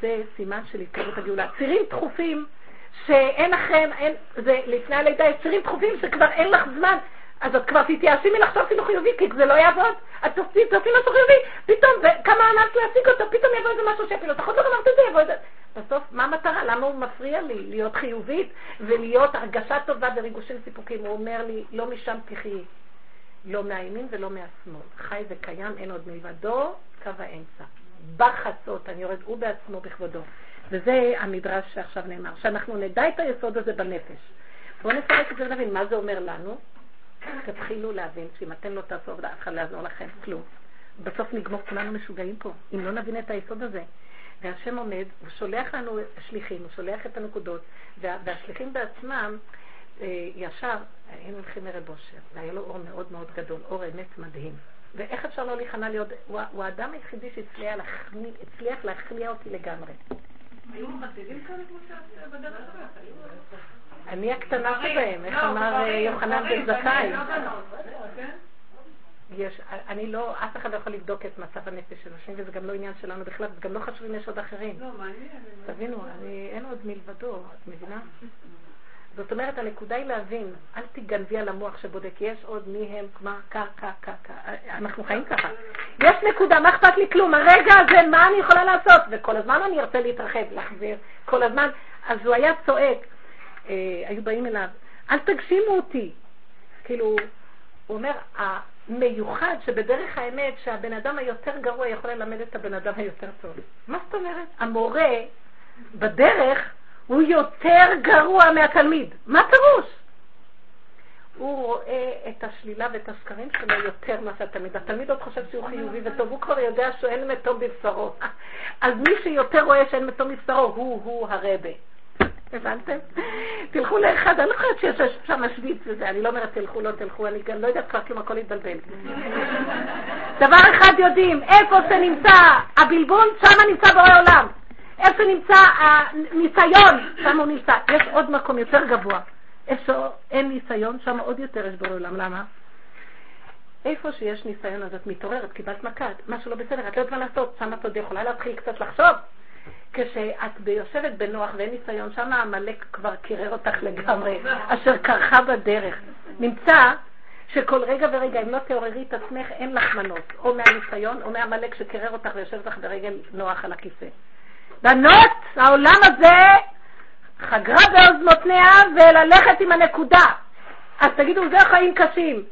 זה סימן של התקרבות הגאולה, צירים דחופים שאין לכם, אין, זה לפני הלידה, יש צירים דחופים שכבר אין לך זמן, אז את כבר תתייאשי מלחשוב אפילו חיובי, כי זה לא יעבוד. את תעשי משהו חיובי, פתאום, וכמה ענף להשיג אותו, פתאום יבוא איזה משהו שיפיל אותך, עוד לא גמרת את זה, יבוא איזה... בסוף, מה המטרה? למה הוא מפריע לי להיות חיובית ולהיות הרגשה טובה וריגושים סיפוקים? הוא אומר לי, לא משם תחיי. לא מהימין ולא מהשמאל. חי וקיים, אין עוד מלבדו, קו האמצע. בחצות, אני יורד הוא בעצמו בכבודו. וזה המדרש שעכשיו נאמר, שאנחנו נדע את היסוד הזה בנפש. בואו נפרק את זה ונבין מה זה אומר לנו. תתחילו להבין שאם אתם לא תעשו עבודה, אף אחד לא יעזור לכם, כלום. בסוף נגמור כולנו משוגעים פה, אם לא נבין את היסוד הזה. והשם עומד, הוא שולח לנו שליחים, הוא שולח את הנקודות, והשליחים בעצמם, אה, ישר, היינו הולכים לרב אושר, והיה לו אור מאוד מאוד גדול, אור אמת מדהים. ואיך אפשר לא להיכנע להיות, הוא, האדם היחידי שהצליח להכניע אותי לגמרי. חסידים כאלה כמו שבדרך אני הקטנה שבהם, איך לא, אמר אה, יוחנן בן זכאי. לא כן? יש, אני לא, אף אחד לא יכול לבדוק את מצב הנפש של נשים, וזה גם לא עניין שלנו בכלל, זה גם לא חשוב אם יש עוד אחרים. לא, מעניין. תבינו, אני, אין עוד מלבדו, את מבינה? זאת אומרת, הנקודה היא להבין, אל תגנבי על המוח שבודק, יש עוד מי הם, מה, כך, כך, כך, אנחנו חיים ככה. יש נקודה, מה אכפת לי כלום, הרגע הזה, מה אני יכולה לעשות? וכל הזמן אני ארצה להתרחב, להחזיר, כל הזמן. אז הוא היה צועק, אה, היו באים אליו, אל תגשימו אותי. כאילו, הוא אומר, המיוחד שבדרך האמת שהבן אדם היותר גרוע יכול ללמד את הבן אדם היותר טוב. מה זאת אומרת? המורה בדרך הוא יותר גרוע מהתלמיד. מה פירוש? הוא רואה את השלילה ואת השקרים שלו יותר מאשר התלמיד. התלמיד עוד חושב שהוא חיובי וטוב, הוא כבר יודע שאין מתום בבשרו. אז מי שיותר רואה שאין מתום בבשרו, הוא, הוא הרבה. הבנתם? תלכו לאחד, אני לא חושבת שיש שם שוויץ וזה, אני לא אומרת תלכו, לא תלכו, אני גם לא יודעת כבר כלום, הכל יתבלבל. דבר אחד יודעים, איפה שנמצא הבלבול, שם נמצא בורא עולם. איפה נמצא הניסיון, שם הוא נמצא. יש עוד מקום יותר גבוה. איפה אין ניסיון, שם עוד יותר יש בורא עולם. למה? איפה שיש ניסיון אז את מתעוררת, קיבלת מכה, משהו לא בסדר, את לא יודעת מה לעשות, שם את עוד יכולה להתחיל קצת לחשוב. כשאת יושבת בנוח ואין ניסיון, שם העמלק כבר קירר אותך לגמרי, אשר קרחה בדרך. נמצא שכל רגע ורגע, אם לא תעוררי את עצמך, אין לך מנות, או מהניסיון או מהעמלק שקירר אותך ויושב לך ברגל נוח על הכיסא. בנות, העולם הזה חגרה בעוז מותניה וללכת עם הנקודה. אז תגידו, זה חיים קשים.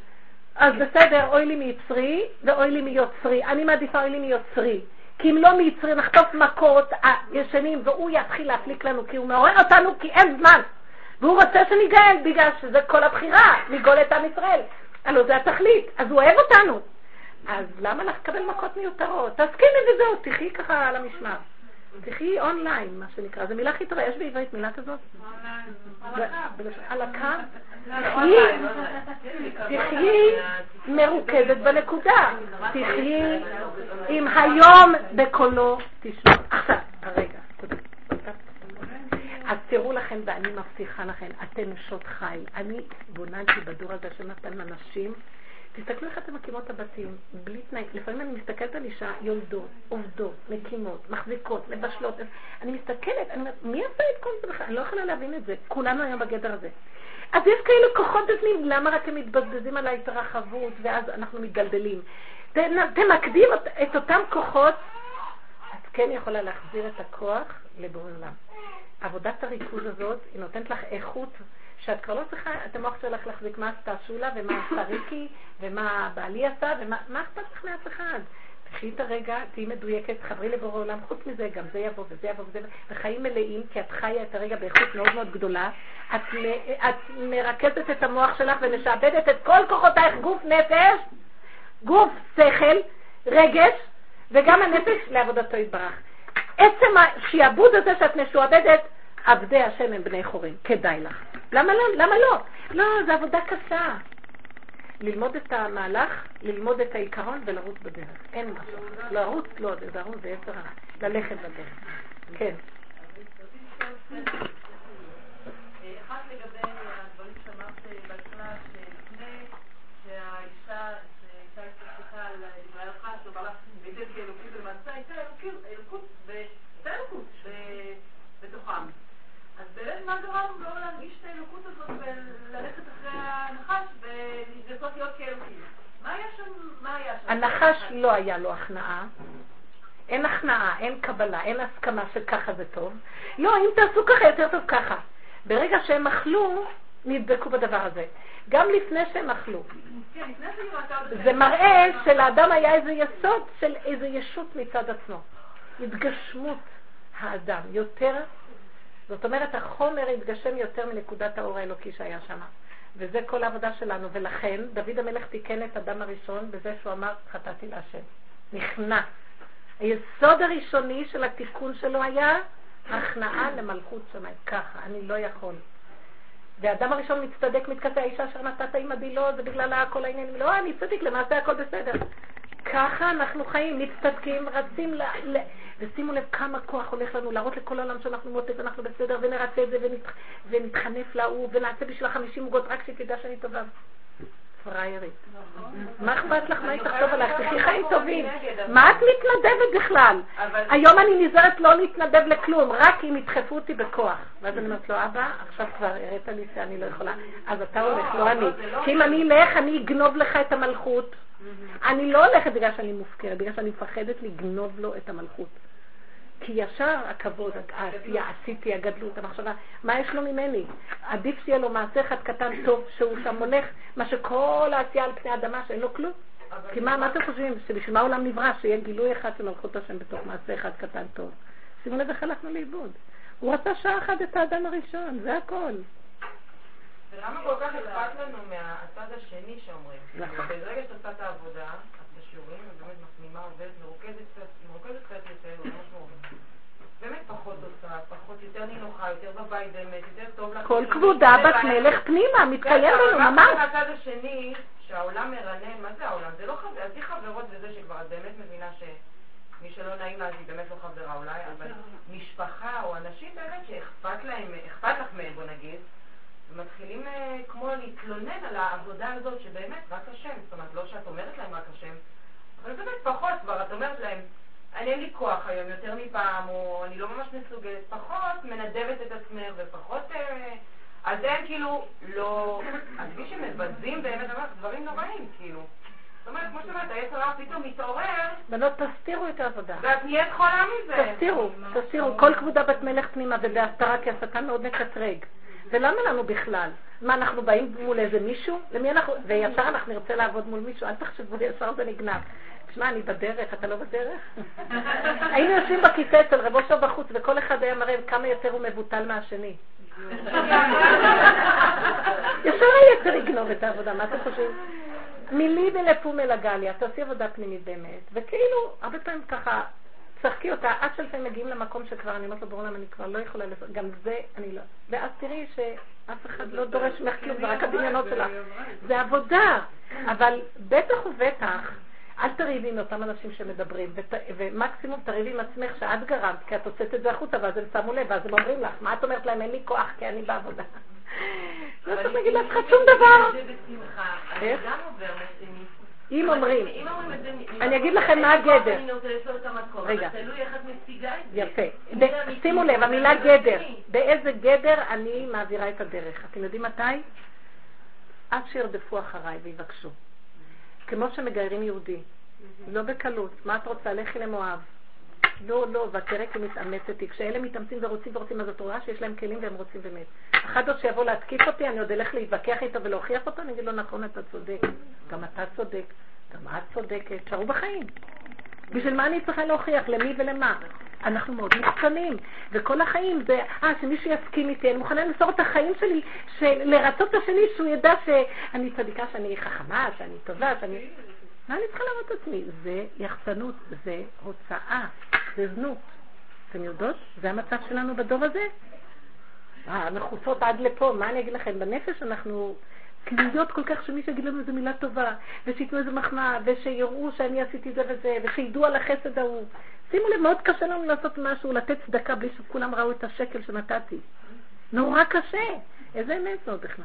אז בסדר, אוי לי מיצרי ואוי לי מיוצרי. אני מעדיפה אוי לי מיוצרי. כי אם לא מיצרי נחטוף מכות הישנים והוא יתחיל להפליק לנו כי הוא מעורר אותנו כי אין זמן. והוא רוצה שניגאל בגלל שזה כל הבחירה, לגאול את עם ישראל. הלוא זה התכלית, אז הוא אוהב אותנו. אז למה לך לקבל מכות מיותרות? תסכימי וזהו, תחי ככה על המשמר. תחי אונליין, מה שנקרא. זו מילה הכי טובה. יש בעברית מילה כזאת? על הקו? תחי מרוכזת בנקודה. תחי עם היום בקולו תשמע. עכשיו, רגע. אז תראו לכם, ואני מבטיחה לכם, אתן נשות חיל. אני בוננתי בדור הזה שנתן אנשים תסתכלו איך אתם מקימות את הבתים, בלי תנאי. לפעמים אני מסתכלת על אישה, יולדות, עובדות, מקימות, מחזיקות, מבשלות. אני מסתכלת, אני אומרת, מי עשה את כל זה בכלל? אני לא יכולה להבין את זה. כולנו היום בגדר הזה. אז יש כאלה כוחות בפנים, למה רק הם מתבזבזים על ההתרחבות ואז אנחנו מתגלגלים? תמקדים את אותם כוחות, את כן יכולה להחזיר את הכוח לבורא עולם. עבודת הריכוז הזאת, היא נותנת לך איכות שאת כבר לא צריכה את המוח שלך להחזיק מה עשתה שולה ומה עשתה ריקי ומה בעלי עשה ומה אכפת לך מאף אחד. תחי את הרגע, תהיי מדויקת, חברי לבורא עולם, חוץ מזה גם זה יבוא וזה יבוא וזה, וחיים מלאים, כי את חיה את הרגע באיכות מאוד מאוד גדולה, את, את מרכזת את המוח שלך ומשעבדת את כל כוחותייך, גוף, נפש, גוף, שכל, רגש, וגם הנפש לעבודתו יתברך. עצם השעבוד הזה שאת משועבדת, עבדי השם הם בני חורים, כדאי לך. למה לא? למה לא? לא, זו עבודה קשה. ללמוד את המהלך, ללמוד את העיקרון ולרוץ בדרך. אין משהו. לרוץ, לא, זה לרוץ זה יצר ללכת בדרך. כן. מה גרם לא להרגיש את האלוקות הזאת וללכת אחרי הנחש ולנסות להיות כאלוקים? מה היה שם? מה היה שם? הנחש לא היה לו הכנעה. אין הכנעה, אין קבלה, אין הסכמה שככה זה טוב. לא, אם תעשו ככה, יותר טוב ככה. ברגע שהם אכלו, נדבקו בדבר הזה. גם לפני שהם אכלו. זה מראה שלאדם היה איזה יסוד של איזה ישות מצד עצמו. התגשמות האדם. יותר, זאת אומרת, החומר התגשם יותר מנקודת האור האלוקי שהיה שם. וזה כל העבודה שלנו. ולכן, דוד המלך תיקן את אדם הראשון בזה שהוא אמר, חטאתי להשם. נכנס. היסוד הראשוני של התיקון שלו היה הכנעה למלכות שמיים. ככה, אני לא יכול. והאדם הראשון מצטדק, מתכסה, האישה אשר נתת עמדי לא, זה בגלל כל העניינים. לא, אני צדיק, למעשה הכל בסדר. ככה אנחנו חיים, מצטדקים, רצים ל... ל... ושימו לב כמה כוח הולך לנו להראות לכל העולם שאנחנו מוטט ואנחנו בסדר ונרצה את זה ונתח... ונתחנף להוא ונעשה בשביל החמישים עוגות רק שתדע שאני טובה. פריירית. מה אכפת לך? מה היא תחשוב עליך? תחי חיים טובים. מה את מתנדבת בכלל? היום אני נזהרת לא להתנדב לכלום, רק אם ידחפו אותי בכוח. ואז אני אומרת לו, אבא, עכשיו כבר הראת לי שאני לא יכולה. אז אתה הולך, לא אני. כי אם אני אלך, אני אגנוב לך את המלכות. אני לא הולכת בגלל שאני מופקרת, בגלל שאני מפחדת לגנוב לו את המלכות. כי ישר הכבוד, העשייה, עשיתי, הגדלות, המחשבה, מה יש לו ממני? עדיף שיהיה לו מעשה אחד קטן טוב, שהוא שם הולך, מה שכל העשייה על פני האדמה שאין לו כלום. כי מה, מה אתם חושבים? שבשביל מה העולם נברא? שיהיה גילוי אחד של מלכות השם בתוך מעשה אחד קטן טוב. שימו לב איך הלכנו לאיבוד. הוא רצה שעה אחת את האדם הראשון, זה הכל. ולמה כל כך אכפת לנו מהצד השני שאומרים? נכון. ברגע שאת עושה את העבודה, את בשיעורים, ובאמת מפנימה, עובדת, מרוכזת קצת יותר, באמת פחות עושה, פחות, יותר נינוחה, יותר בבית באמת, יותר טוב לך. כל כבודה בת מלך פנימה, מתקיים לנו ממש. מהצד השני, שהעולם מרנן, מה זה העולם? זה לא חברות, עזבי חברות וזה שכבר את באמת מבינה שמי שלא נעים לה, היא באמת לא חברה אולי, אבל משפחה או אנשים באמת שאכפת להם, אכפת לך מהם, בוא נגיד, ומתחילים אה, כמו להתלונן על העבודה הזאת שבאמת רק השם, זאת אומרת, לא שאת אומרת להם רק השם, אבל באמת פחות כבר, את אומרת להם, אני אין לי כוח היום יותר מפעם, או אני לא ממש מסוגלת, פחות מנדבת את עצמך ופחות... אה, אז הם כאילו לא... אז מי שמבזים באמת, אני אומרת, דברים נוראים, כאילו. זאת אומרת, כמו שאת אומרת, היצר הרע פתאום מתעורר. בנות, תסתירו את העבודה. ואת נהיית חולה מזה. תסתירו, תסתירו. כל כבודה בת מלך פנימה ובהסתרה, כי השטן מאוד מקטרג. ולמה לנו בכלל? מה, אנחנו באים מול איזה מישהו? למי אנחנו... וישר אנחנו נרצה לעבוד מול מישהו, אל תחשבו, ישר זה נגנב. תשמע, אני בדרך, אתה לא בדרך? היינו יושבים בכיסא אצל רבו אושר בחוץ, וכל אחד היה מראה כמה יותר הוא מבוטל מהשני. ישר היתר יגנוב את העבודה, מה אתם חושבים? מילי ולפום אל הגליה, תעשי עבודה פנימית באמת, וכאילו, הרבה פעמים ככה, צחקי אותה, עד שלפעמים מגיעים למקום שכבר, אני אומרת לו בעולם, אני כבר לא יכולה לעשות, גם זה אני לא. ואז תראי שאף אחד לא דורש ממך כלום, זה רק הדמיונות שלך. זה עבודה, אבל בטח ובטח, אל תריבי עם אותם אנשים שמדברים, ות, ומקסימום תריבי עם עצמך שאת גרמת, כי את הוצאת את זה החוצה, ואז הם שמו לב, ואז הם אומרים לך, מה את אומרת להם, אין לי כוח, כי אני בעבודה. לא צריך להגיד לך שום דבר. אני גם עובר אם אומרים, אני אגיד לכם מה הגדר. רגע, יפה. שימו לב, המילה גדר, באיזה גדר אני מעבירה את הדרך. אתם יודעים מתי? עד שירדפו אחריי ויבקשו. כמו שמגיירים יהודי. לא בקלות. מה את רוצה? לכי למואב. לא, לא, ואת תראה כי מתאמצת היא. כשאלה מתאמצים ורוצים ורוצים, אז את רואה שיש להם כלים והם רוצים באמת. אחד עוד שיבוא להתקיף אותי, אני עוד אלך להתווכח איתו ולהוכיח אותו, אני אגיד לו, נכון, אתה צודק. גם אתה צודק. גם את צודקת. שערו בחיים. בשביל מה אני צריכה להוכיח? למי ולמה? אנחנו מאוד מוקצנים, וכל החיים זה, אה, שמישהו יסכים איתי, אני מוכנה למסור את החיים שלי, לרצות את השני, שהוא ידע שאני צדיקה, שאני חכמה, שאני טובה, שאני... מה אני צריכה להראות את עצמי? זה יחצנות, זה הוצאה, זה זנות. אתם יודעות? זה המצב שלנו בדור הזה. אה, מכוסות עד לפה, מה אני אגיד לכם? בנפש אנחנו תלויות כל כך שמישהו יגיד לנו איזה מילה טובה, ושייתנו איזה מחמאה, ושיראו שאני עשיתי זה וזה, ושידעו על החסד ההוא. שימו לב, מאוד קשה לנו לעשות משהו, לתת צדקה בלי שכולם ראו את השקל שנתתי. נורא קשה. איזה אמת זאת בכלל?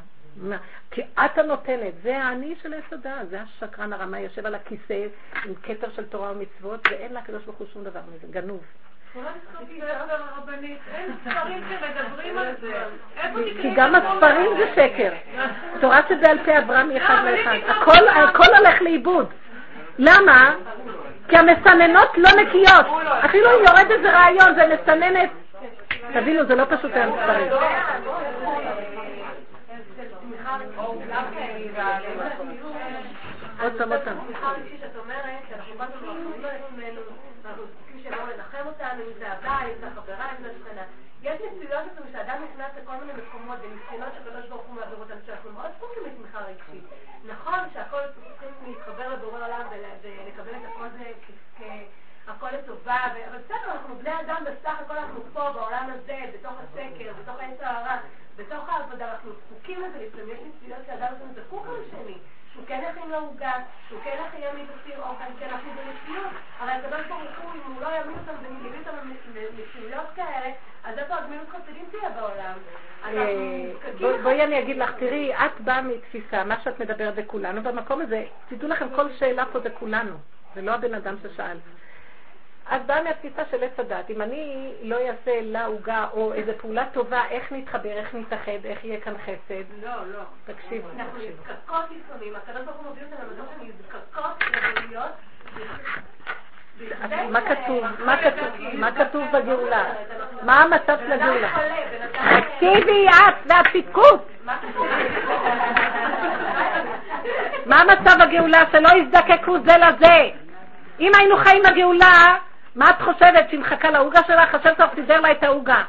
כי את הנותנת, זה האני של היסודה, זה השקרן הרמה, יושב על הכיסא עם כתר של תורה ומצוות, ואין לקדוש ברוך הוא שום דבר מזה, גנוב. כי גם הספרים זה שקר. תורה שבעל פה אברהם אחד לאחד. הכל הולך לאיבוד. למה? כי המסננות לא נקיות. אפילו אם יורד איזה רעיון, זה מסננת. תבינו, זה לא פשוט היום ספרים. עוד פעם, עוד פעם. את אומרת שאנחנו הזמן מרחמים על עצמנו, ואנחנו צריכים שלא לנחם אותנו, אם זה הבית, אם זה החברה, אם זה השכנה. יש נסיעות לפעמים שאדם נכנס לכל מיני מקומות וניסיונות שקדוש ברוך הוא מעביר אותם, שאנחנו מאוד זקוקים לתמיכה רגשית. נכון שהכל צריכים להתחבר לבורא עולם ולקבל את הכל זה הכל לטובה, אבל בסדר, אנחנו בני אדם בסך הכל אנחנו פה בעולם הזה, בתוך הסקר, בתוך העץ הרע, בתוך העבודה, אנחנו זקוקים לזה, לפעמים יש נסיעות שאדם הזה זקוק לשני. שהוא כן יכין לו עוגה, שהוא כן יכין בסיר אוכל, כן אנחנו במציאות, אבל הקדוש ברוך הוא, אם הוא לא יעמיד אותם ויביא אותם למציאויות כאלה, אז איפה הגמילות חסידים תהיה בעולם? אה, בואי אני אגיד לך, תראי, את באה מתפיסה, מה שאת מדברת זה כולנו, במקום הזה, תדעו לכם, כל שאלה פה זה כולנו, זה לא הבן אדם ששאל. את באה מהתפיסה של עץ הדת. אם אני לא אעשה לה עוגה או איזו פעולה טובה, איך נתחבר, איך נתאחד, איך יהיה כאן חסד? לא, לא. תקשיבו. אנחנו נזקקות לפעמים, הקדוש ברוך הוא מביא אותנו למדור שנזקקות לגאוליות. מה כתוב? מה כתוב? מה כתוב בגאולה? מה המצב של הגאולה? תקשיבי את והפיקות. מה מצב הגאולה? שלא יזדקקו זה לזה. אם היינו חיים בגאולה, מה את חושבת, שהיא מחכה לעוגה שלך? השם טוב סידר לה את העוגה.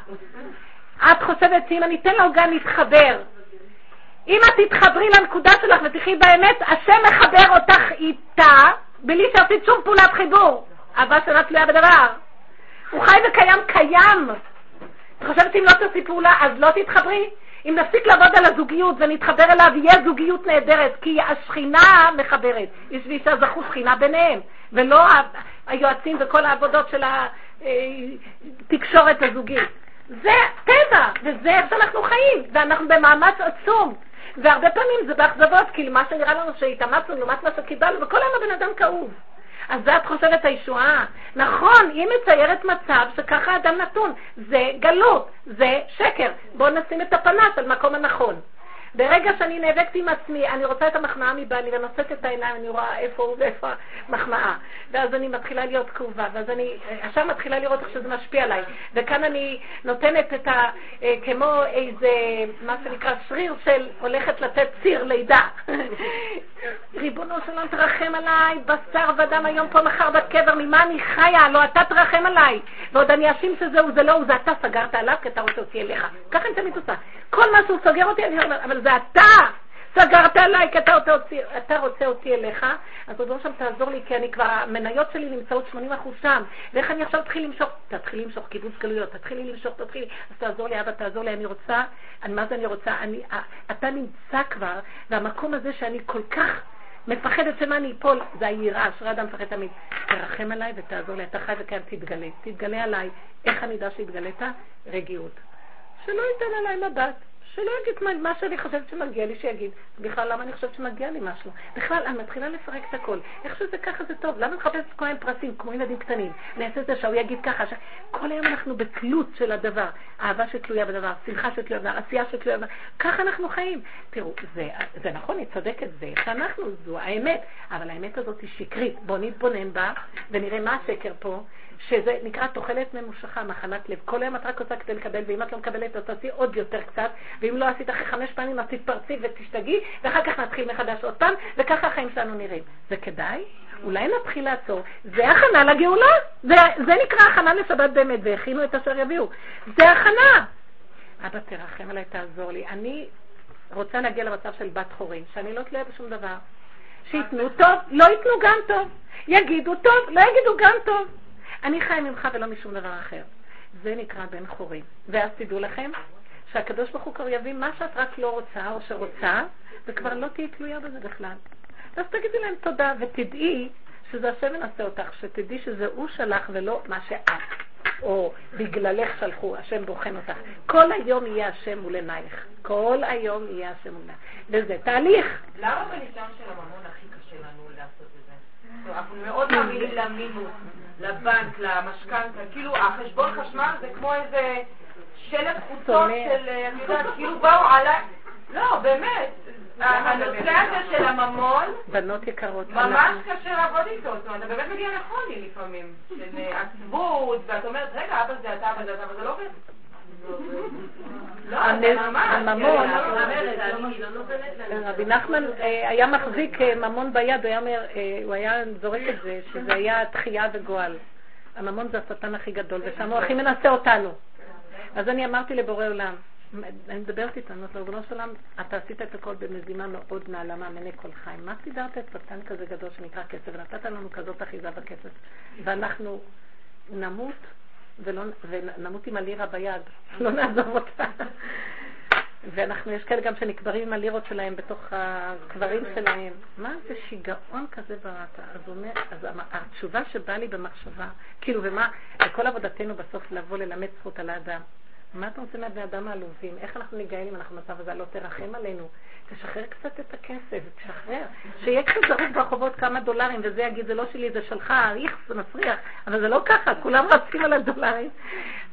את חושבת שאם אני אתן לעוגה נתחבר. אם את תתחברי לנקודה שלך ותחי באמת, השם מחבר אותך איתה, בלי שעשית שום פעולת חיבור. אהבה שלה תלויה בדבר. הוא חי וקיים, קיים. את חושבת שאם לא תעשי פעולה, אז לא תתחברי? אם נפסיק לעבוד על הזוגיות ונתחבר אליו, יהיה זוגיות נהדרת, כי השכינה מחברת. איש ואישה זכו שכינה ביניהם, ולא היועצים וכל העבודות של התקשורת הזוגית. זה טבע, וזה איך שאנחנו חיים, ואנחנו במאמץ עצום. והרבה פעמים זה באכזבות, כאילו מה שנראה לנו שהתאמצנו לעומת מה שקיבלנו, וכל היום הבן אדם כאוב. אז זה את חושבת הישועה. נכון, היא מציירת מצב שככה אדם נתון. זה גלות, זה שקר. בואו נשים את הפנס על מקום הנכון. ברגע שאני נאבקת עם עצמי, אני רוצה את המחמאה מבעלי ונושאת את העיניים, אני רואה איפה הוא ואיפה המחמאה. ואז אני מתחילה להיות כאובה, ואז אני עכשיו מתחילה לראות איך שזה משפיע עליי. וכאן אני נותנת את ה... אה, כמו איזה, מה שנקרא, שריר של הולכת לתת ציר לידה. ריבונו של עולם, תרחם עליי, בשר ודם היום פה מחר בקבר, ממה אני חיה? לא, אתה תרחם עליי. ועוד אני אשים שזהו, זה לא הוא, זה אתה סגרת עליו, כי אתה רוצה אותי אליך. ככה אני תמיד עושה. כל מה שהוא סוגר אותי, אני אומר, אבל זה אתה! סגרת עליי כי אתה רוצה, אותי, אתה רוצה אותי אליך, אז עוד לא שם תעזור לי, כי אני כבר, המניות שלי נמצאות 80% שם, ואיך אני עכשיו אתחיל למשוך? תתחילי למשוך קיבוץ גלויות, תתחילי למשוך, תתחילי, אז תעזור לי, אבא, תעזור לי, אני רוצה, אני, מה זה אני רוצה? אני, אתה נמצא כבר, והמקום הזה שאני כל כך מפחדת שמה אני אפול, זה היראה, אשרי אדם מפחד תמיד. תרחם עליי ותעזור לי, אתה חי וקיים, תתגלה, תתגלה עליי. איך אני אדע שהתגלית? רגיעות. שלא ייתן עליי מבט. שלא יגיד מה שאני חושבת שמגיע לי, שיגיד. בכלל, למה אני חושבת שמגיע לי משהו? בכלל, אני מתחילה לפרק את הכל. איך שזה ככה זה טוב. למה לחפש כל פרסים, כמו ילדים קטנים? אני אעשה את זה שהוא יגיד ככה. ש... כל היום אנחנו בתלות של הדבר. אהבה שתלויה בדבר, שמחה שתלויה בדבר, עשייה שתלויה בדבר. ככה אנחנו חיים. תראו, זה, זה נכון, היא צודקת, זה איך שאנחנו, זו האמת. אבל האמת הזאת היא שקרית. בואו נתבונן בה ונראה מה השקר פה. שזה נקרא תוחלת ממושכה, מחנת לב. כל היום את רק רוצה כדי לקבל, ואם את לא מקבלת, אז תעשי עוד יותר קצת, ואם לא עשית אחרי חמש פעמים, אז תתפרצי ותשתגעי, ואחר כך נתחיל מחדש עוד פעם, וככה החיים שלנו נראים. זה כדאי? אולי נתחיל לעצור. זה הכנה לגאולה. זה, זה נקרא הכנה לשבת באמת, והכינו את אשר יביאו. זה הכנה. אבא, תרחם עליי, תעזור לי. אני רוצה להגיע למצב של בת חורים, שאני לא תלויה בשום דבר. שייתנו טוב, לא ייתנו גם טוב. יגידו טוב, לא יגידו גם טוב. אני חי ממך ולא משום דבר אחר. זה נקרא בן חורים. ואז תדעו לכם שהקדוש ברוך הוא כבר יביא מה שאת רק לא רוצה או שרוצה, וכבר לא תהיי תלויה בזה בכלל. אז תגידי להם תודה, ותדעי שזה השם מנסה אותך, שתדעי שזה הוא שלח ולא מה שאת, או בגללך שלחו, השם בוחן אותך. כל היום יהיה השם מול עינייך. כל היום יהיה השם מול עינייך. וזה תהליך. למה בניסיון של הממון הכי קשה לנו לעשות את זה? אנחנו מאוד מאמינים למינוס. לבנק, למשכנתה, כאילו החשבון חשמל זה כמו איזה שלט חוצות של, אה, אני יודעת, כאילו באו עליי, לא, באמת, הנושא הזה של הממון, בנות יקרות, ממש קשה לעבוד איתו, זאת אומרת, אתה באמת מגיע לחולי לפעמים, של אה, עצבות, ואת אומרת, רגע, אבא זה אתה, אבא זה אתה, אבל זה לא עובד. הממון, רבי נחמן היה מחזיק ממון ביד, הוא היה הוא היה זורק את זה, שזה היה תחייה וגועל. הממון זה השטן הכי גדול, ושם הוא הכי מנסה אותנו. אז אני אמרתי לבורא עולם, אני מדברת איתו, אני אומרת לו, ריבונו של עולם, אתה עשית את הכל במזימה מאוד נעלה מעמני כל חיים. מה סידרת את שטן כזה גדול שנקרא כסף, ונתת לנו כזאת אחיזה בכסף, ואנחנו נמות ולא, ונמות עם הלירה ביד, לא נעזוב אותה. ואנחנו, יש כאלה גם שנקברים עם הלירות שלהם בתוך הקברים שלהם. מה זה שיגעון כזה בראת? אז, אומר, אז התשובה שבאה לי במחשבה, כאילו, ומה, כל עבודתנו בסוף לבוא ללמד זכות על האדם. מה אתה רוצה מהבני אדם העלובים? איך אנחנו ניגעים אם אנחנו במצב הזה? לא תרחם עלינו. תשחרר קצת את הכסף, תשחרר. שיהיה קצת זרוק ברחובות כמה דולרים, וזה יגיד, זה לא שלי, זה שלך, איך, זה מפריע. אבל זה לא ככה, כולם רצים על הדולרים.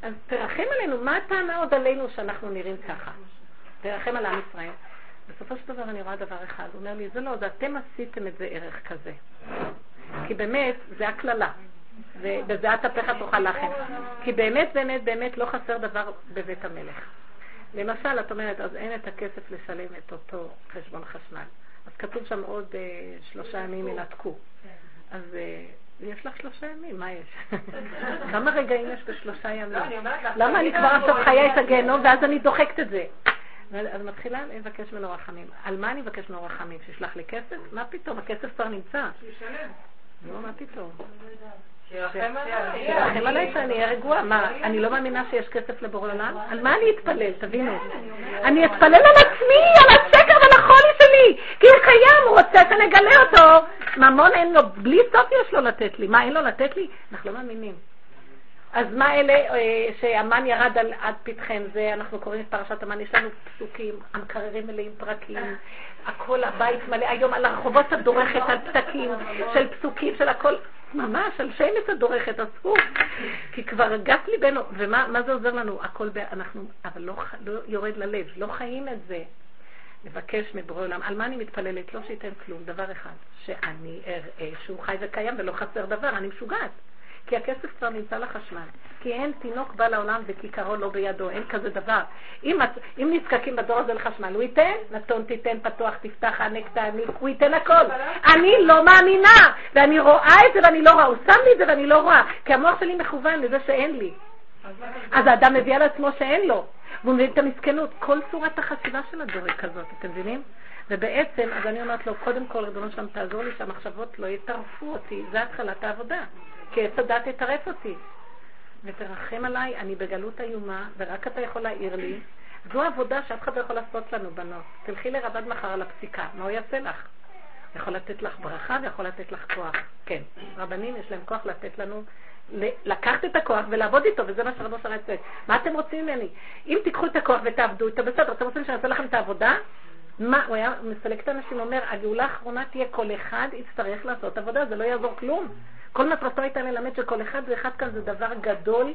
אז תרחם עלינו, מה הטענה עוד עלינו שאנחנו נראים ככה? תרחם על עם ישראל. בסופו של דבר אני רואה דבר אחד, הוא אומר לי, זה לא, זה אתם עשיתם את זה ערך כזה. כי באמת, זה הקללה. ובזה אטפך תאכל לחם. כי באמת, באמת, באמת לא חסר דבר בבית המלך. למשל, את אומרת, אז אין את הכסף לשלם את אותו חשבון חשמל. אז כתוב שם עוד אה, שלושה ימים ינתקו. אז אה, יש לך שלושה ימים, מה יש? כמה רגעים יש בשלושה ימים? לא, למה אני כבר עכשיו חיה את הגיהנום ואז אני דוחקת את זה? אז מתחילה לבקש ממנו רחמים. על מה אני מבקש ממנו רחמים? שישלח לי כסף? מה פתאום? הכסף כבר נמצא. שישלם. לא, מה פתאום? שירחם עליי שאני אהיה רגועה. מה, אני לא מאמינה שיש כסף לבורא עולם? על מה אני אתפלל? תבינו. אני אתפלל על עצמי, על השקר ועל החולי שלי. כי הוא קיים, הוא רוצה שנגלה אותו. ממון אין לו, בלי סוף יש לו לתת לי. מה, אין לו לתת לי? אנחנו לא מאמינים. אז מה אלה אה, שהמן ירד על, עד פתחם? זה, אנחנו קוראים את פרשת המן, יש לנו פסוקים, המקררים מלאים פרקים, הכל הבית מלא, היום על הרחובות את דורכת על פתקים של פסוקים, של הכל, ממש, על שמש את דורכת, אסור. כי כבר גס ליבנו, ומה זה עוזר לנו? הכל, אנחנו, אבל לא, לא יורד ללב, לא חיים את זה. לבקש מבורא עולם. על מה אני מתפללת? לא שייתן כלום, דבר אחד, שאני אראה שהוא חי וקיים ולא חסר דבר, אני משוגעת. כי הכסף כבר נמצא לחשמל. כי אין תינוק בא לעולם וכיכרו לא בידו, אין כזה דבר. אם, אם נזקקים בדור הזה לחשמל, הוא ייתן, נתון תיתן, פתוח תפתח, ענק תעניק, הוא ייתן הכל. אני לא מאמינה, ואני רואה את זה ואני לא רואה, הוא שם לי את זה ואני לא רואה, כי המוח שלי מכוון לזה שאין לי. אז האדם מביא על עצמו שאין לו, והוא מבין את המסכנות. כל צורת החשיבה של הדור היא כזאת, אתם מבינים? ובעצם, אז אני אומרת לו, קודם כל, ריבונו שלם, תעזור לי שהמחשבות לא יטרפו אותי, זה התחלת העבודה. כי עץ הדת יטרף אותי. ותרחם עליי, אני בגלות איומה, ורק אתה יכול להעיר לי. זו עבודה שאף אחד לא יכול לעשות לנו, בנות. תלכי לרבד מחר על הפסיקה, מה הוא יעשה לך? יכול לתת לך ברכה ויכול לתת לך כוח. כן, רבנים יש להם כוח לתת לנו, לקחת את הכוח ולעבוד איתו, וזה מה שרבו שרה צועק. מה אתם רוצים ממני? אם תיקחו את הכוח ותעבדו איתו, בסדר, אתם רוצים שאני אעשה לכם את העבודה? מה, הוא היה מסלק את האנשים, אומר, הגאולה האחרונה תהיה כל אחד יצטרך לעשות עבודה, זה לא יעזור כלום. כל מטרתו הייתה ללמד שכל אחד ואחד כאן זה דבר גדול,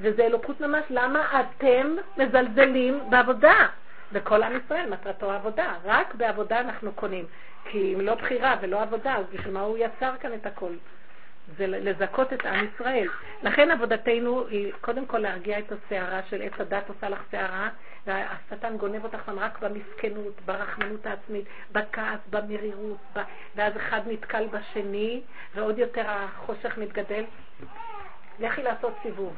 וזה אלוקות ממש. למה אתם מזלזלים בעבודה? וכל עם ישראל מטרתו עבודה. רק בעבודה אנחנו קונים. כי אם לא בחירה ולא עבודה, אז בשביל מה הוא יצר כאן את הכל? זה לזכות את עם ישראל. לכן עבודתנו היא קודם כל להרגיע את הסערה של עץ הדת עושה לך סערה, והשטן גונב אותך רק במסכנות, ברחמנות העצמית, בכעס, במרירות, ב... ואז אחד נתקל בשני, ועוד יותר החושך מתגדל. לכי לעשות סיבוב,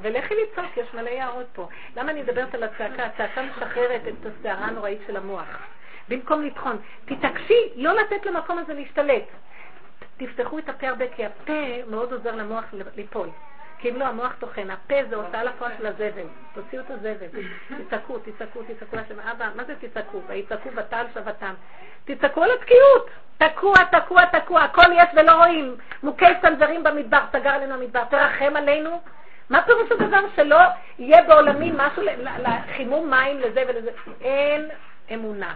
ולכי לצעוק, יש מלא יערות פה. למה אני מדברת על הצעקה? הצעקה משחררת את הסערה הנוראית של המוח. במקום לטחון, תתעקשי לא לתת למקום הזה להשתלט. תפתחו את הפה הרבה, כי הפה מאוד עוזר למוח ליפול. כי אם לא, המוח טוחן. הפה זה הוצאה לפועל של הזבל. תוציאו את הזבל. תצעקו, תצעקו, תצעקו לשם. אבא, מה זה תצעקו? ויצעקו בתל שבתם. תצעקו על התקיעות. תקוע, תקוע, תקוע. הכל יש ולא רואים. מוכי סנוורים במדבר, סגר עלינו המדבר. תרחם עלינו. מה פירוש הדבר שלא יהיה בעולמי משהו לחימום מים לזה ולזה? אין אמונה.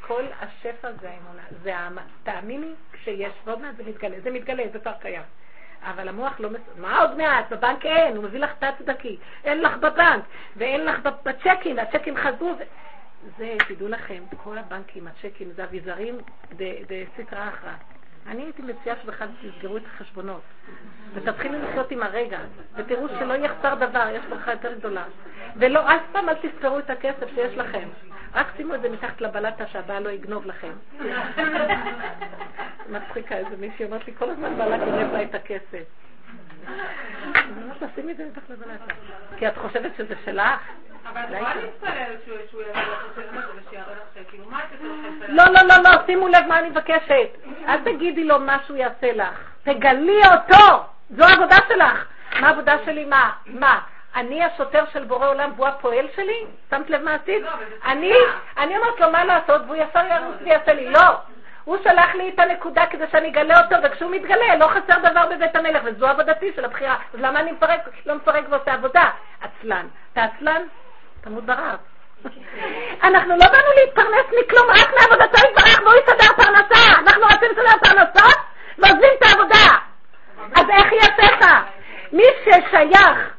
כל השפע זה האמונה. זה תאמיני שיש, ועוד מעט זה מתגלה. זה מתגלה, זה כבר קיים. אבל המוח לא... מה עוד מעט? בבנק אין, הוא מביא לך תת-צדקי. אין לך בבנק, ואין לך בצ'קים, והצ'קים חזרו. ו... זה, תדעו לכם, כל הבנקים, הצ'קים, זה אביזרים דסטרא אחרא. אני הייתי מציעה שבכלל תסגרו את החשבונות ותתחילו לחיות עם הרגע ותראו שלא יחסר דבר, יש ברכה יותר גדולה. ולא, אף פעם אל תספרו את הכסף שיש לכם. רק שימו את זה מתחת לבלטה שהבעל לא יגנוב לכם. מצחיקה איזה מישהי אומרת לי, כל הזמן בעלה גונב לה את הכסף. אני אומרת לה, שימי את זה מתחת לבלטה. כי את חושבת שזה שלך? אבל את יכולה להתפלל שהוא יבוא את ושיראה לך, כאילו, מה את לא, לא, לא, לא, שימו לב מה אני מבקשת. אל תגידי לו מה שהוא יעשה לך. תגלי אותו! זו העבודה שלך. מה העבודה שלי? מה? מה? אני השוטר של בורא עולם והוא הפועל שלי? שמת לב מה עשית? לא, אני, אני אומרת לו מה לעשות והוא ישר ירוץ ויעשה לי. לא. הוא שלח לי את הנקודה כדי שאני אגלה אותו, וכשהוא מתגלה, לא חסר דבר בבית המלך, וזו עבודתי של הבחירה. אז למה אני מפרק, לא מפרק ועושה עבודה? עצלן. אתה עצלן? תמות ברעב. אנחנו לא באנו להתפרנס מכלום, רק מעבודתו יתברך והוא יסדר פרנסה. אנחנו רוצים לסדר פרנסות ועוזבים את העבודה. אז איך יעשה מי ששייך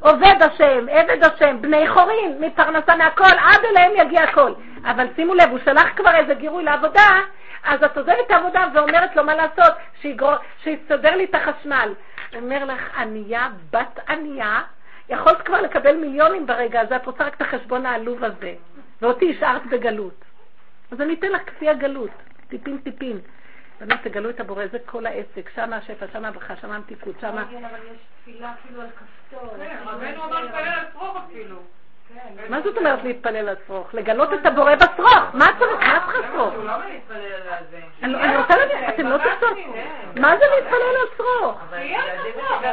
עובד השם, עבד השם, בני חורין, מפרנסה מהכל, עד אליהם יגיע הכל. אבל שימו לב, הוא שלח כבר איזה גירוי לעבודה, אז את עוזבת את העבודה ואומרת לו מה לעשות, שיסדר לי את החשמל. אומר לך, ענייה, בת ענייה, יכולת כבר לקבל מיליונים ברגע הזה, את רוצה רק את החשבון העלוב הזה, ואותי השארת בגלות. אז אני אתן לך כפי הגלות, טיפין טיפין. באמת תגלו את הבורא, זה כל העסק, שם השפע, שם הברכה, שם המתיקות, שם... אבל יש תפילה אפילו על כפתור. כן, רבנו אמר להתפלל על שרוך אפילו. כן. מה זאת אומרת להתפלל על שרוך? לגלות את הבורא בשרוך. מה צריך? מה צריך שרוך? אני רוצה להגיד, אתם לא תעשו. מה זה להתפלל על שרוך?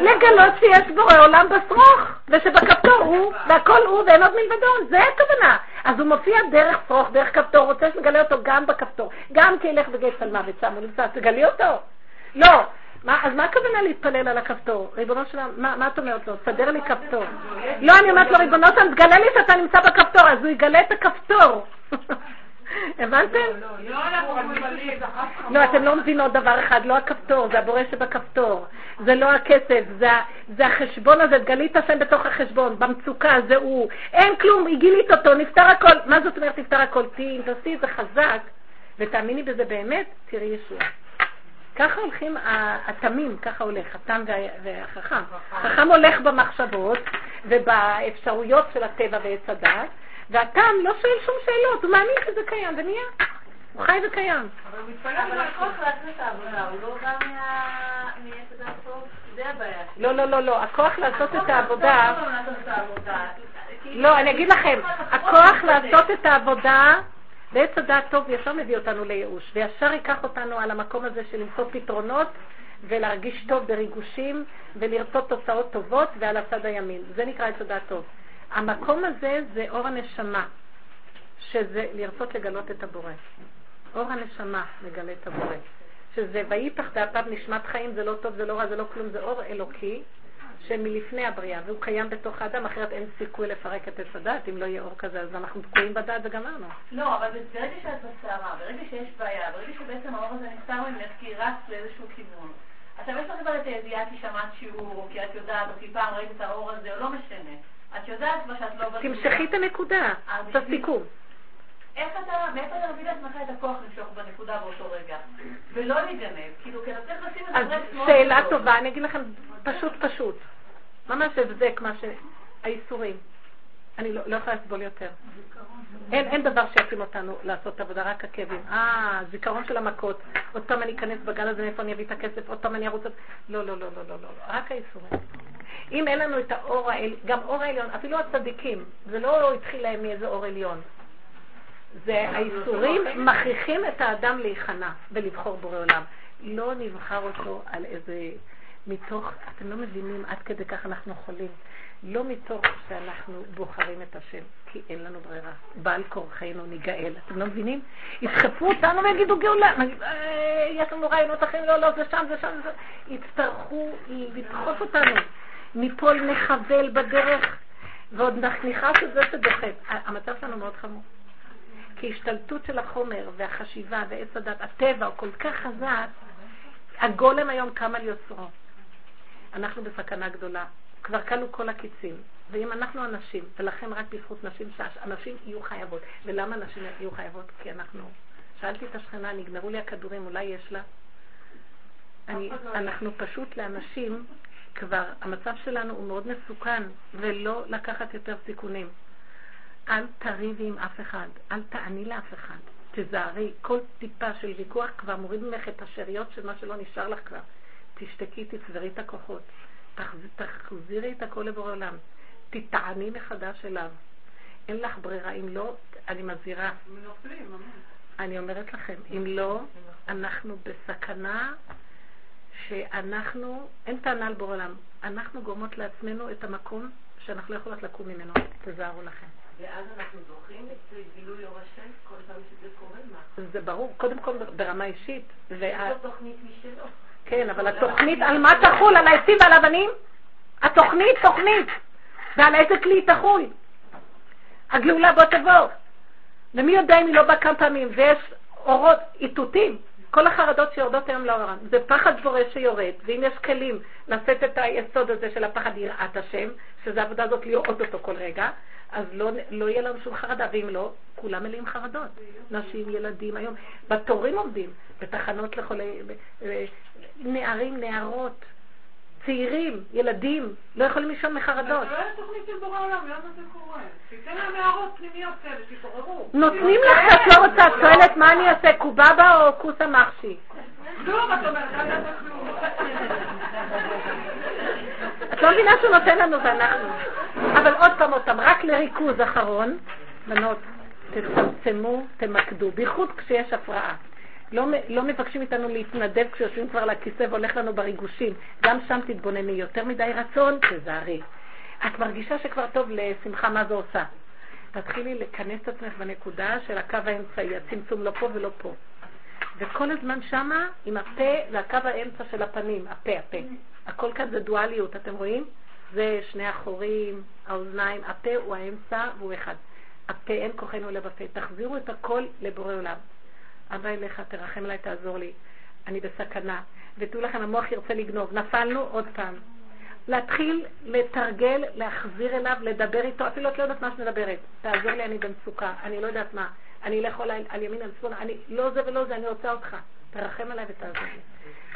לגלות שיש בורא עולם בשרוך, ושבכפתור הוא, והכל הוא ואין עוד מלבדו. זה הכוונה. אז הוא מופיע דרך שרוך, דרך כפתור, רוצה שנגלה אותו גם בכפתור. גם כי ילך וגייס על מוות הוא נמצא, תגלי אותו. לא. מה, אז מה הכוונה להתפלל על הכפתור? ריבונו שלנו, מה, מה את אומרת לו? תסדר לי כפתור. לא, אני אומרת לו, ריבונו שלנו, תגלה לי שאתה נמצא בכפתור, אז הוא יגלה את הכפתור. הבנתם? לא, אתם לא מבינות דבר אחד, לא הכפתור, זה הבורא שבכפתור. זה לא הכסף, זה החשבון הזה, תגלי את השם בתוך החשבון, במצוקה, זה הוא. אין כלום, היא גילית אותו, נפתר הכל. מה זאת אומרת נפתר הכל? תעשי את זה חזק, ותאמיני בזה באמת, תראי ישועה. ככה הולכים התמים, ככה הולך, התם והחכם. החכם הולך במחשבות ובאפשרויות של הטבע ועץ הדת, והתם לא שואל שום שאלות, הוא מאמין שזה קיים ונהיה. הוא חי וקיים. אבל הכוח לעשות את העבודה, הוא לא בא מעץ הדת זה הבעיה. לא, לא, לא, לא, הכוח לעשות את העבודה... לא, אני אגיד לכם, הכוח לעשות את העבודה ועץ הדעת טוב ישר מביא אותנו לייאוש, וישר ייקח אותנו על המקום הזה של למצוא פתרונות ולהרגיש טוב בריגושים ולרצות תוצאות טובות ועל הצד הימין. זה נקרא עץ הדעת טוב. המקום הזה זה אור הנשמה, שזה לרצות לגלות את הבורא. אור הנשמה מגלה את הבורא. שזה ויפח דעתיו נשמת חיים, זה לא טוב, זה לא רע, זה לא כלום, זה אור אלוקי שמלפני הבריאה, והוא קיים בתוך האדם, אחרת אין סיכוי לפרק את עץ הדת, אם לא יהיה אור כזה, אז אנחנו תקועים בדת וגמרנו. לא, אבל ברגע שאת בסערה, ברגע שיש בעיה, ברגע שבעצם האור הזה נסתר ממך כי רץ לאיזשהו כיוון, עכשיו יש לך כבר את הידיעה כי שמעת שיעור, או כי את יודעת, או כי פעם ראית את האור הזה, או לא משנה. את יודעת כבר שאת לא... תמשכי את הנקודה, את הסיכום. איך אתה, מאיפה אתה מביא לעצמך את הכוח למשוך בנקודה באותו רגע? ולא להיגנב, כאילו, כי אתה צריך לשים את זה מאוד שאלה טובה, אני אגיד לכם פשוט פשוט. ממש הבזק מה ש... האיסורים. אני לא, לא יכולה לסבול יותר. אין, אין דבר שיתאים אותנו לעשות עבודה, רק עקבים. אה, זיכרון של המכות. עוד פעם אני אכנס בגל הזה, מאיפה אני אביא את הכסף? עוד פעם אני ארוץ... לא, לא, לא, לא, לא, לא. רק האיסורים. אם אין לנו את האור העליון, גם אור העליון, אפילו הצדיקים, זה לא התחיל להם מאיזה אור עליון. זה האיסורים מכריחים את האדם להיכנע ולבחור בורא עולם. לא נבחר אותו על איזה... מתוך, אתם לא מבינים עד כדי כך אנחנו חולים. לא מתוך שאנחנו בוחרים את השם, כי אין לנו ברירה. בעל כורחנו ניגאל. אתם לא מבינים? ידחפו אותנו ויגידו גאולה. אה, יש לנו רעיונות אחרים, לא, לא, זה שם, זה שם, זה שם. יצטרכו לדחוף אותנו. ניפול נחבל בדרך, ועוד נכנס את זה שדוחף. המצב שלנו מאוד חמור. כי השתלטות של החומר והחשיבה ועץ הדת, הטבע הוא כל כך חזק, הגולם היום קם על יוצרו. אנחנו בסכנה גדולה. כבר כלו כל הקיצים. ואם אנחנו אנשים, ולכן רק בזכות נשים, אנשים יהיו חייבות. ולמה נשים יהיו חייבות? כי אנחנו... שאלתי את השכנה, נגמרו לי הכדורים, אולי יש לה? אני, אנחנו פשוט לאנשים, כבר המצב שלנו הוא מאוד מסוכן, ולא לקחת יותר סיכונים. אל תריבי עם אף אחד, אל תעני לאף אחד. תזהרי, כל טיפה של ויכוח כבר מוריד ממך את השאריות של מה שלא נשאר לך כבר. תשתקי, תצברי את הכוחות. תחזירי את הכל לבורא עולם. תטעני מחדש אליו. אין לך ברירה, אם לא, אני מזהירה. אני אומרת לכם, אם לא, אנחנו בסכנה שאנחנו, אין טענה על בורא עולם, אנחנו גורמות לעצמנו את המקום שאנחנו לא יכולות לקום ממנו. תזהרו לכם. ואז אנחנו זוכים את גילוי אור השם כל פעם שזה קורה מה? זה ברור, קודם כל ברמה אישית. יש לו תוכנית משלו. כן, אבל התוכנית על מה תחול? על העצים ועל אבנים? התוכנית, תוכנית. ועל איזה כלי תחול? הגאולה בוא תבוא. ומי יודע אם היא לא באה כמה פעמים, ויש אורות, איתותים. כל החרדות שיורדות היום לעולם, זה פחד בורא שיורד, ואם יש כלים לשאת את היסוד הזה של הפחד יראת השם, שזה העבודה הזאת לראות אותו כל רגע, אז לא, לא יהיה לנו שום חרדה, ואם לא, כולם מלאים חרדות. נשים, ילדים, היום, בתורים עומדים, בתחנות לחולי, נערים, נערות, צעירים, ילדים, לא יכולים לישון מחרדות. אבל לא היה תוכנית של בורא עולם, למה זה קורה? תיתן להם הערות פנימיות כאלה, שיתעוררו. נותנים לך שאת לא רוצה, את שואלת מה אני אעשה, קובבה או כוסה מחשי? כלום, את אומרת, אל תעשה כלום. את לא מבינה שהוא נותן לנו ואנחנו. אבל עוד פעם, פעם, רק לריכוז אחרון, בנות, תצמצמו, תמקדו, בייחוד כשיש הפרעה. לא, לא מבקשים מאיתנו להתנדב כשיושבים כבר על הכיסא והולך לנו בריגושים. גם שם תתבונני. יותר מדי רצון, תזהרי. את מרגישה שכבר טוב לשמחה, מה זה עושה? תתחילי לכנס את עצמך בנקודה של הקו האמצעי, הצמצום לא פה ולא פה. וכל הזמן שמה עם הפה והקו האמצע של הפנים, הפה, הפה. הכל כאן זה דואליות, אתם רואים? זה שני החורים, האוזניים, הפה הוא האמצע והוא אחד. הפה, אין כוחנו לב הפה. תחזירו את הכל לבורא עולם. אבא אליך, תרחם עליי, תעזור לי. אני בסכנה. ותדעו לכם, המוח ירצה לגנוב. נפלנו עוד פעם. להתחיל לתרגל, להחזיר אליו, לדבר איתו, אפילו את לא יודעת מה שאת מדברת. תעזור לי, אני במצוקה, אני לא יודעת מה. אני אלך אולי על ימין, על שמאל, אני לא זה ולא זה, אני רוצה אותך. תרחם עליי ותעזור לי.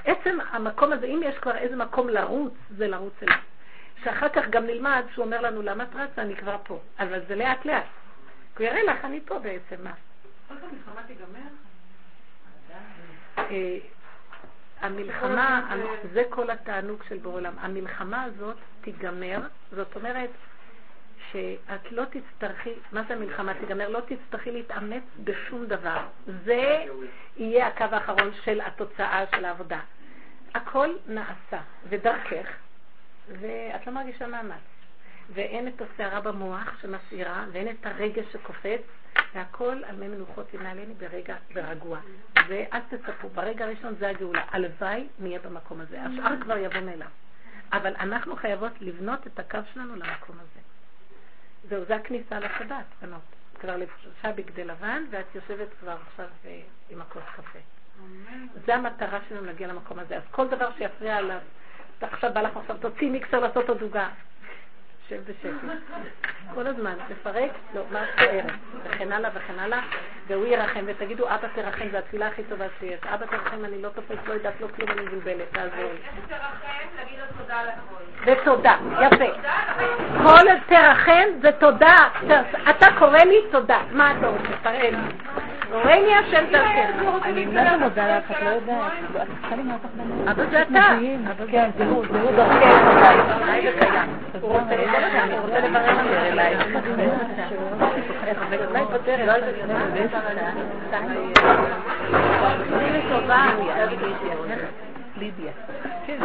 עצם המקום הזה, אם יש כבר איזה מקום לרוץ, זה לרוץ אליו. שאחר כך גם נלמד שהוא אומר לנו, למה את רצה? אני כבר פה. אבל זה לאט לאט. הוא יראה לך, אני פה בעצם, מה? המלחמה? אה, המלחמה, זה כל התענוג של בעולם. המלחמה הזאת תיגמר, זאת אומרת שאת לא תצטרכי, מה זה המלחמה תיגמר? לא תצטרכי להתאמץ בשום דבר. זה יהיה הקו האחרון של התוצאה של העבודה. הכל נעשה, ודרכך, ואת לא מרגישה מאמץ. ואין את הסערה במוח שמסעירה, ואין את הרגש שקופץ, והכל על מי מנוחות ינהלני ברגע ברגוע. ואל תצפו, ברגע הראשון זה הגאולה. הלוואי נהיה במקום הזה. השאר כבר יבוא מאליו. אבל אנחנו חייבות לבנות את הקו שלנו למקום הזה. זהו, זה הכניסה לשבת, בנות. כבר לבשה בגדי לבן, ואת יושבת כבר עכשיו אה, עם הכוס קפה. זה המטרה שלנו להגיע למקום הזה. אז כל דבר שיפריע עליו, עכשיו בא לך עכשיו, תוציא מיקסר לעשות עוד עוגה. שב בשקט. כל הזמן, לפרק, לא, מה תוארת, וכן הלאה וכן הלאה, והוא ירחם, ותגידו, אבא תרחם, זו התפילה הכי טובה שיש. אבא תרחם, אני לא תופס, לא יודעת, לא כלום, אני מבולבלת, תעזור לי. ותודה, יפה. כל תרחם זה תודה. אתה קורא לי תודה. מה אתה רוצה? תראה לי. קוראני השם דרכך. אני זה מודה לך, את לא יודעת. את צריכה למנות לך בנות. אבל זה אתה. כן, זה הוא, זה הוא דרכך. הוא רוצה לברר אליי. אולי פותר, לא לידיה. כן.